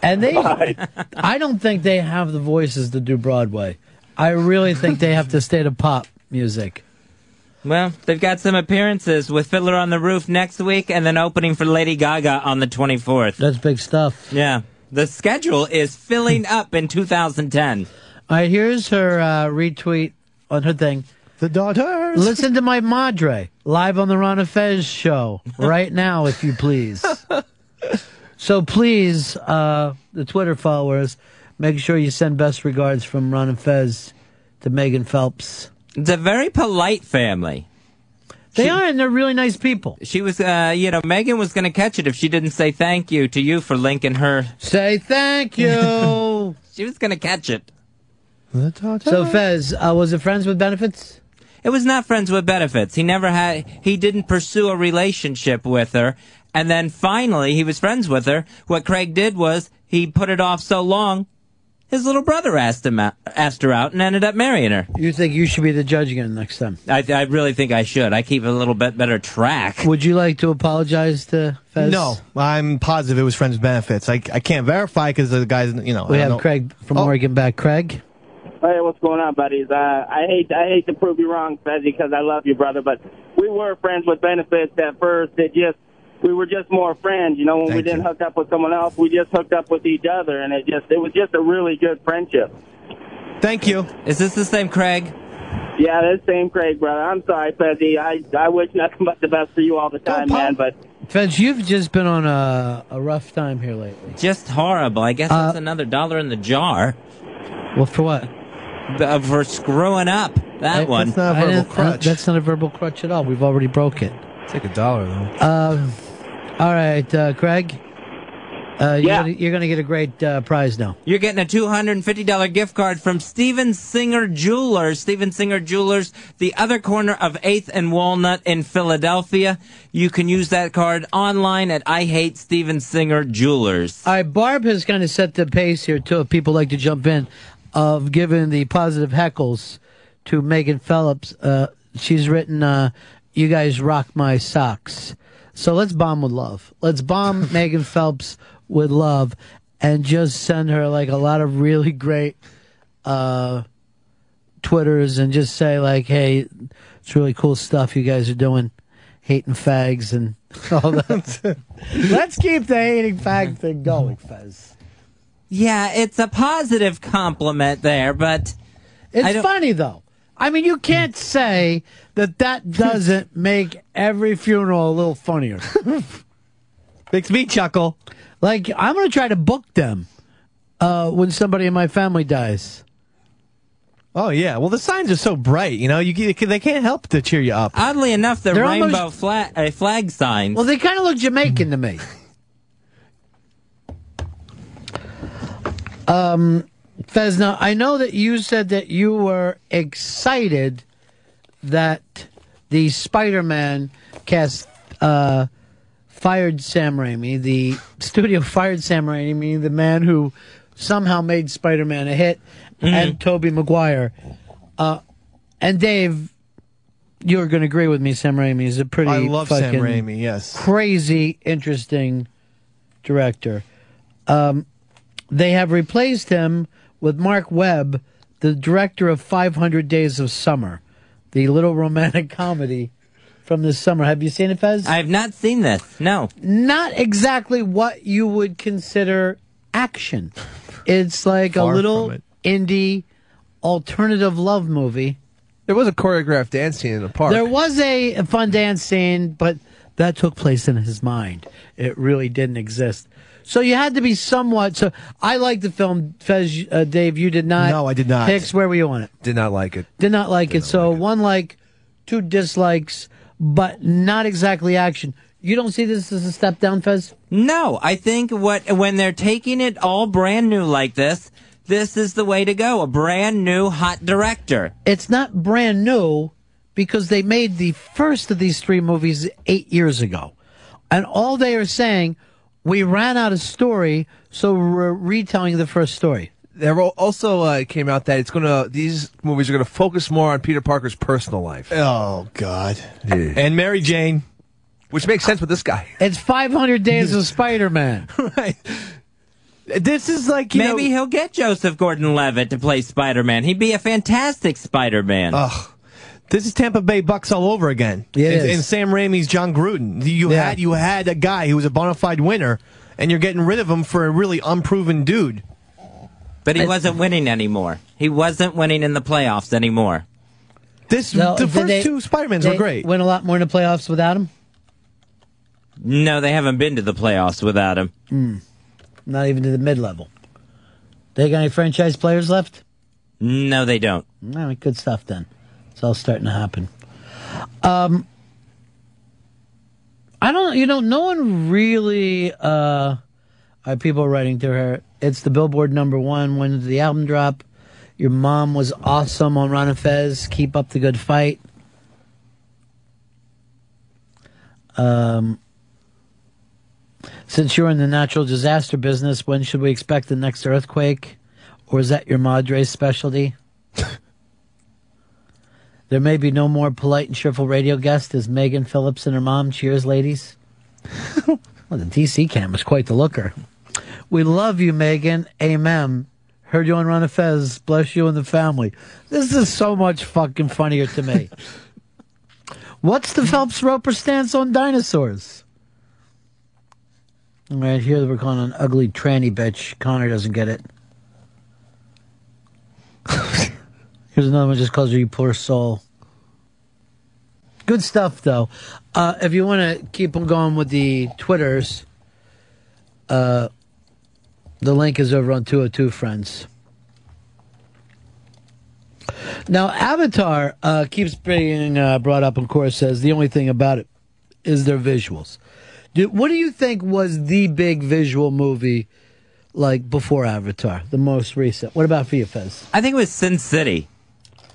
And they, I don't think they have the voices to do Broadway. I really think they have to stay to pop music. Well, they've got some appearances with Fiddler on the Roof next week and then opening for Lady Gaga on the 24th. That's big stuff. Yeah. The schedule is filling up in 2010. All right, here's her uh, retweet on her thing. The daughters. Listen to my madre live on the Ron Fez show right now, if you please. [laughs] so please, uh, the Twitter followers, make sure you send best regards from Ron and Fez to Megan Phelps. It's a very polite family. They are, and they're really nice people. She was, uh, you know, Megan was going to catch it if she didn't say thank you to you for linking her. Say thank you. [laughs] she was going to catch it. So Fez, uh, was it friends with benefits? It was not friends with benefits. He never had, he didn't pursue a relationship with her. And then finally, he was friends with her. What Craig did was he put it off so long, his little brother asked him out, asked her out and ended up marrying her. You think you should be the judge again next time? I, I really think I should. I keep a little bit better track. Would you like to apologize to Fez? No, I'm positive it was friends benefits. I, I can't verify because the guys, you know. We I have know. Craig from Oh. Oregon back. Craig? Hey, what's going on, buddies? Uh, I hate I hate to prove you wrong, Fezzy, because I love you, brother. But we were friends with benefits at first. It just we were just more friends. You know, when we didn't you. hook up with someone else, we just hooked up with each other, and it just it was just a really good friendship. Thank you. Is this the same Craig? Yeah, that's same Craig, brother. I'm sorry, Fezzy. I I wish nothing but the best for you all the time, man. But Feds, you've just been on a, a rough time here lately. Just horrible. I guess that's another dollar in the jar. Well, for what? Uh, for screwing up that I- one. I didn't- uh, that's not a verbal crutch at all. We've already broke it. Take a dollar though. Um, all right, uh, Craig. Uh, you're, Yeah. gonna, you're gonna get a great uh, prize now. You're getting a $250 gift card from Steven Singer Jewelers. Steven Singer Jewelers, the other corner of 8th and Walnut in Philadelphia. You can use that card online at I Hate Steven Singer Jewelers. All right, Barb has kind of set the pace here too. If people like to jump in, of giving the positive heckles to Megan Phelps. Uh, she's written, uh, "You guys rock my socks." So let's bomb with love. Let's bomb [laughs] Megan Phelps with love, and just send her like a lot of really great uh, twitters, and just say like, "Hey, it's really cool stuff you guys are doing." Hating fags and [laughs] all that. [laughs] Let's keep the hating fag thing going, Fez. Yeah, it's a positive compliment there, but It's funny though. I mean, you can't say that that doesn't [laughs] make every funeral a little funnier. [laughs] Makes me chuckle. Like I'm gonna try to book them uh, when somebody in my family dies. Oh yeah. Well, the signs are so bright. You know, you they can't help to cheer you up. Oddly enough, the They're rainbow almost- flag, uh, flag signs. Well, they kind of look Jamaican to me. [laughs] Um, Fezna, I know that you said that you were excited that the Spider-Man cast uh, fired Sam Raimi. The studio fired Sam Raimi, the man who somehow made Spider-Man a hit, and Tobey Maguire. Uh, and Dave, you're going to agree with me. Sam Raimi is a pretty. I love Sam Raimi, yes. crazy, interesting director. Um, they have replaced him with Mark Webb, the director of 500 Days of Summer, the little romantic [laughs] comedy from this summer. Have you seen it, Fez? I have not seen this. No. Not exactly what you would consider action. It's like Far a little from indie alternative love movie. There was a choreographed dance scene in the park. There was a a fun dance scene, but that took place in his mind. It really didn't exist. So you had to be somewhat. So I like the film. Fez, uh, Dave, you did not. No, I did not. Hicks, where were you on it? Did not like it. Did not like it. So one like, two dislikes, but not exactly action. You don't see this as a step down, Fez? No, I think what when they're taking it all brand new like this, this is the way to go. A brand new hot director. It's not brand new because they made the first of these three movies eight years ago. And all they are saying, we ran out of story, so we're retelling the first story. There also uh, came out that it's gonna these movies are gonna focus more on Peter Parker's personal life. Oh God. And Mary Jane, which makes sense with this guy. It's 500 Days of Spider Man. [laughs] right. This is like you Maybe know, he'll get Joseph Gordon-Levitt to play Spider-Man. He'd be a fantastic Spider-Man. Ugh. This is Tampa Bay Bucks all over again. Yeah, and, and Sam Raimi's Jon Gruden. You Yeah. had you had a guy who was a bona fide winner, and you're getting rid of him for a really unproven dude. But he wasn't winning anymore. He wasn't winning in the playoffs anymore. This No, the first they- two Spider-Mans were great. Win a lot more in the playoffs without him? No, they haven't been to the playoffs without him. Hmm. Not even to the mid level. They got any franchise players left? No, they don't. All right, good stuff then. It's all starting to happen. Um, I don't, you know, no one really, uh, people writing to her. It's the Billboard number one. When did the album drop? Your mom was awesome on Ron Fez. Keep up the good fight. Um, since you're in the natural disaster business, when should we expect the next earthquake? Or is that your Madre's specialty? [laughs] there may be no more polite and cheerful radio guest as Megan Phelps and her mom. Cheers, ladies. [laughs] well, the DC cam is quite the looker. We love you, Megan. Amen. Heard you on Ron and Fez. Bless you and the family. This is so much fucking funnier to me. [laughs] What's the Phelps Roper stance on dinosaurs? Right here, we're calling an ugly tranny bitch. Connor doesn't get it. [laughs] Here's another one just calls her you poor soul. Good stuff, though. Uh, if you want to keep on going with the Twitters, uh, the link is over on 202 Friends. Now, Avatar uh, keeps being uh, brought up, of course, says the only thing about it is their visuals. Do, what do you think was the big visual movie like before Avatar, the most recent? What about for you, Fez? I think it was Sin City.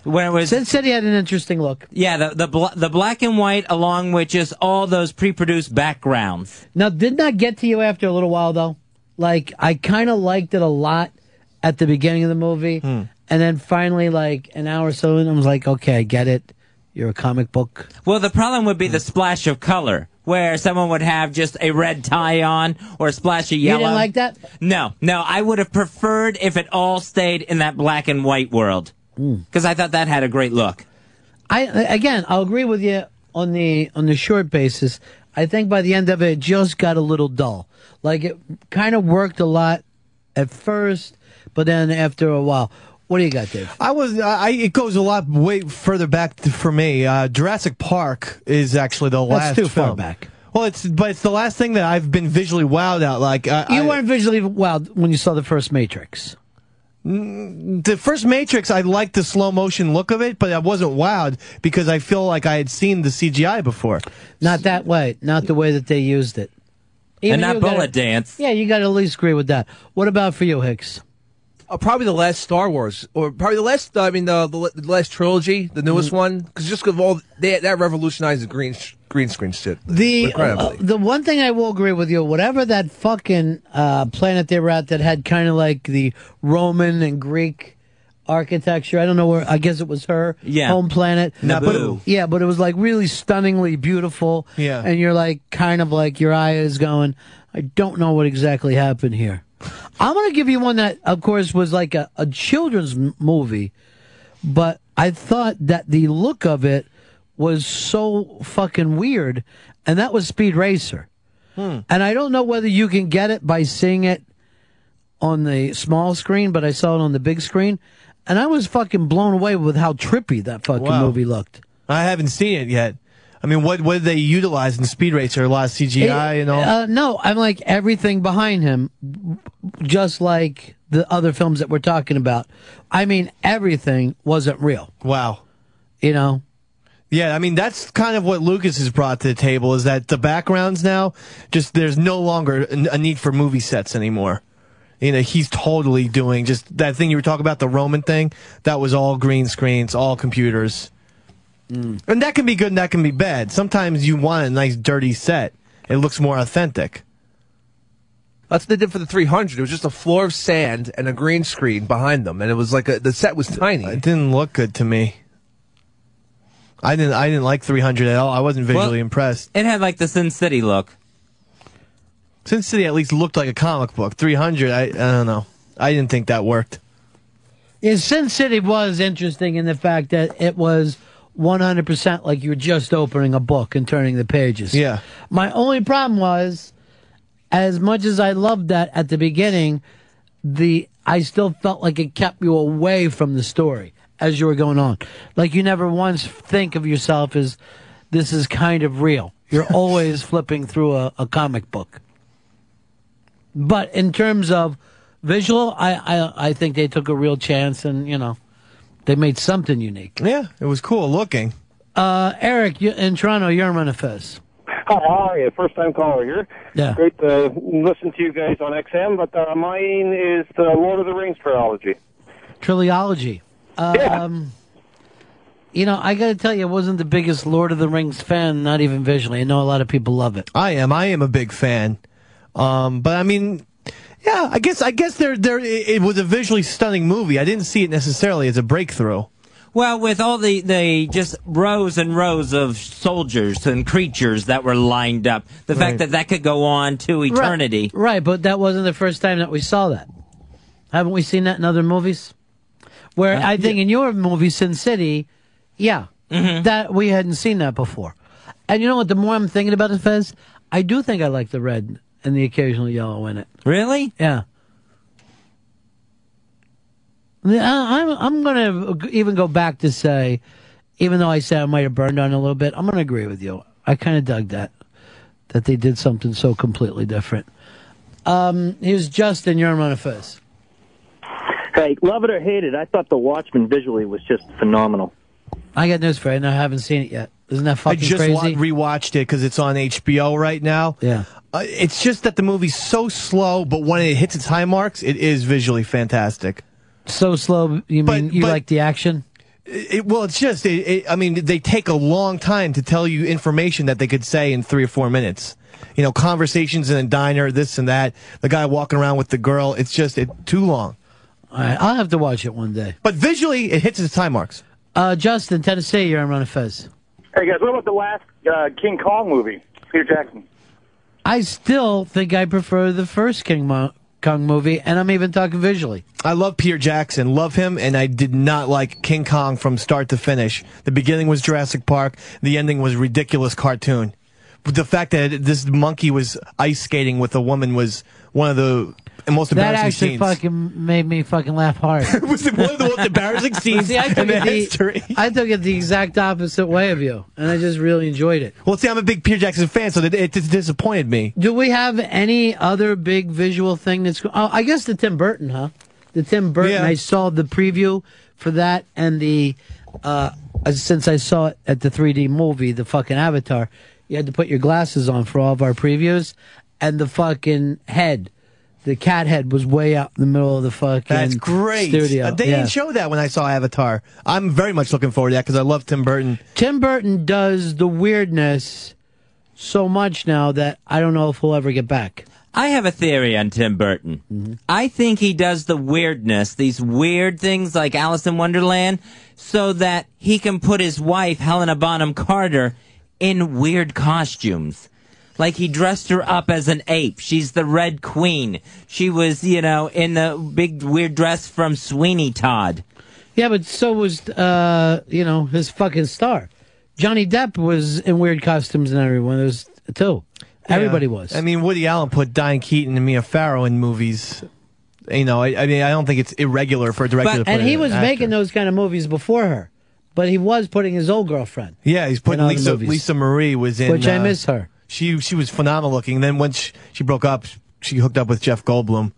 When it was Sin City had an interesting look. Yeah, the the bl- the black and white, along with just all those pre-produced backgrounds. Now, did not get to you after a little while though. Like I kind of liked it a lot at the beginning of the movie, hmm. and then finally, like an hour or so in, I was like, okay, I get it. You're a comic book. Well, the problem would be the hmm. splash of color, where someone would have just a red tie on or a splash of You yellow. didn't like that? No, no. I would have preferred if it all stayed in that black and white world, because I thought that had a great look. I again, I'll agree with you on the on the short basis. I think by the end of it, it just got a little dull. Like it kind of worked a lot at first, but then after a while, what do you got, Dave? I was. I. It goes a lot way further back th- for me. Uh, Jurassic Park is actually the That's last. too far film. back. Well, it's but it's the last thing that I've been visually wowed out. Like I, You I- weren't visually wowed when you saw the first Matrix. The first Matrix, I liked the slow motion look of it, but I wasn't wowed because I feel like I had seen the CGI before. Not that way. Not the way that they used it. and you that gotta- bullet dance. Yeah, you got to at least agree with that. What about for you, Hicks? Uh, probably the last Star Wars, or probably the last. I mean, the the, the last trilogy, the newest Mm-hmm. one, because just of all they, that revolutionized the green sh- green screen shit. The uh, the one thing I will agree with you, whatever that fucking uh, planet they were at that had kind of like the Roman and Greek architecture. I don't know where. I guess it was her Yeah. home planet. Naboo. But it- yeah, but it was like really stunningly beautiful. Yeah. and you're like kind of like your eye is going. I don't know what exactly happened here. I'm gonna give you one that, of course, was like a, a children's m- movie, but I thought that the look of it was so fucking weird, and that was Speed Racer. And I don't know whether you can get it by seeing it on the small screen, but I saw it on the big screen, and I was fucking blown away with how trippy that fucking Wow. movie looked. I haven't seen it yet. I mean, what what did they utilize in Speed Racer? A lot of CGI and all. Uh, no, I'm like everything behind him, just like the other films that we're talking about. I mean, everything wasn't real. wow. You know, Yeah, I mean that's kind of what Lucas has brought to the table is that the backgrounds now just there's no longer a need for movie sets anymore. You know, he's totally doing just that thing you were talking about the Roman thing. That was all green screens, all computers. Mm. And that can be good and that can be bad. Sometimes you want a nice dirty set. It looks more authentic. That's what they did for the 300. It was just a floor of sand and a green screen behind them, and it was like a, the set was tiny. It didn't look good to me. I didn't I didn't like 300 at all. I wasn't visually Well- impressed. It had like the Sin City look. Sin City at least looked like a comic book. 300 I I don't know. I didn't think that worked. yeah, Sin City was interesting in the fact that it was 100% like you were just opening a book and turning the pages. Yeah. My only problem was, as much as I loved that at the beginning, the I still felt like it kept you away from the story as you were going on. Like you never once think of yourself as this is kind of real. You're [laughs] always flipping through a, a comic book. But in terms of visual, I, I I think they took a real chance and you know they made something unique. Yeah, it was cool looking. Uh, Eric, you, in Toronto, you're in Manifest. Hi, how are you? First time caller here. Yeah. Great to listen to you guys on XM, but uh, mine is the Lord of the Rings trilogy. Trilogy. Um, You know, I got to tell you, I wasn't the biggest Lord of the Rings fan, not even visually. I know a lot of people love it. I am. I am a big fan. Um, but I mean, yeah, I guess I guess there there it, it was a visually stunning movie. I didn't see it necessarily as a breakthrough. Well, with all the, the just rows and rows of soldiers and creatures that were lined up, the Right. fact that that could go on to eternity. Right, right, but that wasn't the first time that we saw that. Haven't we seen that in other movies? Where Uh, I think in your movie, Sin City, yeah, that we hadn't seen that before. And you know what? The more I'm thinking about it, Fez, I do think I like the red and the occasional yellow in it. Really? Yeah. Yeah, I'm I'm gonna even go back to say, even though I said I might have burned on a little bit, I'm gonna agree with you. I kind of dug that that they did something so completely different. Um, here's Justin. You're on Fizz. Hey, love it or hate it, I thought The Watchmen visually was just phenomenal. I got news for you. and I haven't seen it yet. Isn't that fucking crazy? I just crazy? rewatched it because it's on HBO right now. Yeah. Uh, it's just that the movie's so slow, but when it hits its high marks, it is visually fantastic. so slow. You mean you but- like the action? It, well, it's just, it, it, I mean, they take a long time to tell you information that they could say in three or four minutes. You know, conversations in a diner, this and that. The guy walking around with the girl. It's just it too long. All right, I'll have to watch it one day. But visually, it hits its time marks. Uh, Justin, Tennessee, you're on Ron and Fez. Hey guys, what about the last uh, King Kong movie? Peter Jackson. I still think I prefer the first King Mo- Kong movie, and I'm even talking visually. I love Peter Jackson, love him, and I did not like King Kong from start to finish. The beginning was Jurassic Park, the ending was ridiculous cartoon. But the fact that this monkey was ice skating with a woman was one of the most That embarrassing actually scenes. fucking made me fucking laugh hard. [laughs] it was one of the most embarrassing scenes [laughs] See, I took, in the it the, history. I took it the exact opposite way of you, and I just really enjoyed it. Well, see, I'm a big Peter Jackson fan, so it, it, disappointed me. Do we have any other big visual thing that's? Oh, I guess the Tim Burton, huh? The Tim Burton. Yeah. I saw the preview for that, and the uh, since I saw it at the 3D movie, the fucking Avatar, you had to put your glasses on for all of our previews, and the fucking head, the cat head, was way out in the middle of the fucking That's great. studio. Uh, they Yeah. didn't show that when I saw Avatar. I'm very much looking forward to that because I love Tim Burton. Tim Burton does the weirdness so much now that I don't know if he'll ever get back. I have a theory on Tim Burton. I think he does the weirdness, these weird things like Alice in Wonderland, so that he can put his wife, Helena Bonham Carter, in weird costumes. Like he dressed her up as an ape. She's the Red Queen. She was, you know, in the big weird dress from Sweeney Todd. Yeah, but so was uh, you know his fucking star. Johnny Depp was in weird costumes and everyone was too. Everybody was. I mean, Woody Allen put Diane Keaton and Mia Farrow in movies. You know, I, I mean, I don't think it's irregular for a director to But, put and he was actor. making those kind of movies before her, but he was putting his old girlfriend. Yeah, he's putting in Lisa. movies. Lisa Marie was in, Which I uh, miss her. She she was phenomenal looking. Then when she, she broke up, she hooked up with Jeff Goldblum.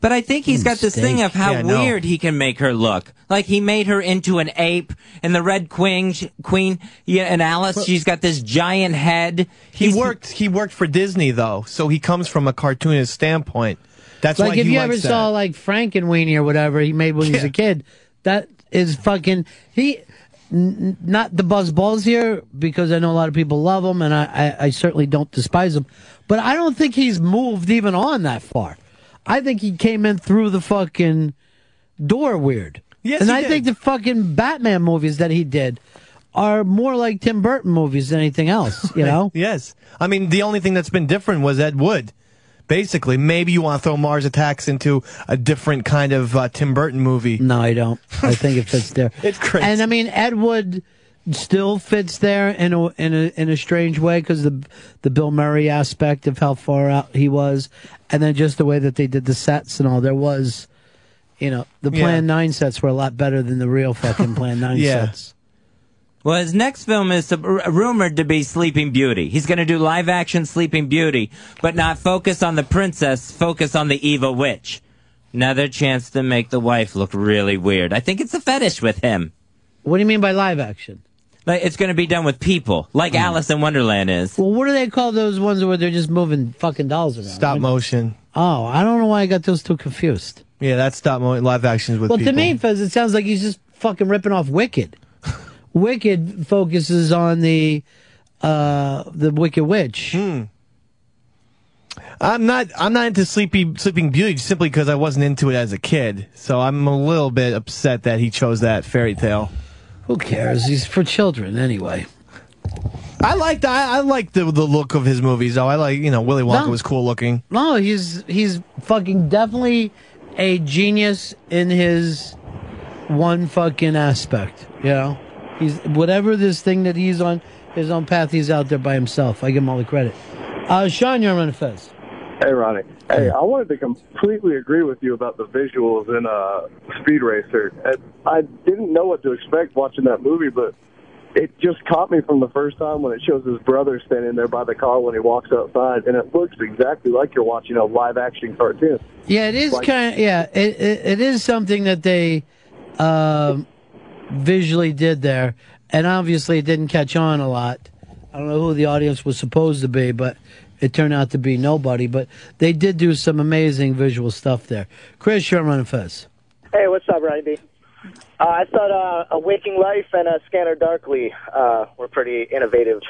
But I think he's got this thing of how Yeah, I know. weird he can make her look. Like he made her into an ape, and the Red Queen, Queen, yeah, and Alice, she's got this giant head. He worked. He worked for Disney though, so he comes from a cartoonist standpoint. That's like why if he you likes ever that. saw like Frankenweenie or whatever he made when he was a kid, that is fucking he. N- not the buzz balls here because I know a lot of people love him and I, I, I certainly don't despise him, but I don't think he's moved even on that far. I think he came in through the fucking door weird. Yes, and I did. think the fucking Batman movies that he did are more like Tim Burton movies than anything else. You [laughs] know? yes. I mean, the only thing that's been different was Ed Wood. Basically, maybe you want to throw Mars Attacks into a different kind of uh, Tim Burton movie. No, I don't. I think it fits there. [laughs] it's great. And I mean, Ed Wood still fits there in a in a in a strange way because the the Bill Murray aspect of how far out he was, and then just the way that they did the sets and all. There was, you know, the Yeah. Plan Nine sets were a lot better than the real fucking Plan Nine [laughs] Yeah. sets. Well, his next film is r- rumored to be Sleeping Beauty. He's going to do live action Sleeping Beauty, but not focus on the princess, focus on the evil witch. Another chance to make the wife look really weird. I think it's a fetish with him. What do you mean by live action? Like it's going to be done with people, like mm. Alice in Wonderland is. Well, what do they call those ones where they're just moving fucking dolls around? Stop motion. Oh, I don't know why I got those two confused. Yeah, that's stop motion live actions with well, people. to me, Fez, it sounds like he's just fucking ripping off Wicked. Wicked focuses on the uh the Wicked Witch. Hmm. I'm not. I'm not into Sleepy Sleeping Beauty simply because I wasn't into it as a kid. So I'm a little bit upset that he chose that fairy tale. Who cares? He's for children anyway. I liked. I, I liked the the look of his movies. though. I like. You know, Willy Wonka No. was cool looking. No, he's he's fucking definitely a genius in his one fucking aspect. You know, he's whatever this thing that he's on his own path. He's out there by himself. I give him all the credit. Uh, Sean, you're on Fez. Hey, Ronnie. Hey, I wanted to completely agree with you about the visuals in uh, Speed Racer. I didn't know what to expect watching that movie, but it just caught me from the first time when it shows his brother standing there by the car when he walks outside, and it looks exactly like you're watching a live action cartoon. Yeah, it is Like- kind of yeah. It, it it is something that they um, visually did there, and obviously it didn't catch on a lot. I don't know who the audience was supposed to be, but it turned out to be nobody. But they did do some amazing visual stuff there. Chris Sherman and Fez. Hey, what's up, Ronnie B? Uh, I thought uh, A Waking Life and uh, Scanner Darkly uh, were pretty innovative.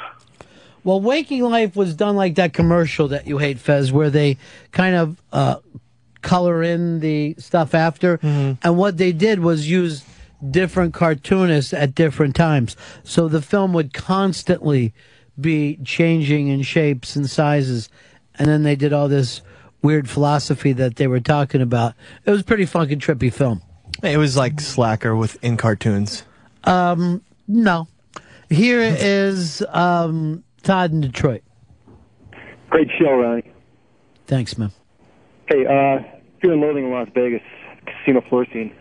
Well, Waking Life was done like that commercial that you hate, Fez, where they kind of uh, color in the stuff after. And what they did was use different cartoonists at different times. So the film would constantly be changing in shapes and sizes. And then they did all this weird philosophy that they were talking about. It was a pretty fucking trippy film. It was like Slacker with in cartoons. Um, no. Here is um, Todd in Detroit. Great show, Ronnie. Thanks, man. Hey, uh, Fear and Loathing in Las Vegas, casino floor scene.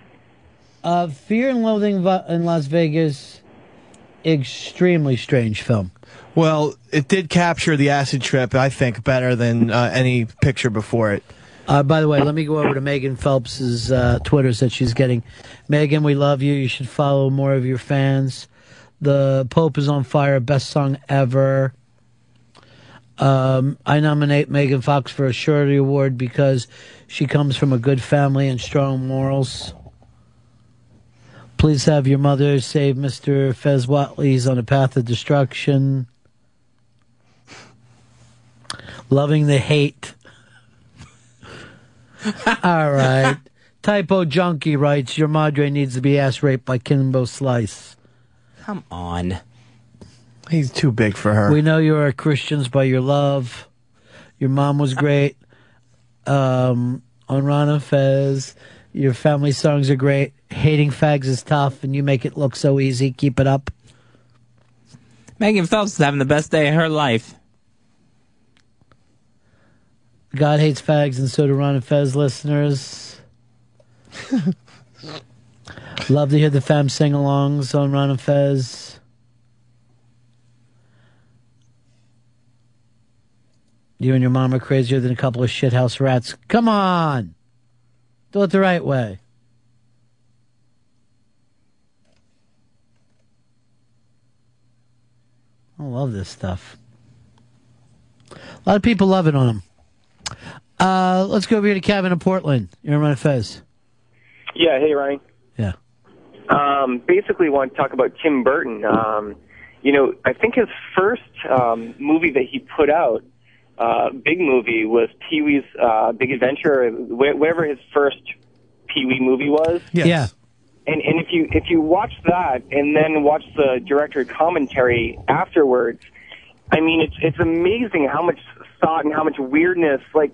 Uh, Fear and Loathing in Las Vegas, extremely strange film. Well, it did capture the acid trip, I think, better than uh, any picture before it. Uh, by the way, let me go over to Megan Phelps's uh, Twitter that she's getting. Megan, we love you. You should follow more of your fans. The Pope is on fire. Best song ever. Um, I nominate Megan Fox for a Shorty Award because she comes from a good family and strong morals. Please have your mother save Mr. Fez Whatley. He's on a path of destruction. Loving the hate. [laughs] All right. Typo Junkie writes, Your madre needs to be ass raped by Kimbo Slice. Come on. He's too big for her. We know you are Christians by your love. Your mom was great. Um, on Ron and Fez. Your family songs are great. Hating fags is tough, and you make it look so easy. Keep it up. Megan Phelps is having the best day of her life. God hates fags, and so do Ron and Fez listeners. [laughs] Love to hear the fam sing alongs on Ron and Fez. You and your mom are crazier than a couple of shithouse rats. Come on! Do it the right way. I love this stuff. A lot of people love it on them. Uh, let's go over here to Kevin in Portland. You're on Fez. Yeah, hey, Ryan. Yeah. Um, basically, want to talk about Tim Burton. Um, you know, I think his first um, movie that he put out, uh, big movie, was Pee Wee's uh, Big Adventure, wh- whatever his first Pee Wee movie was. Yeah. And and if you if you watch that and then watch the director commentary afterwards, I mean it's it's amazing how much thought and how much weirdness like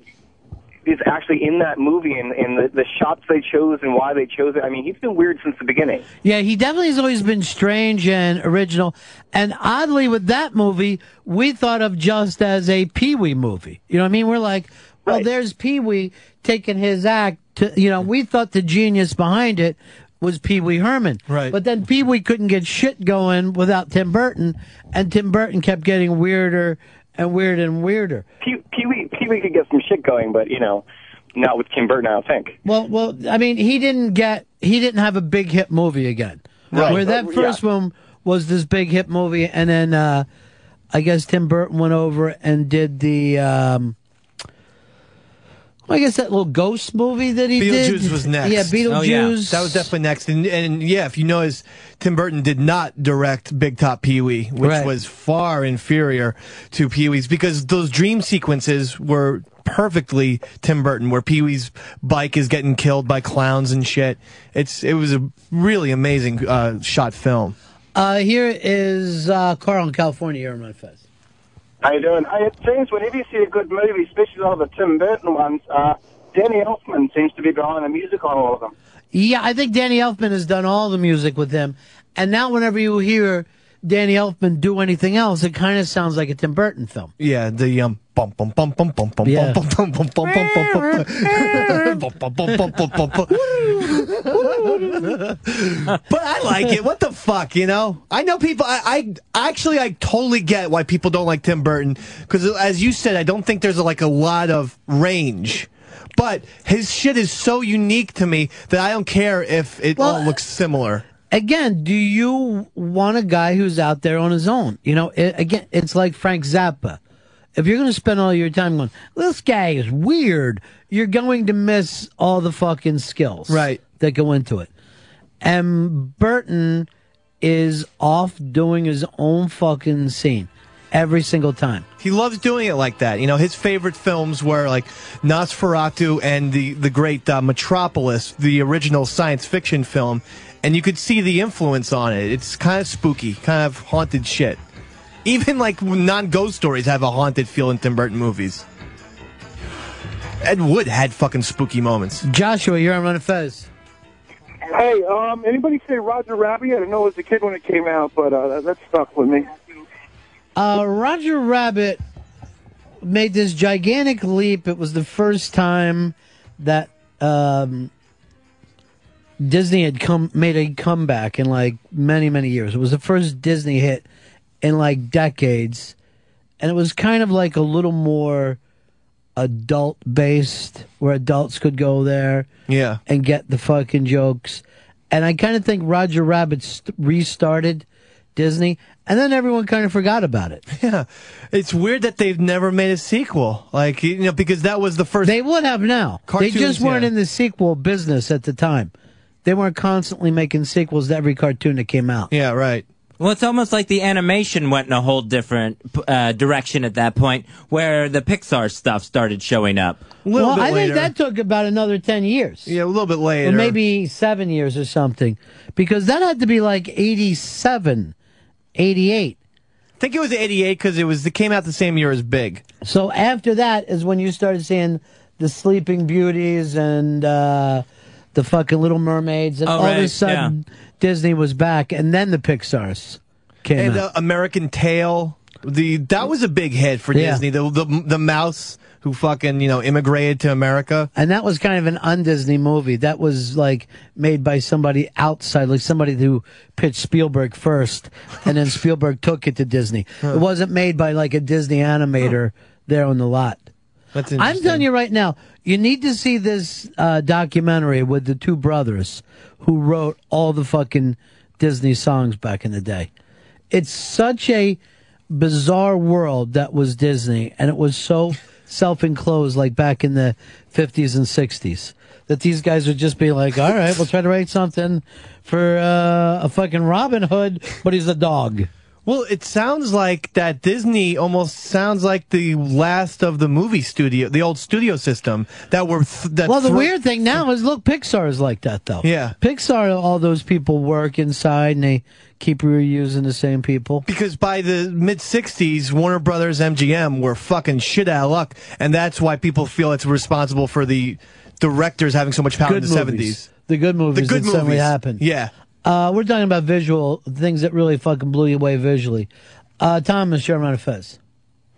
is actually in that movie and, and the, the shots they chose and why they chose it. I mean, he's been weird since the beginning. Yeah, he definitely has always been strange and original. And oddly, with that movie, we thought of just as a Pee Wee movie. You know what I mean? We're like, well, there's Pee Wee taking his act to, you know, we thought the genius behind it was Pee Wee Herman. Right. But then Pee Wee couldn't get shit going without Tim Burton, and Tim Burton kept getting weirder and weirder and weirder. Pee Pee Wee Pee Wee could get some shit going, but you know, not with Tim Burton. I don't think. Well, well, I mean, he didn't get, he didn't have a big hit movie again. Right. Where that first one was this big hit movie, and then uh, I guess Tim Burton went over and did the, um, I guess that little ghost movie that he did. Beetlejuice was next. Yeah, Beetlejuice. Oh, yeah. That was definitely next. And, and yeah, if you notice, Tim Burton did not direct Big Top Pee Wee, which Right. was far inferior to Pee Wee's because those dream sequences were perfectly Tim Burton, where Pee Wee's bike is getting killed by clowns and shit. It's it was a really amazing uh, shot film. Uh, here is uh, Carl in California. You're on my fest. How you doing? I, it seems whenever you see a good movie, especially all the Tim Burton ones, uh, Danny Elfman seems to be behind the music on all of them. Yeah, I think Danny Elfman has done all the music with him. And now whenever you hear Danny Elfman do anything else, it kind of sounds like a Tim Burton film. Yeah, the um bum bum bum bum bum bum Yeah. bum bum bum bum bum bum bum bum bum bum bum bum bum bum. But I like it. What the fuck, you know? I know people. I, I actually, I totally get why people don't like Tim Burton because, as you said, I don't think there's like a lot of range. But his shit is so unique to me that I don't care if it all looks similar. Again, do you want a guy who's out there on his own? You know, it, again, it's like Frank Zappa. If you're going to spend all your time going, this guy is weird, you're going to miss all the fucking skills right. that go into it. And Burton is off doing his own fucking scene every single time. He loves doing it like that. You know, his favorite films were like Nosferatu and the the great uh, Metropolis, the original science fiction film, and you could see the influence on it. It's kind of spooky, kind of haunted shit. Even like non-ghost stories have a haunted feel in Tim Burton movies. Ed Wood had fucking spooky moments. Joshua, you're on Ron and Fez. Hey, um, anybody say Roger Rabbit? I didn't know as a kid when it came out, but uh, that, that stuck with me. Uh, Roger Rabbit made this gigantic leap. It was the first time that um, Disney had come made a comeback in like many many years. It was the first Disney hit in like decades, and it was kind of like a little more adult based, where adults could go there, yeah, and get the fucking jokes. And I kind of think Roger Rabbit st- restarted Disney, and then everyone kind of forgot about it. [laughs] Yeah, it's weird that they've never made a sequel. Like you know, because that was the first. They would have now. Cartoons, they just weren't yeah. in the sequel business at the time. They weren't constantly making sequels to every cartoon that came out. Yeah, right. Well, it's almost like the animation went in a whole different uh, direction at that point, where the Pixar stuff started showing up. well, I think that took about another 10 years. Yeah, a little bit later. Or maybe seven years or something. Because that had to be like 87, 88. I think it was '88 because it was it came out the same year as Big. So after that is when you started seeing the Sleeping Beauties and uh, the fucking Little Mermaids, and Oh, all of a right, sudden Disney was back, and then the Pixar's came and out. uh, American Tail. The that was a big hit for Yeah. Disney. The, the the mouse who fucking you know immigrated to America. And that was kind of an un-Disney movie. That was like made by somebody outside, like somebody who pitched Spielberg first, and then [laughs] Spielberg took it to Disney. It wasn't made by like a Disney animator there on the lot. That's I'm telling you right now, you need to see this uh, documentary with the two brothers who wrote all the fucking Disney songs back in the day. It's such a bizarre world that was Disney, and it was so self-enclosed, like back in the 50s and 60s, that these guys would just be like, "All right, we'll try to write something for uh, a fucking Robin Hood, but he's a dog." Well, it sounds like that Disney almost sounds like the last of the movie studio, the old studio system that were. Th- that well, the thro- weird thing now is, look, Pixar is like that, though. Yeah. Pixar, all those people work inside and they keep reusing the same people. Because by the mid '60s, Warner Brothers, MGM were fucking shit out of luck, and that's why people feel it's responsible for the directors having so much power Good in the movies. '70s. The good movies The good that suddenly movies. happened. Yeah. Uh, we're talking about visual things that really fucking blew you away visually. Uh, Thomas, you're on Fez.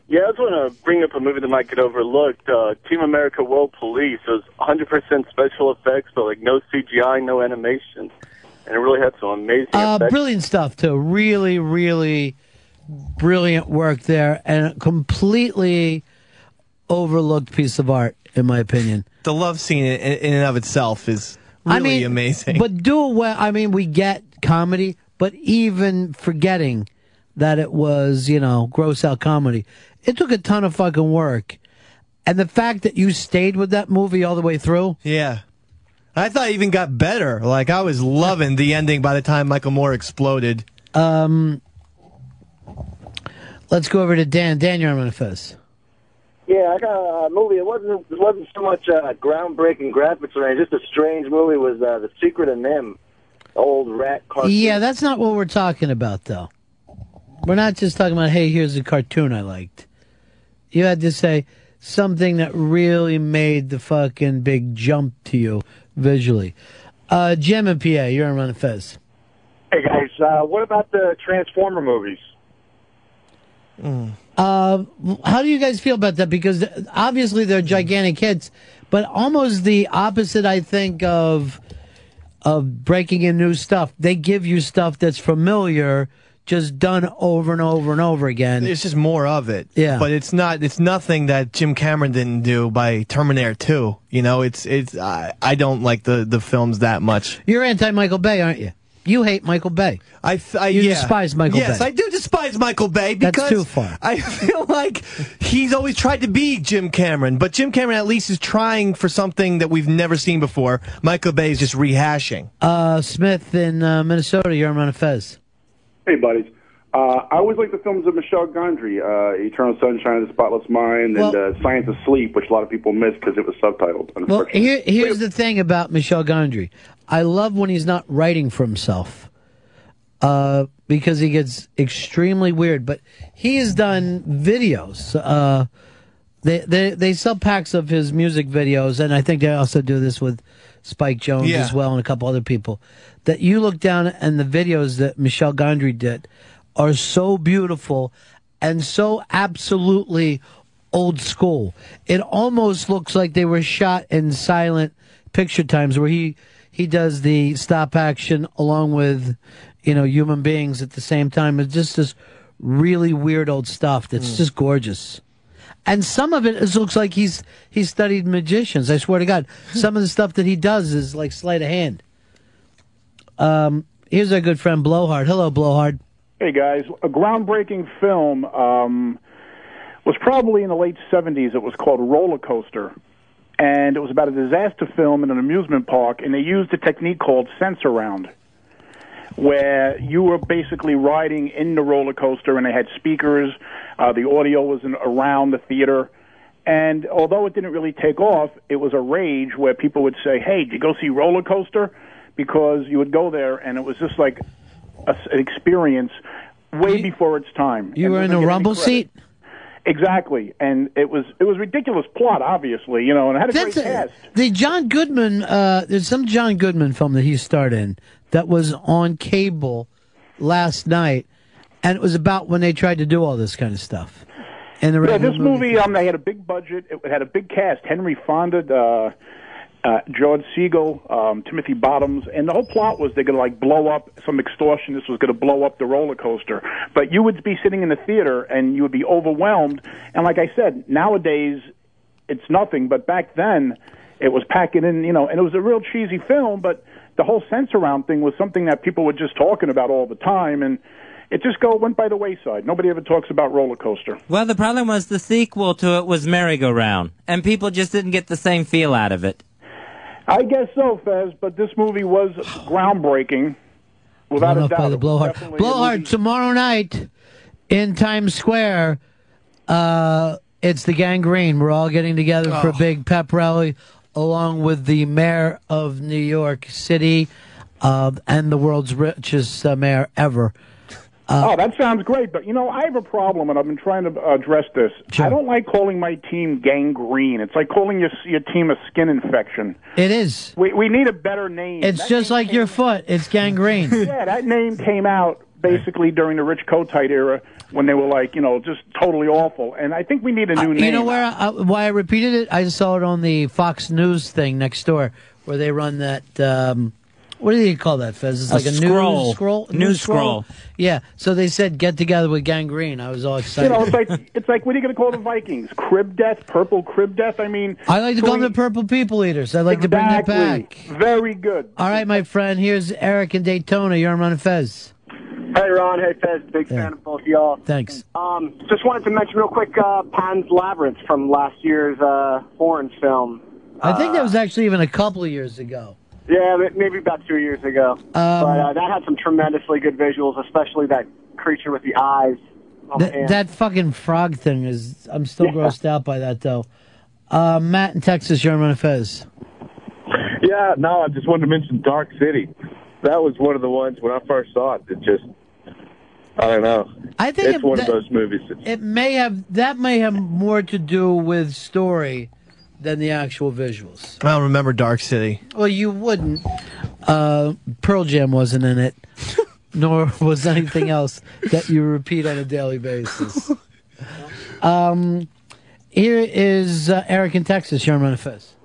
Yeah, I just want to bring up a movie that might get overlooked. Uh, Team America World Police. It was 100% special effects, but like no CGI, no animation, and it really had some amazing Uh, effects. brilliant stuff too. Really, really brilliant work there, and a completely overlooked piece of art, in my opinion. The love scene in, in and of itself is really I mean, amazing. But do it well. I mean, we get comedy, but even forgetting that it was, you know, gross out comedy, it took a ton of fucking work. And the fact that you stayed with that movie all the way through. Yeah. I thought it even got better. Like I was loving the ending by the time Michael Moore exploded. Um, let's go over to Dan. Dan, you're on Fez. Yeah, I got a movie. It wasn't it wasn't so much uh, groundbreaking graphics or anything. Just a strange movie. Was uh, the Secret of NIMH, old rat cartoon. Yeah, that's not what we're talking about, though. We're not just talking about, hey, here's a cartoon I liked. You had to say something that really made the fucking big jump to you visually. Uh, Jim and PA, you're on Ron Fez. Hey guys, uh, what about the Transformer movies? Uh, how do you guys feel about that? Because obviously they're gigantic hits, but almost the opposite, I think, of of breaking in new stuff. They give you stuff that's familiar, just done over and over and over again. It's just more of it. Yeah. But it's not. It's nothing that Jim Cameron didn't do by Terminator 2. You know, it's it's. I I don't like the the films that much. You're anti Michael Bay, aren't you? You hate Michael Bay. I, th- I you yeah. despise Michael yes, Bay. I do despise Michael Bay That's because too far. I [laughs] feel like he's always tried to be Jim Cameron, but Jim Cameron at least is trying for something that we've never seen before. Michael Bay is just rehashing. Uh, Smith in uh, Minnesota, you're on a Fez. Hey, buddies. Uh, I always like the films of Michel Gondry, uh, Eternal Sunshine of the Spotless Mind, and uh, Science of Sleep, which a lot of people miss because it was subtitled. Well, here, here's the thing about Michel Gondry. I love when he's not writing for himself, uh, because he gets extremely weird. But he has done videos. Uh, they they they sell packs of his music videos, and I think they also do this with Spike Jonze Yeah. as well, and a couple other people. That you look down and the videos that Michel Gondry did are so beautiful and so absolutely old school. It almost looks like they were shot in silent picture times where he he does the stop action along with you know human beings at the same time. It's just this really weird old stuff that's just gorgeous. And some of it is, looks like he's he studied magicians. I swear to God, [laughs] some of the stuff that he does is like sleight of hand. Um, here's our good friend Blowhard. Hello, Blowhard. Hey guys, a groundbreaking film um, was probably in the late '70s. It was called Roller Coaster, and it was about a disaster film in an amusement park. And they used a technique called Sensurround, where you were basically riding in the roller coaster, and they had speakers. Uh, the audio was in, around the theater. And although it didn't really take off, it was a rage where people would say, "Hey, did you go see Roller Coaster?" Because you would go there, and it was just like a, an experience way before its time. You were in a rumble seat. Exactly, and it was it was ridiculous plot, obviously, you know, and it had a That's great cast. the John Goodman. Uh, there's some John Goodman film that he starred in that was on cable last night, and it was about when they tried to do all this kind of stuff. And the Yeah, this movie, um, they had a big budget. It had a big cast: Henry Fonda, uh, uh, George Segal, um, Timothy Bottoms, and the whole plot was they're going to like blow up some extortionist was going to blow up the roller coaster. But you would be sitting in the theater and you would be overwhelmed. And like I said, nowadays it's nothing, but back then it was packing in, you know, and it was a real cheesy film, but the whole Sensurround thing was something that people were just talking about all the time, and it just go went by the wayside. Nobody ever talks about roller coaster. Well, the problem was the sequel to it was Merry-Go-Round, and people just didn't get the same feel out of it. I guess so, Fez, but this movie was groundbreaking, without a doubt. by the blowhard. Blowhard tomorrow night in Times Square. Uh, it's the Gang Green. We're all getting together for a Oh. big pep rally, along with the mayor of New York City, uh, and the world's richest uh, mayor ever. Uh, oh, that sounds great, but you know, I have a problem, and I've been trying to address this. I don't like calling my team Gang Green. It's like calling your your team a skin infection. It is. We we need a better name. It's That just like your foot. It's gangrene. [laughs] yeah, that name came out basically during the Rich Kotite era when they were like, you know, just totally awful. And I think we need a new name. You know where I, why I repeated it? I saw it on the Fox News thing next door, where they run that. Um, what do you call that, Fez? It's A like a scroll. news scroll. News scroll. Yeah. So they said get together with Gang Green. I was all excited. You excited. know, it's like it's like what are you going to call the Vikings? Crib death, purple crib death. I mean, I like to call them the Purple People Eaters. I like to bring that back. Very good. All right, my friend. Here's Eric in Daytona. You're on Ron Fez. Hey, Ron. Hey, Fez. Big Yeah. fan of both of y'all. Thanks. Um, just wanted to mention real quick uh, Pan's Labyrinth from last year's uh, Horns film. I think that was actually even a couple of years ago. Yeah, maybe about two years ago. Um, but uh, that had some tremendously good visuals, especially that creature with the eyes. Oh, Th- that fucking frog thing is. I'm still grossed out by that though. Uh, Matt in Texas. You're on Ron Fez. Yeah, no, I just wanted to mention Dark City. That was one of the ones when I first saw it that just, I don't know. I think it's it- one that- of those movies. That, It may have that may have more to do with story than the actual visuals. I don't remember Dark City. Well, you wouldn't. Uh, Pearl Jam wasn't in it. [laughs] nor was anything else that you repeat on a daily basis. Um, here is uh, Eric in Texas. You're on Ron Fez.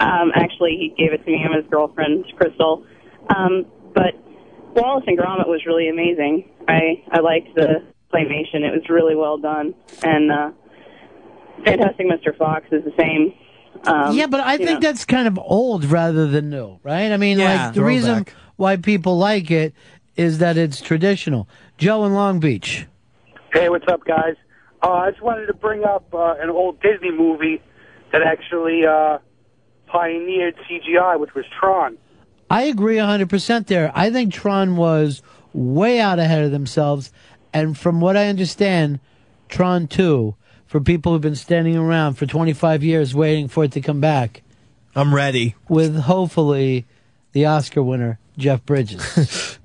Um, actually, he gave it to me and his girlfriend, Crystal. Um, but Wallace and Gromit was really amazing. I, I liked the claymation. It was really well done. And uh, Fantastic Mr. Fox is the same. Um, yeah, but I think know. that's kind of old rather than new, right? I mean, Yeah. like the reason Throwback. why people like it is that it's traditional. Joe in Long Beach. Hey, what's up, guys? Uh, I just wanted to bring up uh, an old Disney movie that actually uh, pioneered CGI, which was Tron. I agree 100% there. I think Tron was way out ahead of themselves. And from what I understand, Tron 2, for people who've been standing around for 25 years waiting for it to come back, I'm ready. with hopefully the Oscar winner, Jeff Bridges. [laughs] if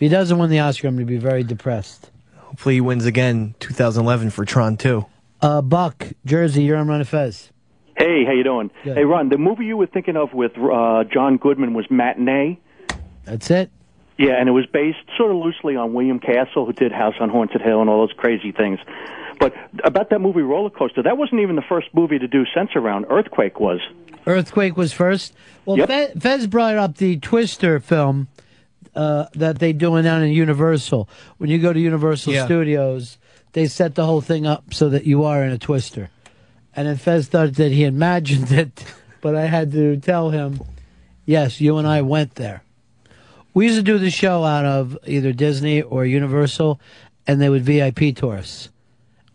he doesn't win the Oscar, I'm going to be very depressed. Hopefully he wins again 2011 for Tron 2. Uh, Buck, Jersey, you're on Ron and Fez. Hey, how you doing? Good. Hey, Ron, the movie you were thinking of with uh, John Goodman was Matinee. That's it. Yeah, and it was based sort of loosely on William Castle, who did House on Haunted Hill and all those crazy things. But about that movie Roller Coaster, that wasn't even the first movie to do Sensurround. Earthquake was. Earthquake was first. Well, Yep. Fez brought up the Twister film uh, that they doing down in Universal. When you go to Universal Yeah. Studios, they set the whole thing up so that you are in a Twister. And then Fez thought that he imagined [laughs] it, but I had to tell him, yes, you and I went there. We used to do the show out of either Disney or Universal, and they would VIP tour us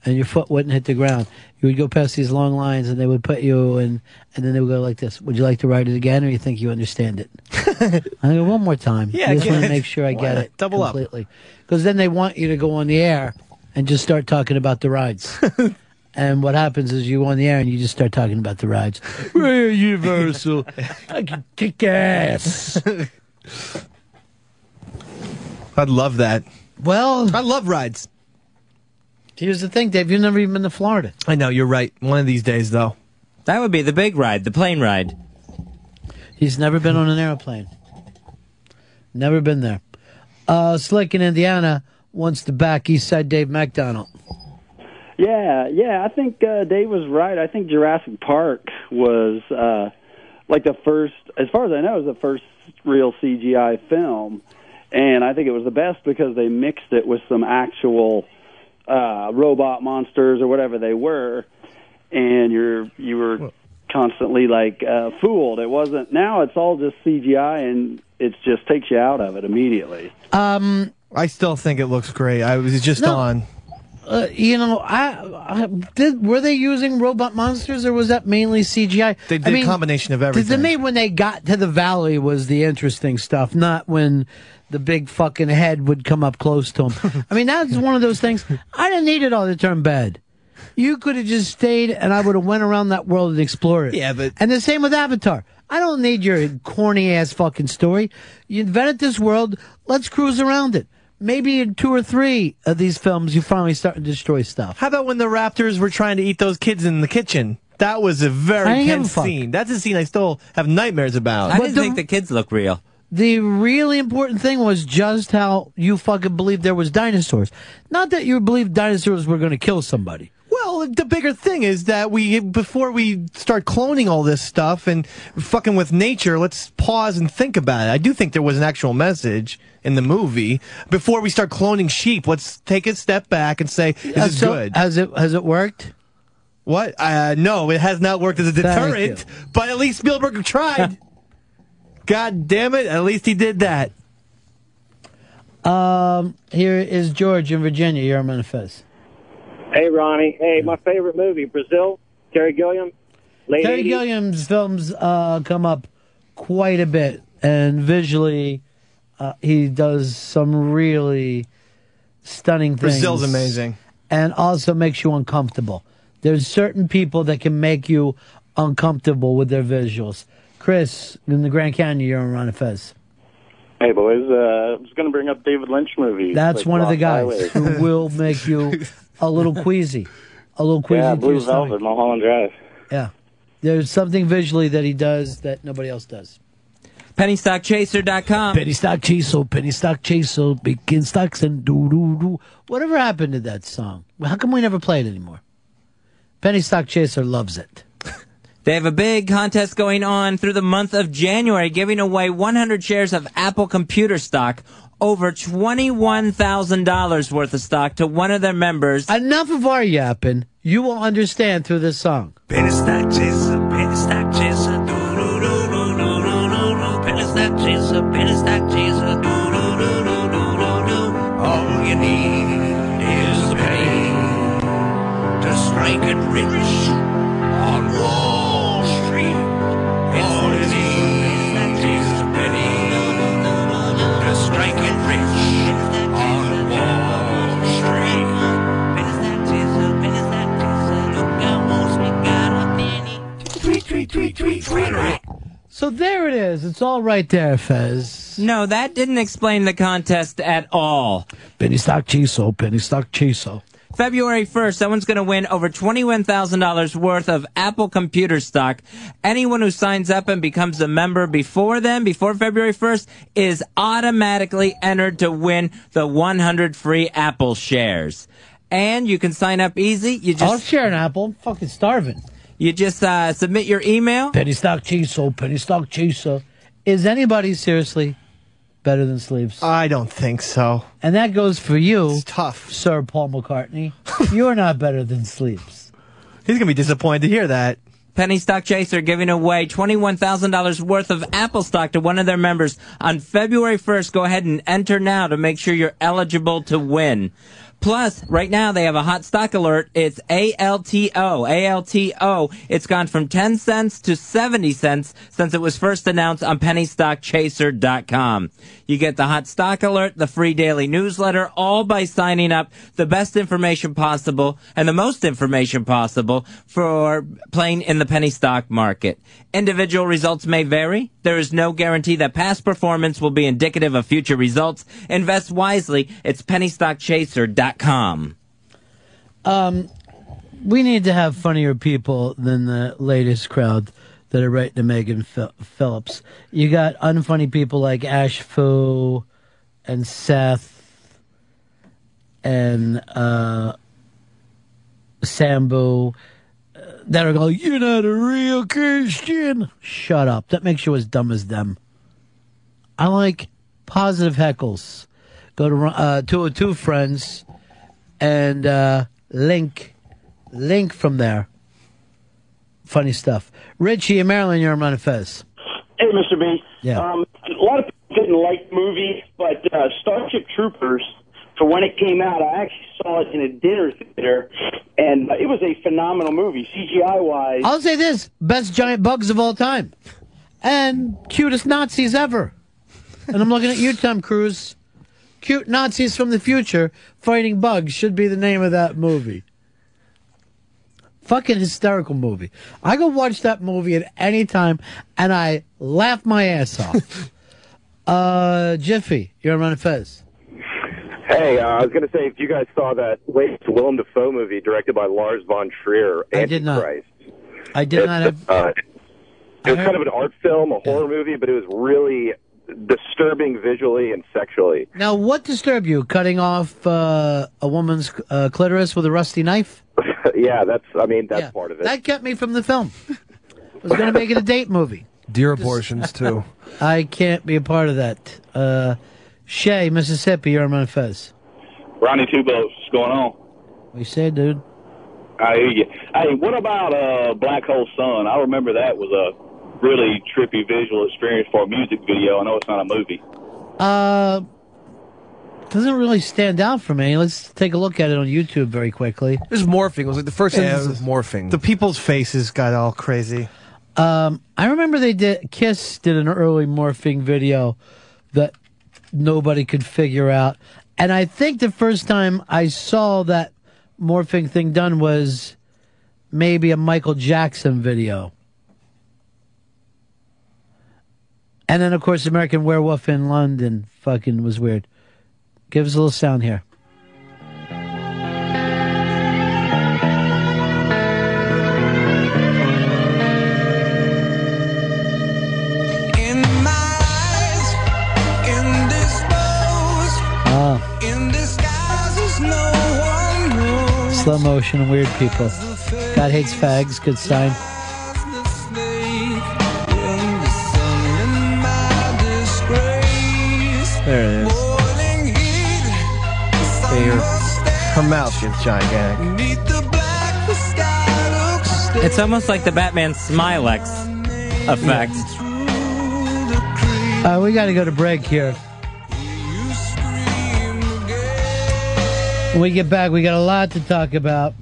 and your foot wouldn't hit the ground. You would go past these long lines, and they would put you in, and then they would go like this. Would you like to write it again, or you think you understand it? [laughs] I go one more time. Yeah, I just want to make sure I get it Double up. completely. Because then they want you to go on the air and just start talking about the rides. [laughs] and what happens is you on the air and you just start talking about the rides. [laughs] We're Universal. I can kick ass. I'd love that. Well, I love rides. Here's the thing, Dave. You've never even been to Florida. I know, you're right. One of these days, though. That would be the big ride, the plane ride. He's never been on an airplane. Never been there. Uh, Slick in Indiana wants to back East Side Dave McDonald. Yeah, yeah, I think uh, Dave was right. I think Jurassic Park was uh, like the first, as far as I know, it was the first real CGI film, and I think it was the best because they mixed it with some actual uh, robot monsters or whatever they were, and you're you were constantly like uh, fooled. It wasn't. Now it's all just CGI, and it just takes you out of it immediately. Um, I still think it looks great. I was just No. on. Uh, you know, I, I did. Were they using robot monsters, or was that mainly CGI? They I did mean, a combination of everything. to me, when they got to the valley, was the interesting stuff, not when the big fucking head would come up close to him. [laughs] I mean, that's one of those things. I didn't need it all to turn bad. You could have just stayed, and I would have went around that world and explored it. Yeah, but and the same with Avatar. I don't need your corny ass fucking story. You invented this world. Let's cruise around it. Maybe in two or three of these films, you finally start to destroy stuff. How about when the Raptors were trying to eat those kids in the kitchen? That was a very ain't give a tense fuck. scene. That's a scene I still have nightmares about. I didn't think the kids look real. The really important thing was just how you fucking believed there was dinosaurs. Not that you believed dinosaurs were going to kill somebody. Well, the bigger thing is that we, before we start cloning all this stuff and fucking with nature, let's pause and think about it. I do think there was an actual message in the movie. Before we start cloning sheep, let's take a step back and say, is Uh, this so, good? Has it has it worked? What? Uh, no, it has not worked as a deterrent, but at least Spielberg [laughs] tried. God damn it, at least he did that. Um, here is George in Virginia. You're on manifest. Hey, Ronnie. Hey, my favorite movie, Brazil. Terry Gilliam. Late Terry 80s. Gilliam's films uh, come up quite a bit, and visually, uh, he does some really stunning things. Brazil's amazing. and also makes you uncomfortable. There's certain people that can make you uncomfortable with their visuals. Chris, in the Grand Canyon, you're on Ron Fez. Hey boys, uh, I was going to bring up David Lynch movies. That's like one of the guys who will make you [laughs] a little [laughs] queasy, a little queasy yeah, to Blue your stomach. Velvet, Mulholland Drive. Yeah, there's something visually that he does that nobody else does. PennyStockChaser.com. Penny stock chaser, penny stock chaser, bacon stocks and doo doo doo. Whatever happened to that song? Well, how come we never play it anymore? Penny stock chaser loves it. [laughs] They have a big contest going on through the month of January, giving away 100 shares of Apple computer stock, over $21,000 worth of stock to one of their members. Enough of our yapping. You will understand through this song. Penny stock chaser, penny stock chaser, do do do do do do do do. Penny stock chaser, penny stock chaser, do do do do do do do. All you need is a penny to strike it rich Tweet, tweet. So there it is. It's all right there, Fez. No, that didn't explain the contest at all. Penny stock chaser, penny stock chaser. February 1st, someone's going to win over $21,000 worth of Apple computer stock. Anyone who signs up and becomes a member before then, before February 1st, is automatically entered to win the 100 free Apple shares. And you can sign up easy. You just I'll share an apple. I'm fucking starving. You just uh, submit your email. Penny stock chaser, penny stock chaser. Is anybody seriously better than sleeves? I don't think so. And that goes for you. It's tough. Sir Paul McCartney. [laughs] You're not better than sleeves. He's gonna be disappointed to hear that. Penny Stock Chaser giving away $21,000 worth of Apple stock to one of their members on February 1st. Go ahead and enter now to make sure you're eligible to win. Plus, right now they have a hot stock alert. It's ALTO. ALTO. It's gone from 10 cents to 70 cents since it was first announced on pennystockchaser.com. You get the hot stock alert, the free daily newsletter, all by signing up the best information possible and the most information possible for playing in the penny stock market. Individual results may vary. There is no guarantee that past performance will be indicative of future results. Invest wisely. It's pennystockchaser.com. Um, we need to have funnier people than the latest crowd that are writing to Megan Phelps. You got unfunny people like Ash Fu and Seth and uh, uh, that are going, You're not a real Christian. Shut up. That makes you as dumb as them. I like positive heckles. Go to uh, two or two friends and uh, link link from there. Funny stuff. Richie in Maryland, you're on Ron Fez. Hey, Mr. B. Yeah. Um, a lot of people didn't like the movie, but uh, Starship Troopers, for when it came out, I actually saw it in a dinner theater, and it was a phenomenal movie, CGI wise. I'll say this: best giant bugs of all time, and cutest Nazis ever. And I'm looking at you, Tom Cruise. Cute Nazis from the future fighting bugs should be the name of that movie. Fucking hysterical movie. I go watch that movie at any time, and I laugh my ass off. [laughs] uh, Jiffy, you're on Ron Fez. Hey, uh, I was going to say, if you guys saw that latest Willem Dafoe movie directed by Lars von Trier, I did not. I did not have. Uh, it was kind of an art film, a horror movie, but it was really disturbing visually and sexually. Now, what disturbed you? Cutting off uh, a woman's uh, clitoris with a rusty knife? [laughs] yeah, that's. I mean, that's part of it. That kept me from the film. I was going to make it a date movie. [laughs] Deer abortions too. [laughs] I can't be a part of that. Uh, Shay, Mississippi, you're on Ron Fez. Ronnie Two Boats, what's going on? What you say, dude? I hear you. Hey, what about uh, Black Hole Sun? I remember that was a really trippy visual experience for a music video. I know it's not a movie. Uh, doesn't really stand out for me. Let's take a look at it on YouTube very quickly. It was morphing. It was like the first Yeah, instance of morphing. The people's faces got all crazy. Um, I remember they did Kiss did an early morphing video that nobody could figure out, and I think the first time I saw that morphing thing done was maybe a Michael Jackson video. And then, of course, American Werewolf in London fucking was weird. Give us a little sound here. Ah. slow motion weird people. God hates fags, good sign. Her mouth gets gigantic. It's almost like the Batman Smylex effect. Uh, we got to go to break here. When we get back, we got a lot to talk about,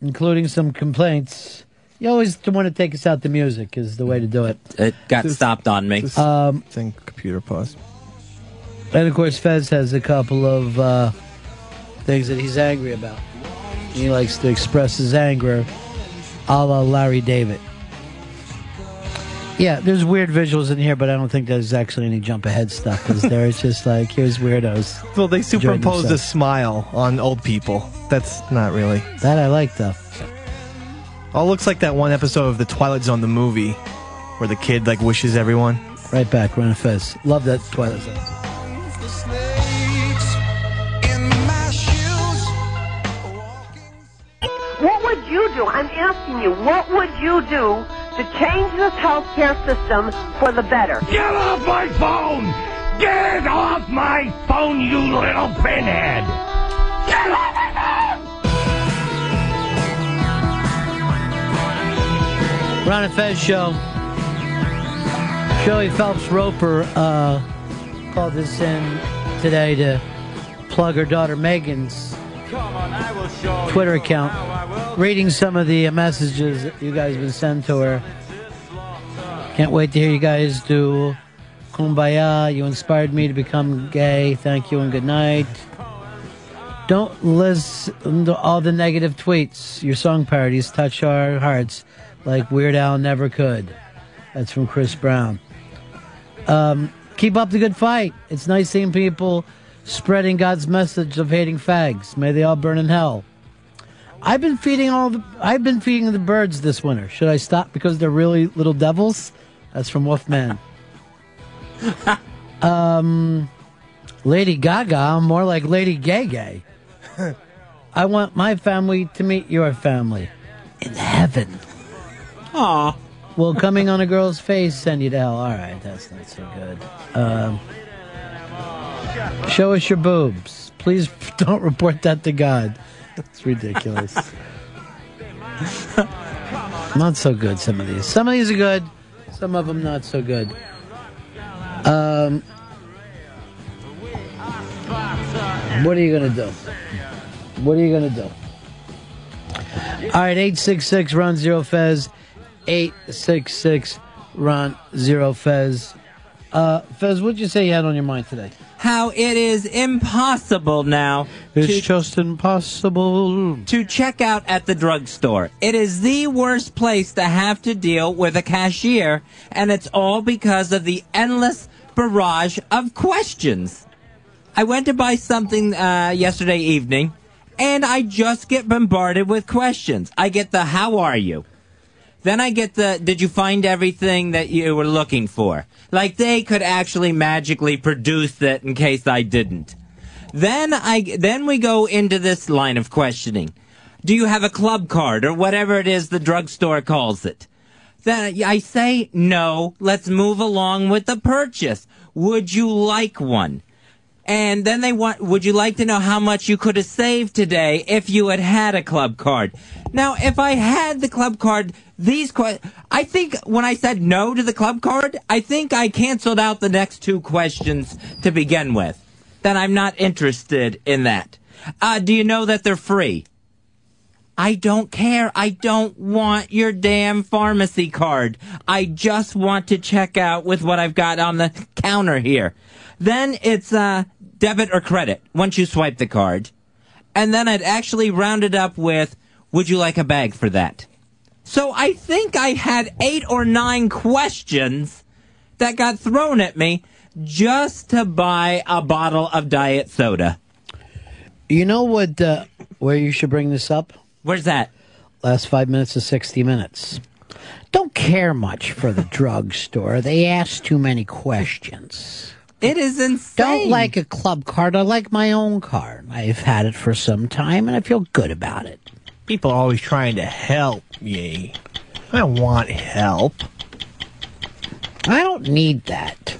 including some complaints. You always want to take us out to music is the way to do it. It got stopped on me. Um, think computer pause. And of course, Fez has a couple of uh, things that he's angry about. He likes to express his anger a la Larry David. Yeah, there's weird visuals in here, but I don't think there's actually any jump ahead stuff because [laughs] there. It's just like, here's weirdos. Well, they superimposed a smile on old people. That's not really. That I like, though. Oh, looks like that one episode of the Twilight Zone, the movie, where the kid like wishes everyone. Right back, Ron Fez. Love that Twilight Zone. You do? I'm asking you, what would you do to change this healthcare system for the better? Get off my phone! Get off my phone, you little pinhead! Get off my phone! Ron and Fez show. Joey Phelps Roper uh, called this in today to plug her daughter Megan's Twitter account. Reading some of the uh, messages that you guys have been sent to her. Can't wait to hear you guys do Kumbaya. You inspired me to become gay. Thank you and good night. Don't listen to all the negative tweets. Your song parodies touch our hearts like Weird Al never could. That's from Chris Brown. Um, keep up the good fight. It's nice seeing people spreading God's message of hating fags. May they all burn in hell. I've been feeding all the I've been feeding the birds this winter. Should I stop because they're really little devils? That's from Wolfman. [laughs] um, Lady Gaga, more like Lady Gay Gay. [laughs] I want my family to meet your family in heaven. Aw. Well, coming on a girl's face send you to hell? All right, that's not so good. Um, show us your boobs. Please [laughs] don't report that to God. It's ridiculous. [laughs] not so good, some of these. Some of these are good, some of them not so good. Um, what are you going to do? What are you going to do? All right, 866 Ron Zero Fez. 866 Ron Zero Fez. Uh, Fez, what'd you say you had on your mind today? How it is impossible now. It's just impossible. To check out at the drugstore. It is the worst place to have to deal with a cashier, and it's all because of the endless barrage of questions. I went to buy something uh, yesterday evening, and I just get bombarded with questions. I get the "How are you?" Then I get the "Did you find everything that you were looking for?" Like they could actually magically produce it in case I didn't. Then I then we go into this line of questioning. Do you have a club card or whatever it is the drugstore calls it? Then I say no. Let's move along with the purchase. Would you like one? And then they want, would you like to know how much you could have saved today if you had had a club card? Now, if I had the club card, these que- I think when I said no to the club card, I think I canceled out the next two questions to begin with. That I'm not interested in that. Uh, do you know that they're free? I don't care. I don't want your damn pharmacy card. I just want to check out with what I've got on the counter here. Then it's uh, debit or credit once you swipe the card. And then I'd actually round it up with, would you like a bag for that? So I think I had eight or nine questions that got thrown at me just to buy a bottle of diet soda. You know what? Uh, where you should bring this up? Where's that? Last five minutes of sixty minutes. Don't care much for the [laughs] drugstore. They ask too many questions. It is insane. Don't like a club card. I like my own card. I've had it for some time, and I feel good about it. People are always trying to help me. I don't want help. I don't need that.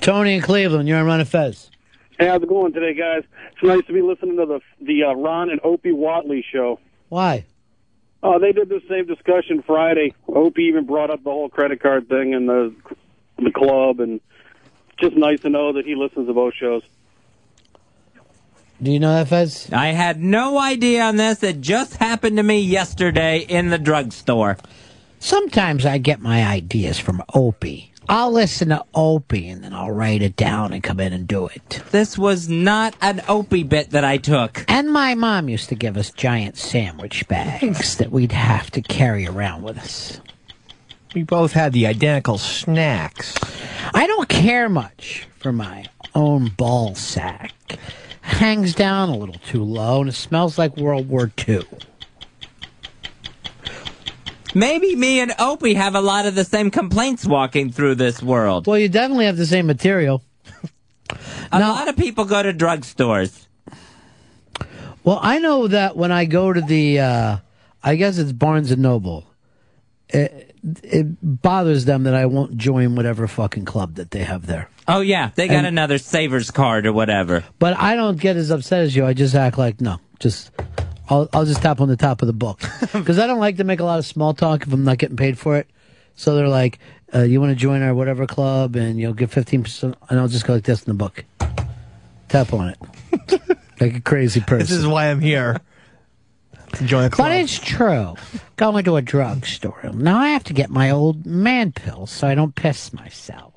Tony in Cleveland, you're on Ron and Fez. Hey, how's it going today, guys? It's nice to be listening to the the uh, Ron and Opie Whatley show. Why? Oh, they did the same discussion Friday. Opie even brought up the whole credit card thing and the the club, and just nice to know that he listens to both shows. Do you know that, Fez? I had no idea on this. It just happened to me yesterday in the drugstore. Sometimes I get my ideas from Opie. I'll listen to Opie and then I'll write it down and come in and do it. This was not an Opie bit that I took. And my mom used to give us giant sandwich bags that we'd have to carry around with us. We both had the identical snacks. I don't care much for my own ball sack. Hangs down a little too low and it smells like World War II. Maybe me and Opie have a lot of the same complaints walking through this world. Well, you definitely have the same material. A lot of people go to drugstores. Well, I know that when I go to the, uh, I guess it's Barnes and Noble, it, it bothers them that I won't join whatever fucking club that they have there. Oh yeah, they got And- another Savers card or whatever. But I don't get as upset as you. I just act like no, just I'll I'll just tap on the top of the book [laughs] because I don't like to make a lot of small talk if I'm not getting paid for it. So they're like, uh, "You want to join our whatever club?" and you'll get fifteen percent, and I'll just go like this in the book, tap on it [laughs] like a crazy person. This is why I'm here. To join a club. But it's true. Going to a drugstore. Now I have to get my old man pills so I don't piss myself.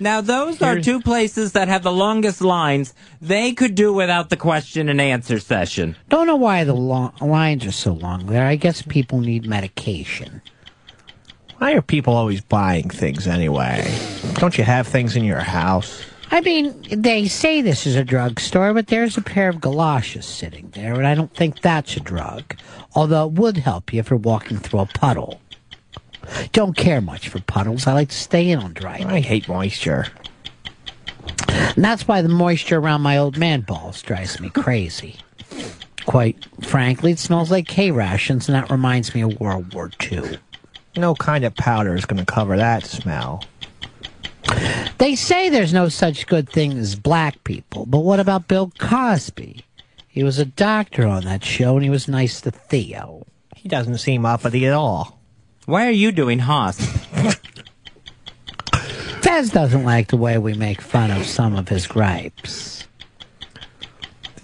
Now those are two places that have the longest lines. They could do without the question and answer session. Don't know why the lo- lines are so long there. I guess people need medication. Why are people always buying things anyway? Don't you have things in your house? I mean, they say this is a drugstore, but there's a pair of galoshes sitting there, and I don't think that's a drug. Although it would help you if you're walking through a puddle. Don't care much for puddles. I like to stay in on dry. I hate moisture. And that's why the moisture around my old man balls drives me crazy. Quite frankly, it smells like K rations, and that reminds me of World War II. No kind of powder is going to cover that smell. They say there's no such good thing as black people, but what about Bill Cosby? He was a doctor on that show, and he was nice to Theo. He doesn't seem uppity at all. Why are you doing Haas? Fez doesn't like the way we make fun of some of his gripes.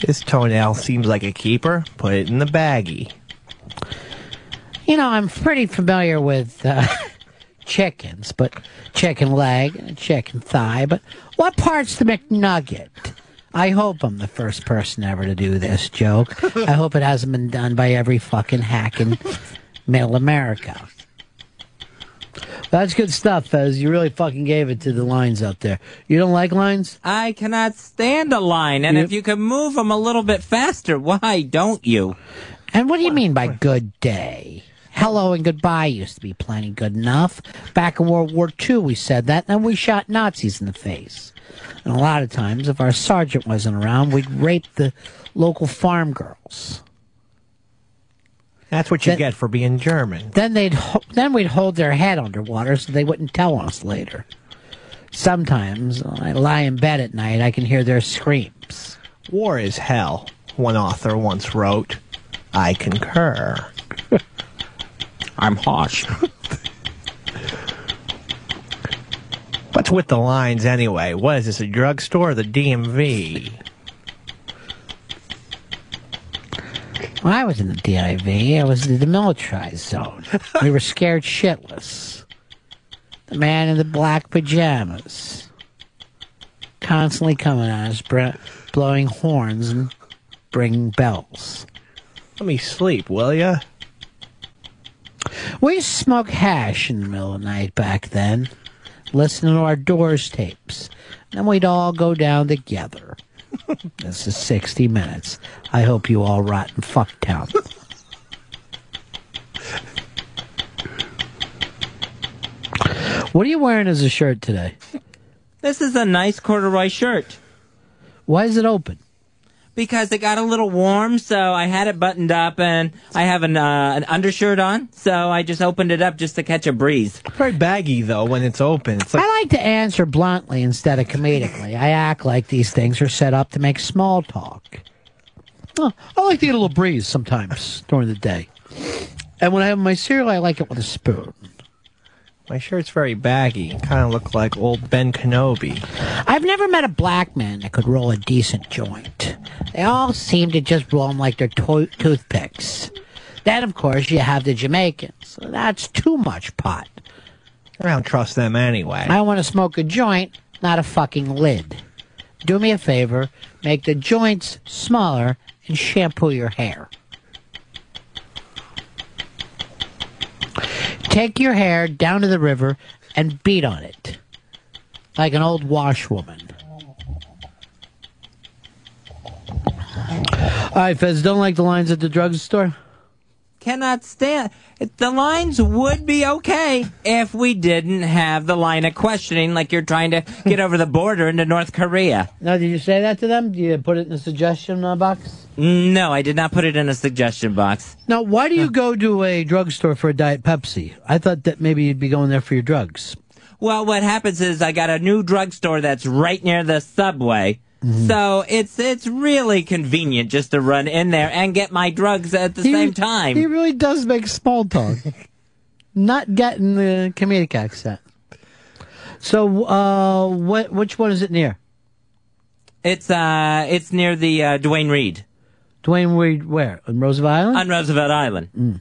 This toenail seems like a keeper. Put it in the baggie. You know, I'm pretty familiar with uh, [laughs] chickens, but chicken leg and chicken thigh. But what part's the McNugget? I hope I'm the first person ever to do this joke. I hope it hasn't been done by every fucking hack in middle America. That's good stuff, Fez. You really fucking gave it to the lines out there. You don't like lines? I cannot stand a line, and if you could move them a little bit faster, why don't you? And what do you mean by good day? Hello and goodbye used to be plenty good enough. Back in World War II, we said that, and we shot Nazis in the face. And a lot of times, if our sergeant wasn't around, we'd rape the local farm girls. That's what you get for being German. Then they'd ho- then we'd hold their head underwater so they wouldn't tell us later. Sometimes when I lie in bed at night, I can hear their screams. War is hell, one author once wrote. I concur. [laughs] I'm harsh. What's with the lines anyway? What is this, a drugstore or the DMV? When I was in the DMZ, I was in the demilitarized zone. we were scared shitless. The man in the black pajamas, constantly coming at us, br- blowing horns and bringing bells. Let me sleep, will ya? We used to smoke hash in the middle of the night back then, listening to our Doors tapes. Then we'd all go down together. [laughs] this is 60 minutes. I hope you all rot in fucktown. what are you wearing as a shirt today? This is a nice corduroy shirt. Why is it open? Because it got a little warm, so I had it buttoned up, and I have an uh, an undershirt on, so I just opened it up just to catch a breeze. Very baggy though when it's open. It's like I like to answer bluntly instead of comedically. I act like these things are set up to make small talk. Oh, I like to get a little breeze sometimes during the day. And when I have my cereal, I like it with a spoon. My shirt's very baggy. Kind of look like old Ben Kenobi. I've never met a black man that could roll a decent joint. They all seem to just roll them like they're to- toothpicks. Then, of course, you have the Jamaicans. That's too much pot. I don't trust them anyway. I want to smoke a joint, not a fucking lid. Do me a favor, make the joints smaller and shampoo your hair. Take your hair down to the river and beat on it. Like an old washwoman. All right, Fez, don't like the lines at the drugstore? Cannot stand. The lines would be okay if we didn't have the line of questioning, like you're trying to get over the border into North Korea. Now, did you say that to them? Did you put it in the suggestion uh, box? No, I did not put it in a suggestion box. Now, why do you go to a drugstore for a Diet Pepsi? I thought that maybe you'd be going there for your drugs. Well, what happens is I got a new drugstore that's right near the subway. Mm-hmm. So it's it's really convenient just to run in there and get my drugs at the same time. He really does make small talk. [laughs] Not getting the comedic accent. So, uh, what, which one is it near? It's uh it's near the uh, Duane Reade Duane Reade, where? On Roosevelt Island? on Roosevelt Island.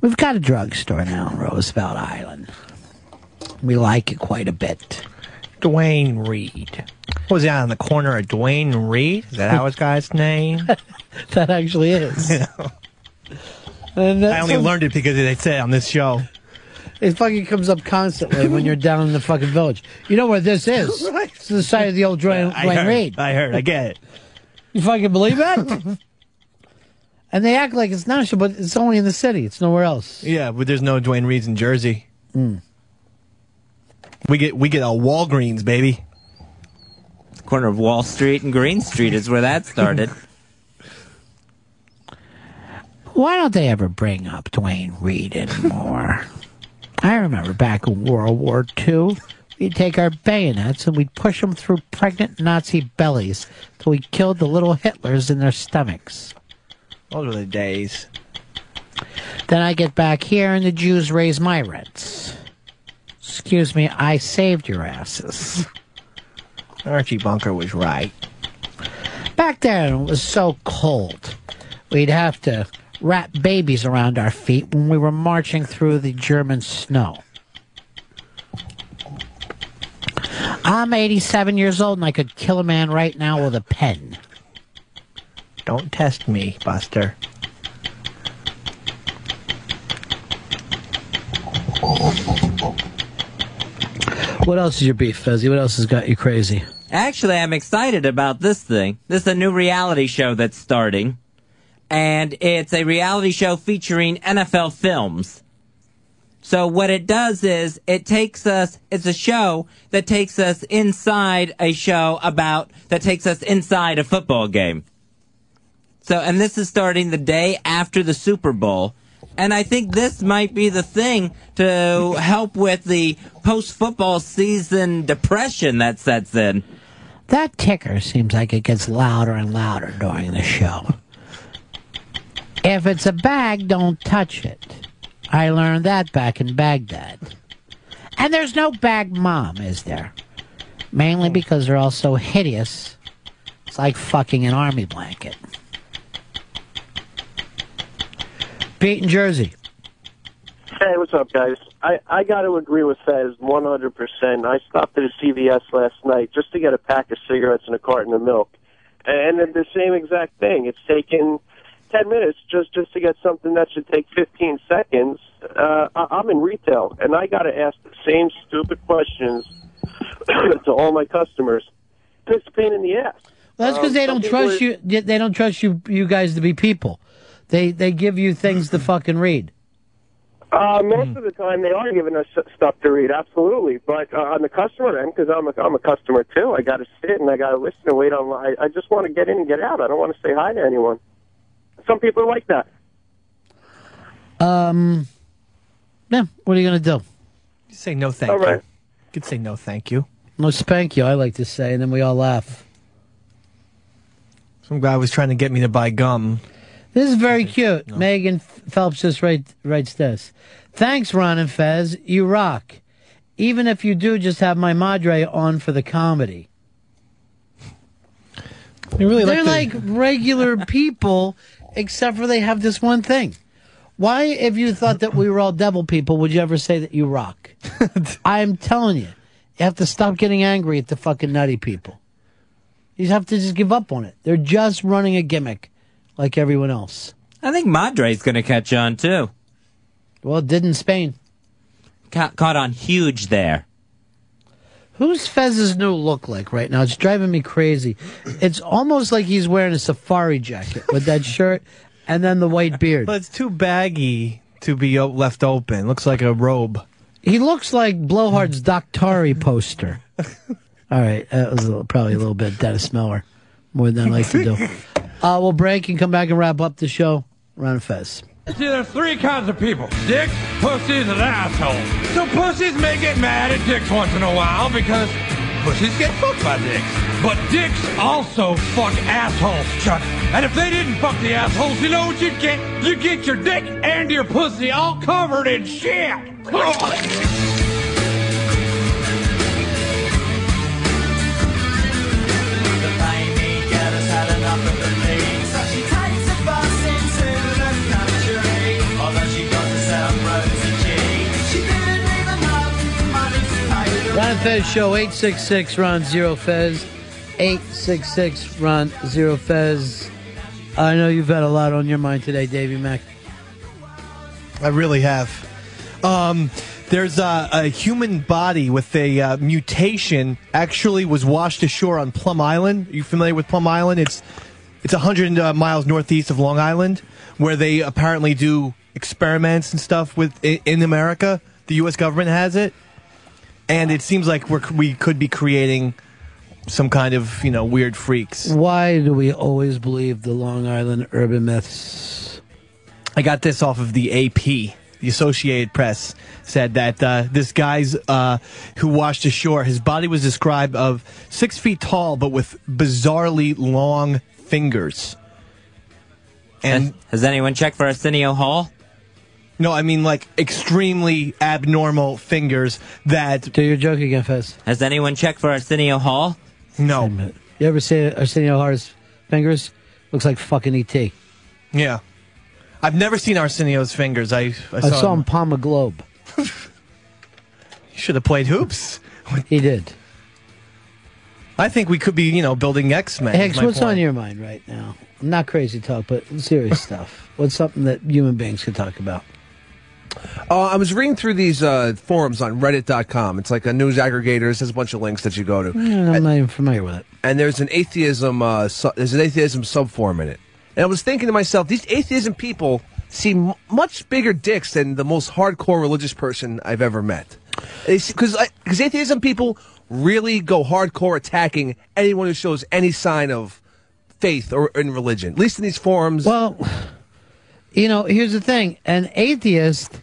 We've got a drugstore now on Roosevelt Island. We like it quite a bit. Duane Reade. What was he on the corner of Duane Reade? Is that how his guy's name? [laughs] that actually is. And I only learned it because they said it on this show. It fucking comes up constantly when you're down in the fucking village. You know where this is? [laughs] It's the side of the old Dwayne, I Dwayne heard, Reed. I heard. I get it. You fucking believe that? [laughs] and they act like it's national, but it's only in the city. It's nowhere else. Yeah, but there's no Duane Reades in Jersey. Hmm. We get we get a Walgreens, baby. Corner of Wall Street and Green Street is where that started. [laughs] Why don't they ever bring up Duane Reade anymore? [laughs] I remember back in World War II, we'd take our bayonets and we'd push them through pregnant Nazi bellies till we killed the little Hitlers in their stomachs. Those were the days. Then I get back here and the Jews raise my rents. Excuse me, I saved your asses. Archie Bunker was right. Back then, it was so cold. We'd have to wrap babies around our feet when we were marching through the German snow. I'm 87 years old and I could kill a man right now with a pen. Don't test me, Buster. [laughs] What else is your beef, Fezzy? What else has got you crazy? Actually, I'm excited about this thing. This is a new reality show that's starting. And it's a reality show featuring NFL films. So what it does is it takes us, it's a show that takes us inside a show about, that takes us inside a football game. So, and this is starting the day after the Super Bowl. And I think this might be the thing to help with the post football season depression that sets in. That ticker seems like it gets louder and louder during the show. If it's a bag, don't touch it. I learned that back in Baghdad. And there's no bag mom, is there? Mainly because they're all so hideous. It's like fucking an army blanket. Pete in Jersey. Hey, what's up, guys? I, I got to agree with Fez 100%. I stopped at a CVS last night just to get a pack of cigarettes and a carton of milk. And it's the same exact thing. It's taken 10 minutes just, just to get something that should take 15 seconds. Uh, I, I'm in retail, and I got to ask the same stupid questions [clears throat] to all my customers. It's a pain in the ass. Well, that's because Um, they don't trust you. They don't trust you. You guys to be people. They they give you things to fucking read. Uh, most of the time, they are giving us stuff to read, absolutely. But uh, on the customer end, because I'm a, I'm a customer too, I got to sit and I got to listen and wait on. I, I just want to get in and get out. I don't want to say hi to anyone. Some people are like that. Um, yeah. What are you gonna do? You say no thank All you. right. You could say no thank you. No spank you. I like to say, and then we all laugh. Some guy was trying to get me to buy gum. This is very cute. Oh. Megan Phelps just write, writes this. Thanks, Ron and Fez. You rock. Even if you do just have my madre on for the comedy. You really They're like like regular [laughs] people, except for they have this one thing. Why, if you thought that we were all devil people, would you ever say that you rock? [laughs] I'm telling you, you have to stop getting angry at the fucking nutty people. You have to just give up on it. They're just running a gimmick like everyone else. I think Madre's going to catch on too. Well, it did in Spain. Ca- caught on huge there. Who's Fez's new look like right now? It's driving me crazy. It's almost like he's wearing a safari jacket with that [laughs] shirt and then the white beard. But it's too baggy to be o- left open. Looks like a robe. He looks like Blowhard's Doctari poster. [laughs] All right, that was a little, probably a little bit Dennis Miller, more than I like to do. [laughs] Uh, we'll break and come back and wrap up the show. Ron Fez. See, there's three kinds of people dicks, pussies, and assholes. So pussies may get mad at dicks once in a while because pussies get fucked by dicks. But dicks also fuck assholes, Chuck. And if they didn't fuck the assholes, you know what you'd get? You'd get your dick and your pussy all covered in shit. Fez show 866 Ron Zero Fez. 866 Ron Zero Fez. I know you've had a lot on your mind today, Davey Mac. I really have. Um, there's a, a human body with a uh, mutation actually was washed ashore on Plum Island. Are you familiar with Plum Island? It's it's 100 uh, miles northeast of Long Island, where they apparently do experiments and stuff with in, in America. The U.S. government has it, and it seems like we're, we could be creating some kind of you know weird freaks. Why do we always believe the Long Island urban myths? I got this off of the AP. The Associated Press said that uh, this guy's uh, who washed ashore, his body was described of six feet tall, but with bizarrely long fingers. And has, has anyone checked for Arsenio Hall? No, I mean like extremely abnormal fingers that. Do your joke again, Fez. Has anyone checked for Arsenio Hall? No. You ever see Arsenio Hall's fingers? Looks like fucking E ET. Yeah. I've never seen Arsenio's fingers. I I saw, I saw him palm a globe. [laughs] You should have played hoops. [laughs] He did. I think we could be, you know, building X Men. Hex, what's on your mind right now? Not crazy talk, but serious [laughs] stuff. What's something that human beings could talk about? Uh, I was reading through these uh, forums on Reddit.com. It's like a news aggregator. It has a bunch of links that you go to. I'm not even familiar with it. And there's an atheism. Uh, su- there's an atheism subforum in it. And I was thinking to myself, these atheism people seem much bigger dicks than the most hardcore religious person I've ever met. Because because atheism people really go hardcore attacking anyone who shows any sign of faith or in religion. At least in these forums. Well, you know, here's the thing: an atheist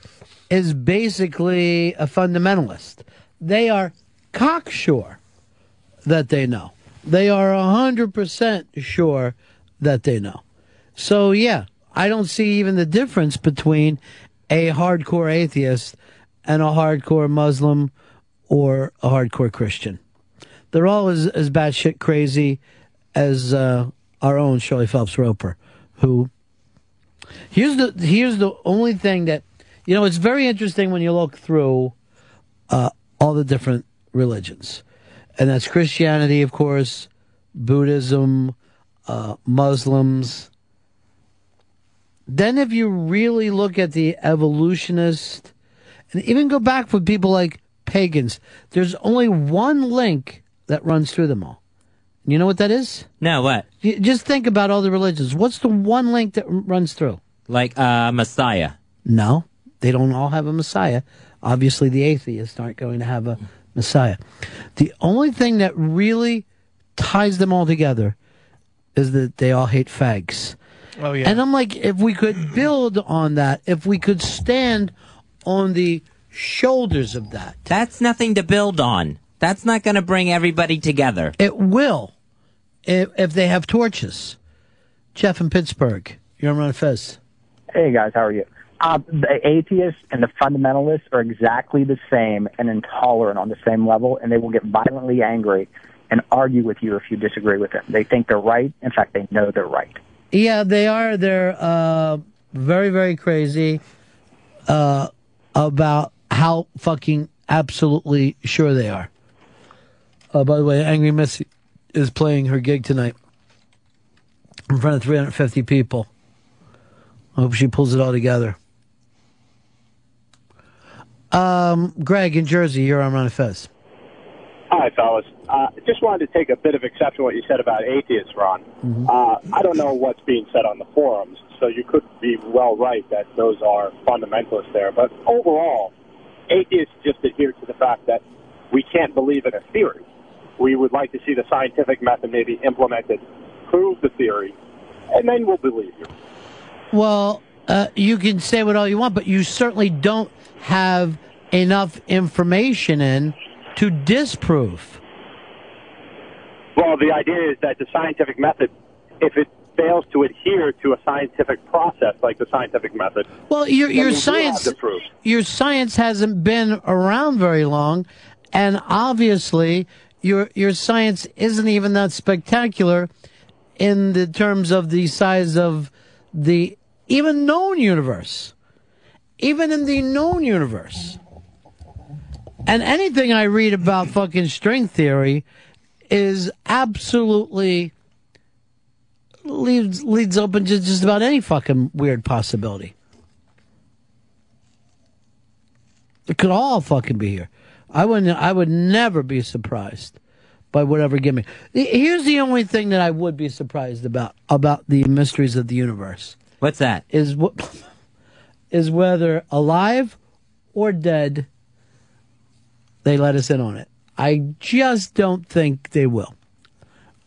is basically a fundamentalist. They are cocksure that they know. They are hundred percent sure that they know. So yeah, I don't see even the difference between a hardcore atheist and a hardcore Muslim or a hardcore Christian. They're all as, as batshit crazy as uh, our own Shirley Phelps Roper, who here's the here's the only thing that you know. It's very interesting when you look through uh, all the different religions, and that's Christianity, of course, Buddhism, uh, Muslims. Then, if you really look at the evolutionist, and even go back with people like pagans, there's only one link that runs through them all. You know what that is? No, what? You- Just think about all the religions. What's the one link that runs through? Like uh, Messiah. No. they don't all have a Messiah. Obviously, the atheists aren't going to have a Messiah. The only thing that really ties them all together is that they all hate fags. Oh yeah. And I'm like, if we could [clears throat] build on that, if we could stand on the shoulders of that. That's nothing to build on. That's not going to bring everybody together. It will, if, if they have torches. Jeff in Pittsburgh, you're on Ron Fez. Hey guys, how are you? Uh, the atheists and the fundamentalists are exactly the same and intolerant on the same level, and they will get violently angry and argue with you if you disagree with them. They think they're right. In fact, they know they're right. Yeah, they are. They're uh, very, very crazy uh, about how fucking absolutely sure they are. Uh, by the way, Angry Missy is playing her gig tonight in front of 350 people. I hope she pulls it all together. Um, Greg in Jersey, you're on Ron Fez. Hi, fellas. Uh, just wanted to take a bit of exception to what you said about atheists, Ron. Uh, I don't know what's being said on the forums, so you could be well right that those are fundamentalists there. But overall, atheists just adhere to the fact that we can't believe in a theory. We would like to see the scientific method maybe implemented, prove the theory, and then we'll believe you. Well, uh, you can say what all you want, but you certainly don't have enough information in to disprove. Well, the idea is that the scientific method, if it fails to adhere to a scientific process like the scientific method, Well, your your science have the proof. your science hasn't been around very long, and obviously your your science isn't even that spectacular in the terms of the size of the even known universe, even in the known universe. And anything I read about fucking string theory is absolutely leads leads open to just about any fucking weird possibility. It could all fucking be here. I wouldn't. I would never be surprised by whatever gimmick. Here's the only thing that I would be surprised about about the mysteries of the universe. What's that? Is what [laughs] is whether alive or dead they let us in on it. I just don't think they will.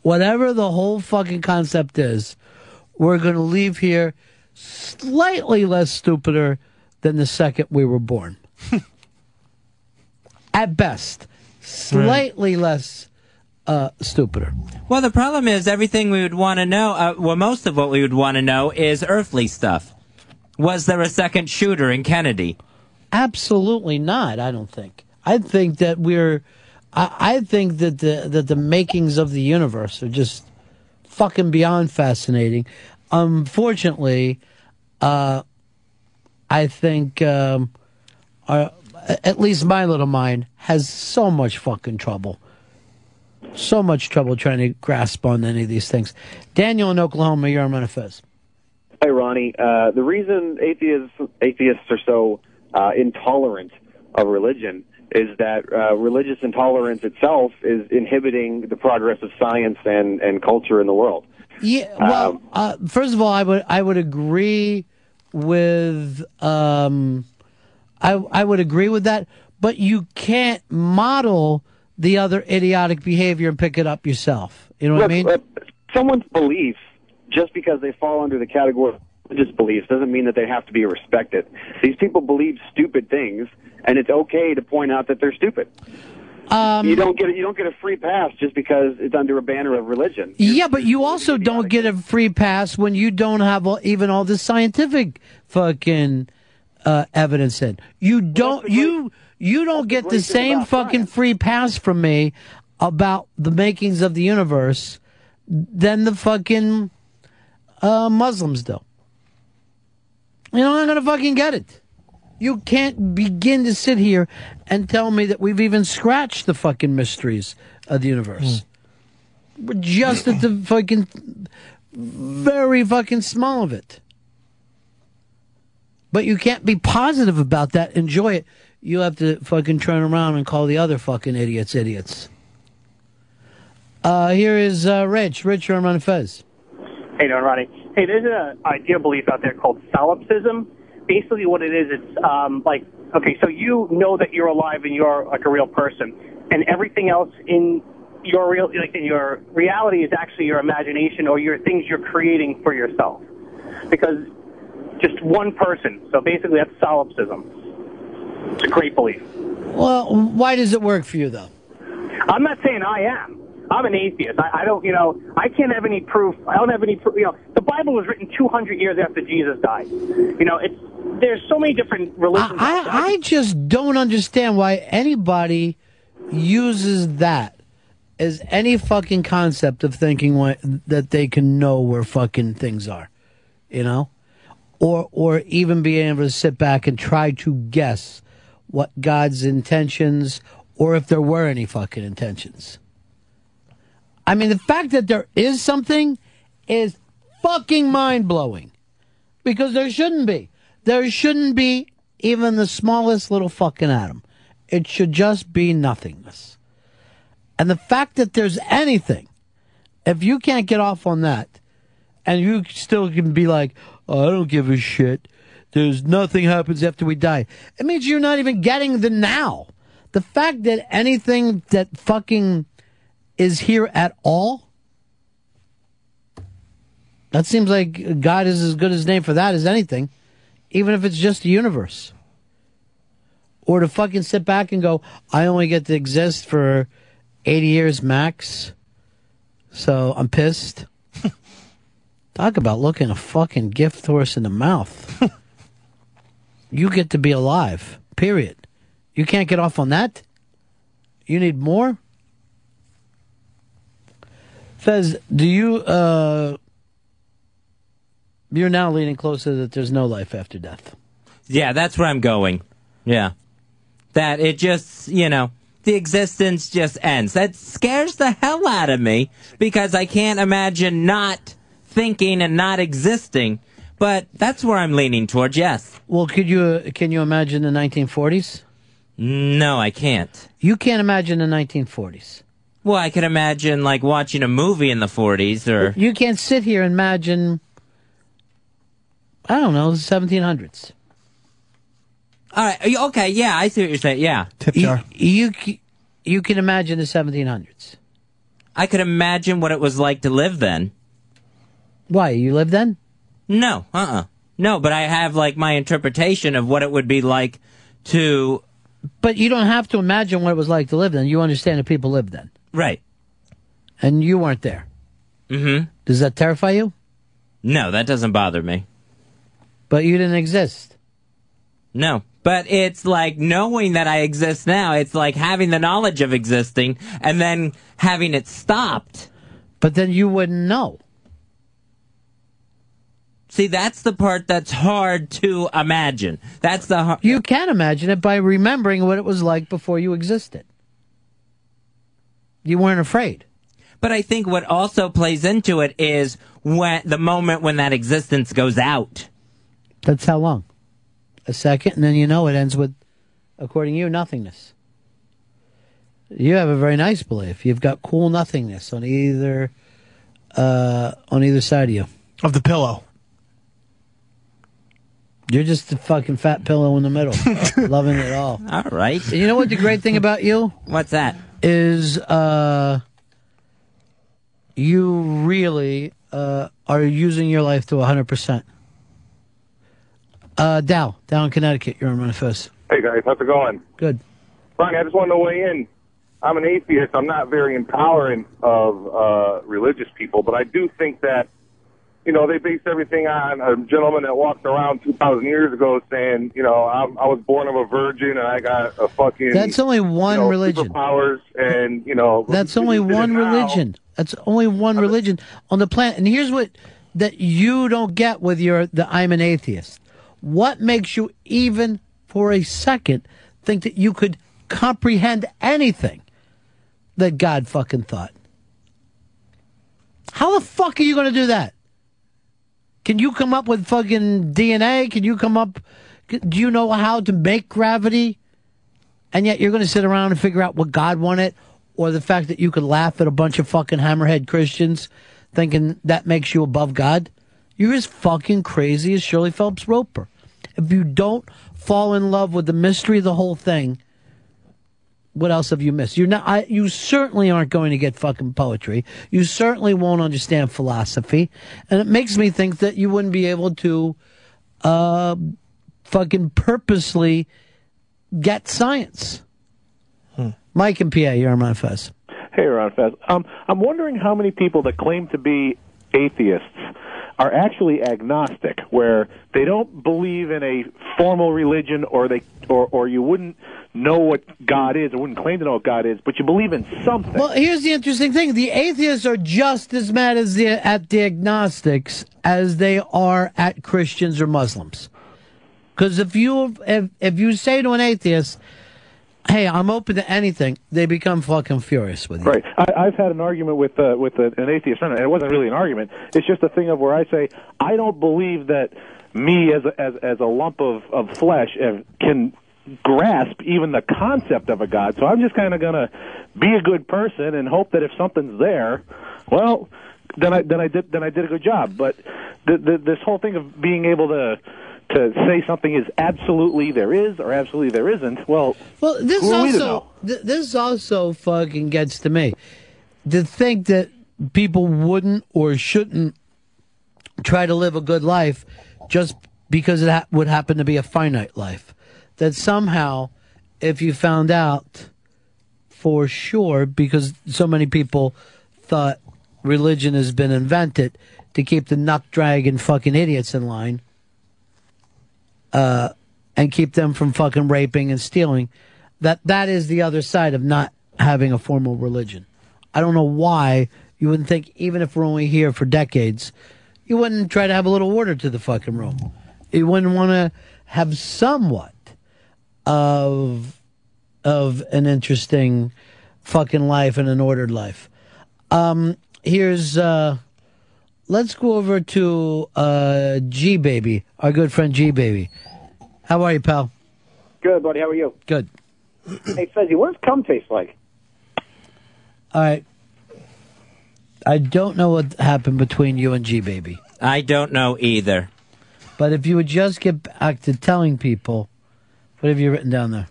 Whatever the whole fucking concept is, we're going to leave here slightly less stupider than the second we were born. [laughs] At best, slightly less uh, stupider. Well, the problem is everything we would want to know, uh, well, most of what we would want to know is earthly stuff. Was there a second shooter in Kennedy? Absolutely not. I don't think. I think that we're. I, I think that the that the makings of the universe are just fucking beyond fascinating. Unfortunately, uh, I think um, our, at least my little mind has so much fucking trouble, so much trouble trying to grasp on any of these things. Daniel in Oklahoma, you're on Manifest. Hey, Ronnie. Uh, the reason atheists atheists are so uh, intolerant of religion is that uh, religious intolerance itself is inhibiting the progress of science and, and culture in the world. Yeah. Well, uh, first of all, I would I would agree with um, I I would agree with that, but you can't model the other idiotic behavior and pick it up yourself. You know what I mean? Look, someone's beliefs, just because they fall under the category of religious beliefs, doesn't mean that they have to be respected. These people believe stupid things, and it's okay to point out that they're stupid. Um, you don't get you don't get a free pass just because it's under a banner of religion. Yeah, but you also don't get a free pass when you don't have all, even all the scientific fucking uh, evidence in. You don't you you don't get the same fucking free pass from me about the makings of the universe than the fucking uh, Muslims do. You know, I'm gonna fucking get it. You can't begin to sit here and tell me that we've even scratched the fucking mysteries of the universe. We're just at the fucking very fucking small of it. But you can't be positive about that. Enjoy it. You have to fucking turn around and call the other fucking idiots idiots. Uh, here is uh, Rich. Rich, you're on Fez. Hey, doing, Ronnie? Hey, there's an idea belief out there called solipsism. basically what it is, it's um, like okay, so you know that you're alive and you're like a real person, and everything else in your real like in your reality is actually your imagination or your things you're creating for yourself, because just one person. So basically, that's solipsism. It's a great belief. Well, why does it work for you though? I'm not saying I am. I'm an atheist. I, I don't, you know, I can't have any proof. I don't have any proof. You know, the Bible was written 200 years after Jesus died. You know, it's there's so many different religions. I, I just don't understand why anybody uses that as any fucking concept of thinking what, that they can know where fucking things are, you know, or or even being able to sit back and try to guess what God's intentions or if there were any fucking intentions. I mean, the fact that there is something is fucking mind blowing because there shouldn't be. There shouldn't be even the smallest little fucking atom. It should just be nothingness. And the fact that there's anything, if you can't get off on that, and you still can be like, oh, I don't give a shit. There's nothing happens after we die. It means you're not even getting the now. The fact that anything that fucking is here at all, that seems like God is as good as name for that as anything, even if it's just a universe. Or to fucking sit back and go, I only get to exist for 80 years max, so I'm pissed. [laughs] Talk about looking a fucking gift horse in the mouth. [laughs] you get to be alive, period. You can't get off on that? You need more? Fez, do you, uh, you're now leaning closer that there's no life after death. Yeah, that's where I'm going. Yeah. That it just, you know, the existence just ends. That scares the hell out of me because I can't imagine not thinking and not existing. But that's where I'm leaning towards, yes. Well, could you, can you imagine the 1940s? No, I can't. You can't imagine the 1940s. Well, I can imagine like watching a movie in the 40s or You can't sit here and imagine, I don't know, the 1700s. All right. y- Okay. Yeah, I see what you're saying. Yeah. Tip jar. You, you, you can imagine the 1700s. I could imagine what it was like to live then. Why? You lived then? No. Uh. uh No, but I have like my interpretation of what it would be like to. But you don't have to imagine what it was like to live then. You understand that people lived then. Right. And you weren't there. Mm-hmm. Does that terrify you? No, that doesn't bother me. But you didn't exist. No. But it's like knowing that I exist now. It's like having the knowledge of existing and then having it stopped. But then you wouldn't know. See, that's the part that's hard to imagine. That's the hard. You can imagine it by remembering what it was like before you existed. You weren't afraid. But I think what also plays into it is when the moment when that existence goes out. That's how long? A second, and then you know it ends with, according to you, nothingness. You have a very nice belief. You've got cool nothingness on either, uh, on either side of you. Of the pillow. You're just a fucking fat pillow in the middle, [laughs] loving it all. All right. And you know what the great thing about you What's that? is? Uh, you really uh, are using your life to 100%. Uh, Dow, down in Connecticut, you're on Ron Fez. Hey guys, how's it going? Good. Ronnie, I just wanted to weigh in. I'm an atheist. I'm not very intolerant of uh, religious people, but I do think that, you know, they base everything on a gentleman that walked around 2,000 years ago saying, you know, I'm, I was born of a virgin and I got a fucking. That's only one you know, religion. Superpowers and, you know. [laughs] That's only one religion. That's only one religion on the planet. And here's what that you don't get with your the I'm an atheist. What makes you even for a second think that you could comprehend anything that God fucking thought? How the fuck are you going to do that? Can you come up with fucking DNA? Can you come up? Do you know how to make gravity? And yet you're going to sit around and figure out what God wanted, or the fact that you could laugh at a bunch of fucking hammerhead Christians thinking that makes you above God? You're as fucking crazy as Shirley Phelps Roper. if you don't fall in love with the mystery of the whole thing, what else have you missed? You're not. I, you certainly aren't going to get fucking poetry. You certainly won't understand philosophy, and it makes me think that you wouldn't be able to, uh, fucking purposely get science. Mike and PA, you're on my fest. Hey, Ron Fez. Um, I'm wondering how many people that claim to be atheists are actually agnostic, where they don't believe in a formal religion, or they, or, or you wouldn't know what God is, or wouldn't claim to know what God is, but you believe in something. Well, here's the interesting thing: the atheists are just as mad as the at the agnostics as they are at Christians or Muslims. Because if you if if you say to an atheist, "Hey, I'm open to anything," they become fucking furious with you. Right. I, I've had an argument with uh, with a, an atheist friend, and it wasn't really an argument. It's just a thing of where I say I don't believe that me as a, as as a lump of of flesh uh, can grasp even the concept of a god. So I'm just kind of gonna be a good person and hope that if something's there, well, then I then I did then I did a good job. But the, the, this whole thing of being able to to say something is absolutely there is or absolutely there isn't. Well, Well, this are we also th- this also fucking gets to me. To think that people wouldn't or shouldn't try to live a good life just because it ha- would happen to be a finite life. That somehow, if you found out for sure, because so many people thought religion has been invented to keep the nut dragon fucking idiots in line, uh, and keep them from fucking raping and stealing. That that is the other side of not having a formal religion. I don't know why you wouldn't think, even if we're only here for decades, you wouldn't try to have a little order to the fucking room. You wouldn't want to have somewhat of of an interesting fucking life and an ordered life. Um, here's uh, let's go over to uh, G baby, our good friend G baby. How are you, pal? Good, buddy. How are you? Good. Hey, Fezzy, what does cum taste like? All right. I don't know what happened between you and G baby. I don't know either. But if you would just get back to telling people, what have you written down there?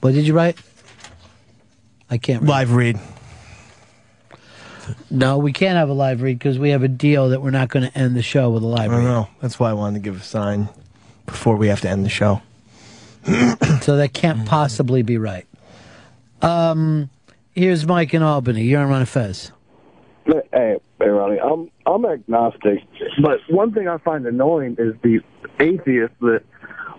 What did you write? I can't read. Live read. No, we can't have a live read because we have a deal that we're not going to end the show with a live don't read. know. That's why I wanted to give a sign before we have to end the show. [clears throat] so that can't possibly be right. Um, here's Mike in Albany. You're on Ron Fez. Hey, hey, Ronnie. I'm I'm agnostic, but one thing I find annoying is the atheists that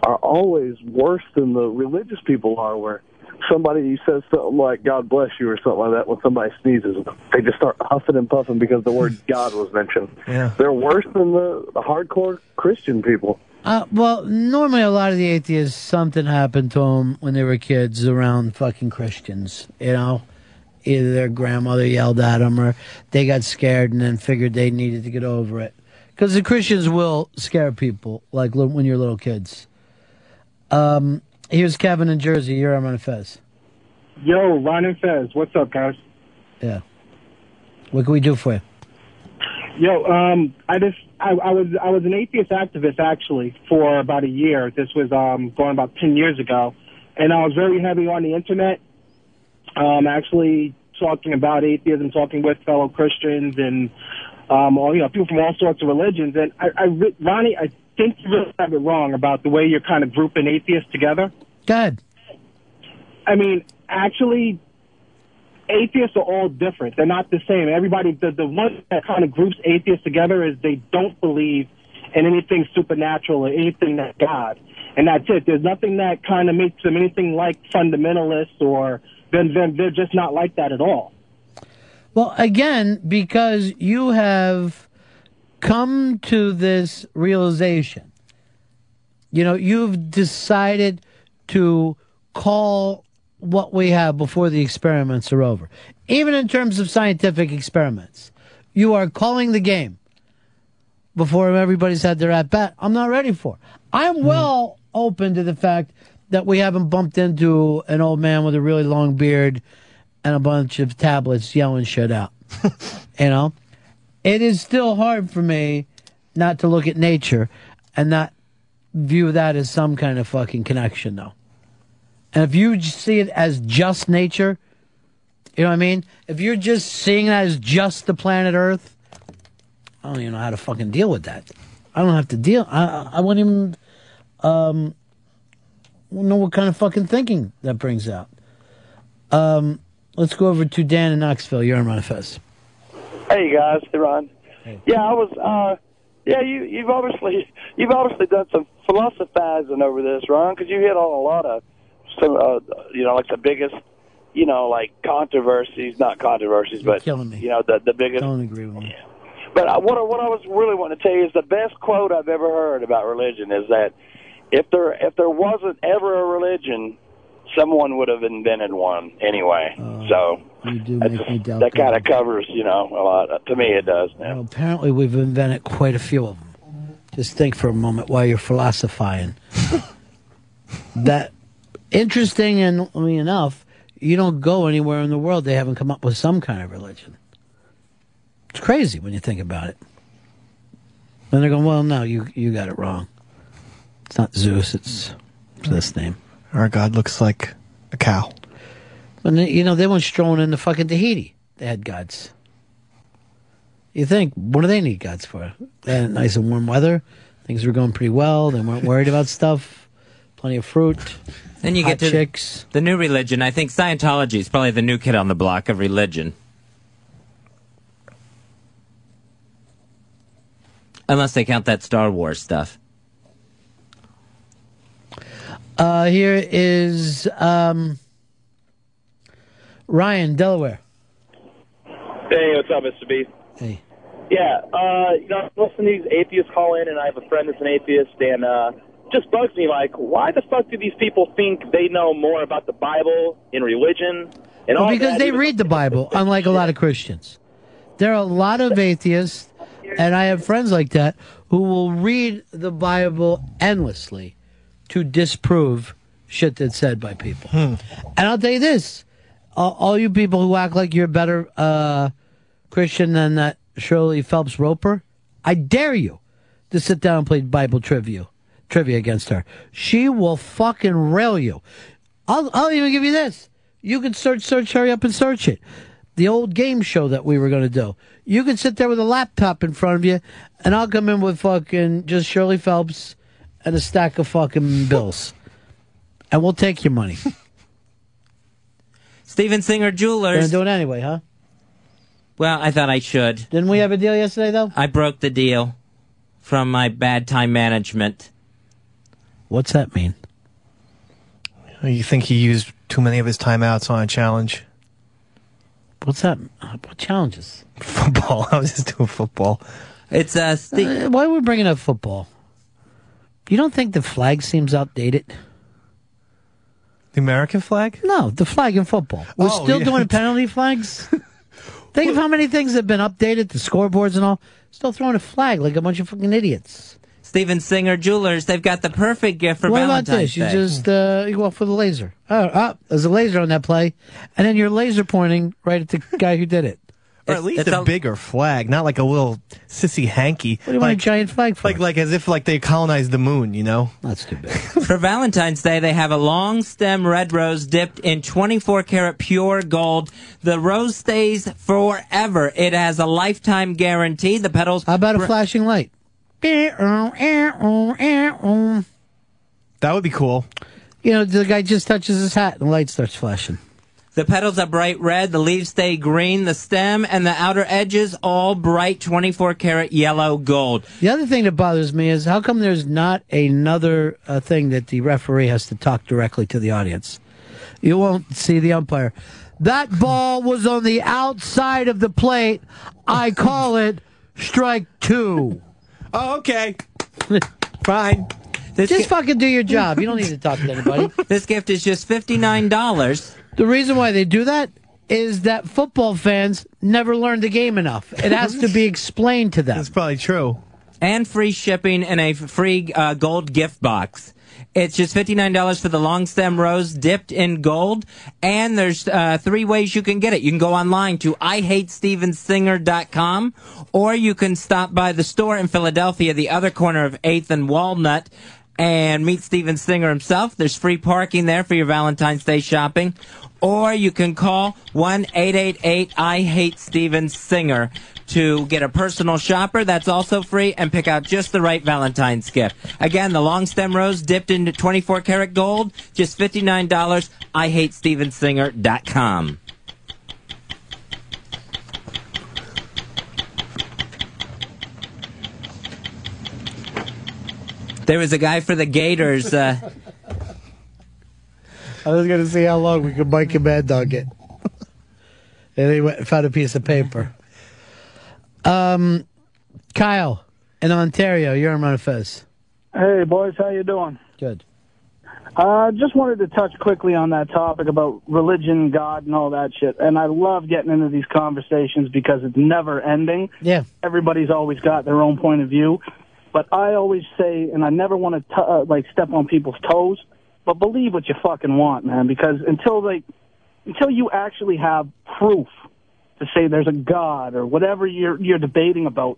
are always worse than the religious people are. Where somebody says something like "God bless you" or something like that when somebody sneezes, they just start huffing and puffing because the word [laughs] God was mentioned. Yeah. They're worse than the, the hardcore Christian people. Uh, well, normally a lot of the atheists, something happened to them when they were kids around fucking Christians. You know, either their grandmother yelled at them or they got scared and then figured they needed to get over it. Because the Christians will scare people, like when you're little kids. Um, here's Kevin in Jersey. You're on Fez. Yo, Ron and Fez, what's up, guys? Yeah. What can we do for you? Yo, um, I just I, I was I was an atheist activist actually for about a year. This was um going about ten years ago, and I was very heavy on the internet. Um, actually talking about atheism, talking with fellow Christians and um, all you know people from all sorts of religions. And I, I Ronnie, I think you really have it wrong about the way you're kind of grouping atheists together. Good. I mean, actually, atheists are all different. They're not the same. Everybody, the, the one that kind of groups atheists together is they don't believe in anything supernatural or anything that God. And that's it. There's nothing that kind of makes them anything like fundamentalists or then then they're just not like that at all. Well, again, because you have come to this realization. You know, you've decided to call what we have before the experiments are over. Even in terms of scientific experiments, you are calling the game before everybody's had their at bat. I'm not ready for. I'm hmm. well open to the fact that we haven't bumped into an old man with a really long beard and a bunch of tablets yelling shit out. [laughs] you know, it is still hard for me not to look at nature and not view that as some kind of fucking connection, though. And if you see it as just nature, you know what I mean? If you're just seeing that as just the planet Earth, I don't even know how to fucking deal with that. I don't have to deal. I I- wouldn't even um know what kind of fucking thinking that brings out. Um, let's go over to Dan in Knoxville. You're on Manifest. Hey guys, hey Ron. Yeah, I was. uh Yeah, you you've obviously you've obviously done some philosophizing over this, Ron, because you hit on a lot of some, uh, you know, like the biggest, you know, like controversies, not controversies, but killing me. you know, the the biggest. Don't agree with me. But I, what I- what I was really wanting to tell you is the best quote I've ever heard about religion is that if there if there wasn't ever a religion, someone would have invented one anyway. Oh, so You do make me doubt that kind of covers, you know, a lot. To me, it does. Well, apparently, we've invented quite a few of them. Just think for a moment while you're philosophizing. [laughs] that interestingly enough, you don't go anywhere in the world they haven't come up with some kind of religion. It's crazy when you think about it. And they're going, well, no, you you got it wrong. It's not Zeus. It's, it's this name. Our God looks like a cow. When they, you know they went strolling into fucking Tahiti. They had gods. You think what do they need gods for? They had nice and warm weather. Things were going pretty well. They weren't worried about stuff. Plenty of fruit. Then you hot get to chicks. the new religion. I think Scientology is probably the new kid on the block of religion. Unless they count that Star Wars stuff. Uh, here is um, Ryan, Delaware. Hey, what's up, Mr. B? Hey. Yeah, uh, you know, I listen to these atheists call in, and I have a friend that's an atheist, and uh, just bugs me. Like, why the fuck do these people think they know more about the Bible and religion and Well, all because that? they read the Bible, unlike a lot of Christians. There are a lot of atheists, and I have friends like that who will read the Bible endlessly to disprove shit that's said by people. And I'll tell you this: all, all you people who act like you're a better uh, Christian than that Shirley Phelps Roper, I dare you to sit down and play Bible trivia trivia against her. She will fucking rail you. I'll I'll even give you this. You can search search hurry up and search it. The old game show that we were going to do. You can sit there with a laptop in front of you, and I'll come in with fucking just Shirley Phelps and a stack of fucking bills, and we'll take your money. [laughs] Steven Singer Gonna Jewelers. do it anyway, huh? Well, I thought I should. Didn't we have a deal yesterday, though? I broke the deal from my bad time management. What's that mean? You think he used too many of his timeouts on a challenge? What's that? What challenges? Football. [laughs] I was just doing football. It's uh, Uh, why are we bringing up football? You don't think the flag seems outdated? The American flag? No, the flag in football. We're Oh, still yeah. doing [laughs] penalty flags. Think of how many things have been updated, the scoreboards and all. Still throwing a flag like a bunch of fucking idiots. Steven Singer Jewelers. They've got the perfect gift for what about Valentine's this? You just uh, you go off with a laser. Oh, oh, there's a laser on that play, and then you're laser pointing right at the guy who did it. Or at least a, bigger flag, not like a little sissy hanky. What do you want a giant flag for? Like, like as if like they colonized the moon, you know? That's too big. [laughs] For Valentine's Day, they have a long stem red rose dipped in 24 karat pure gold. The rose stays forever. It has a lifetime guarantee. The petals. How about a flashing light? That would be cool. You know, the guy just touches his hat and the light starts flashing. The petals are bright red, the leaves stay green, the stem and the outer edges all bright 24 karat yellow gold. The other thing that bothers me is how come there's not another uh, thing that the referee has to talk directly to the audience? You won't see the umpire. That ball was on the outside of the plate. I call it strike two. Oh, okay. [laughs] Fine. Just fucking do your job. You don't need to talk to anybody. [laughs] This gift is just $59. The reason why they do that is that football fans never learn the game enough. It has to be explained to them. That's probably true. And free shipping and a free uh, gold gift box. It's just $59 for the long stem rose dipped in gold. And there's uh, three ways you can get it. You can go online to IHateStevenSinger.com or you can stop by the store in Philadelphia, the other corner of 8th and Walnut, and meet Steven Singer himself. There's free parking there for your Valentine's Day shopping. Or you can call 1-888-I-HATE-STEVEN-SINGER to get a personal shopper that's also free and pick out just the right Valentine's gift. Again, the long stem rose dipped into 24 karat gold, just $59. IHateStevenSinger.com. There was a guy for the Gators. Uh, I was going to see how long we could Mike and Mad Dog it. [laughs] and he went and found a piece of paper. Um, Kyle in Ontario, you're on Manifest. Hey, boys, how you doing? Good. Uh, just wanted to touch quickly on that topic about religion, God, and all that shit. And I love getting into these conversations because it's never ending. Yeah. Everybody's always got their own point of view. But I always say, and I never want to uh, like step on people's toes, but believe what you fucking want, man. Because until like, until you actually have proof to say there's a God or whatever you're you're debating about,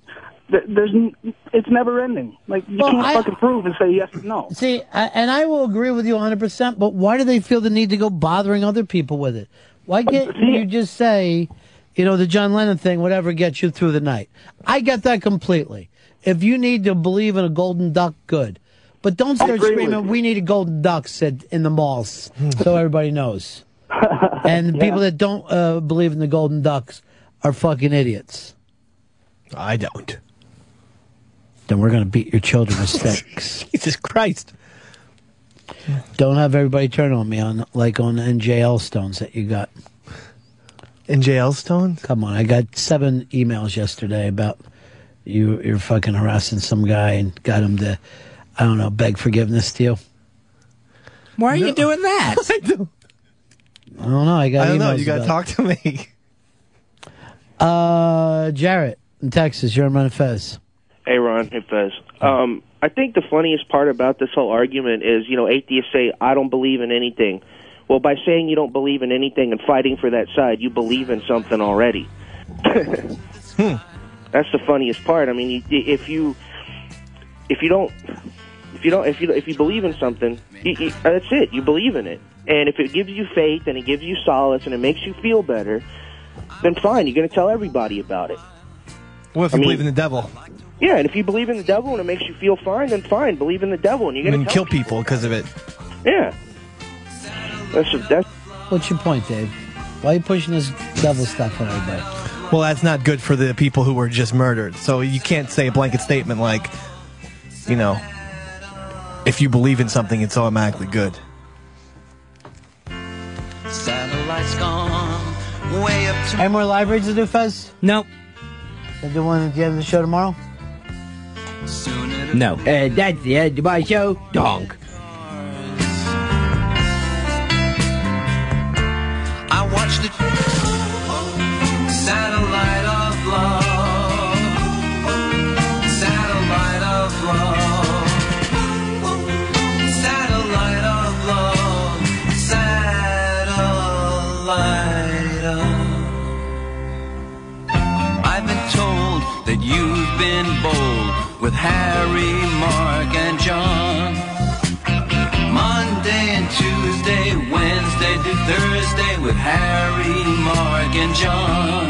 there's n- it's never ending. Like you Well, can't I- fucking prove and say yes or no. See, I, and I will agree with you 100%, but why do they feel the need to go bothering other people with it? Why can't you just say, you know, the John Lennon thing, whatever gets you through the night? I get that completely. If you need to believe in a golden duck, good. But don't start screaming, we need a golden duck said in the malls, [laughs] so everybody knows. [laughs] and the people that don't uh, believe in the golden ducks are fucking idiots. I don't. Then we're going to beat your children with sticks. [laughs] Jesus Christ. Don't have everybody turn on me on like on NJL stones that you got. NJL stones? Come on, I got seven emails yesterday about you. You're fucking harassing some guy and got him to, I don't know, beg forgiveness to you. why are you doing that? [laughs] I don't, I don't know. I got. I don't know. You got to talk to me. [laughs] Uh, Jarrett in Texas. You're on Manifest. Hey, Ron. Hey, Fez. Um, I think the funniest part about this whole argument is, you know, atheists say, I don't believe in anything. Well, by saying you don't believe in anything and fighting for that side, you believe in something already. [laughs] hmm. That's the funniest part. I mean, if you if you don't if you don't if you if you believe in something, you, you, uh, that's it. You believe in it, and if it gives you faith and it gives you solace and it makes you feel better, then fine. You're going to tell everybody about it. What if I you mean- believe in the devil? Yeah, and if you believe in the devil and it makes you feel fine, then fine. Believe in the devil, and you're going to kill people because of it. Yeah. That's that's. What's your point, Dave? Why are you pushing this devil stuff on everybody? Well, that's not good for the people who were just murdered. So you can't say a blanket statement like, you know, if you believe in something, it's automatically good. Satellites gone way up to Any more live reads to do, Fez? Nope. They do one at the end of the show tomorrow. No. Uh, that's the end of my show. Donk. I watched it. With Harry, Mark, and John. Monday and Tuesday, Wednesday to Thursday with Harry, Mark, and John.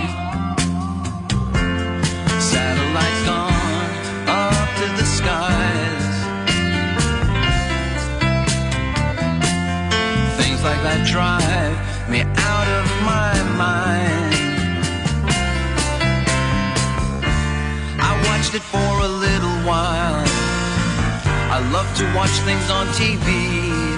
Satellites gone up to the skies. Things like that drive me out of my mind. I watched it for a little while. I love to watch things on TV.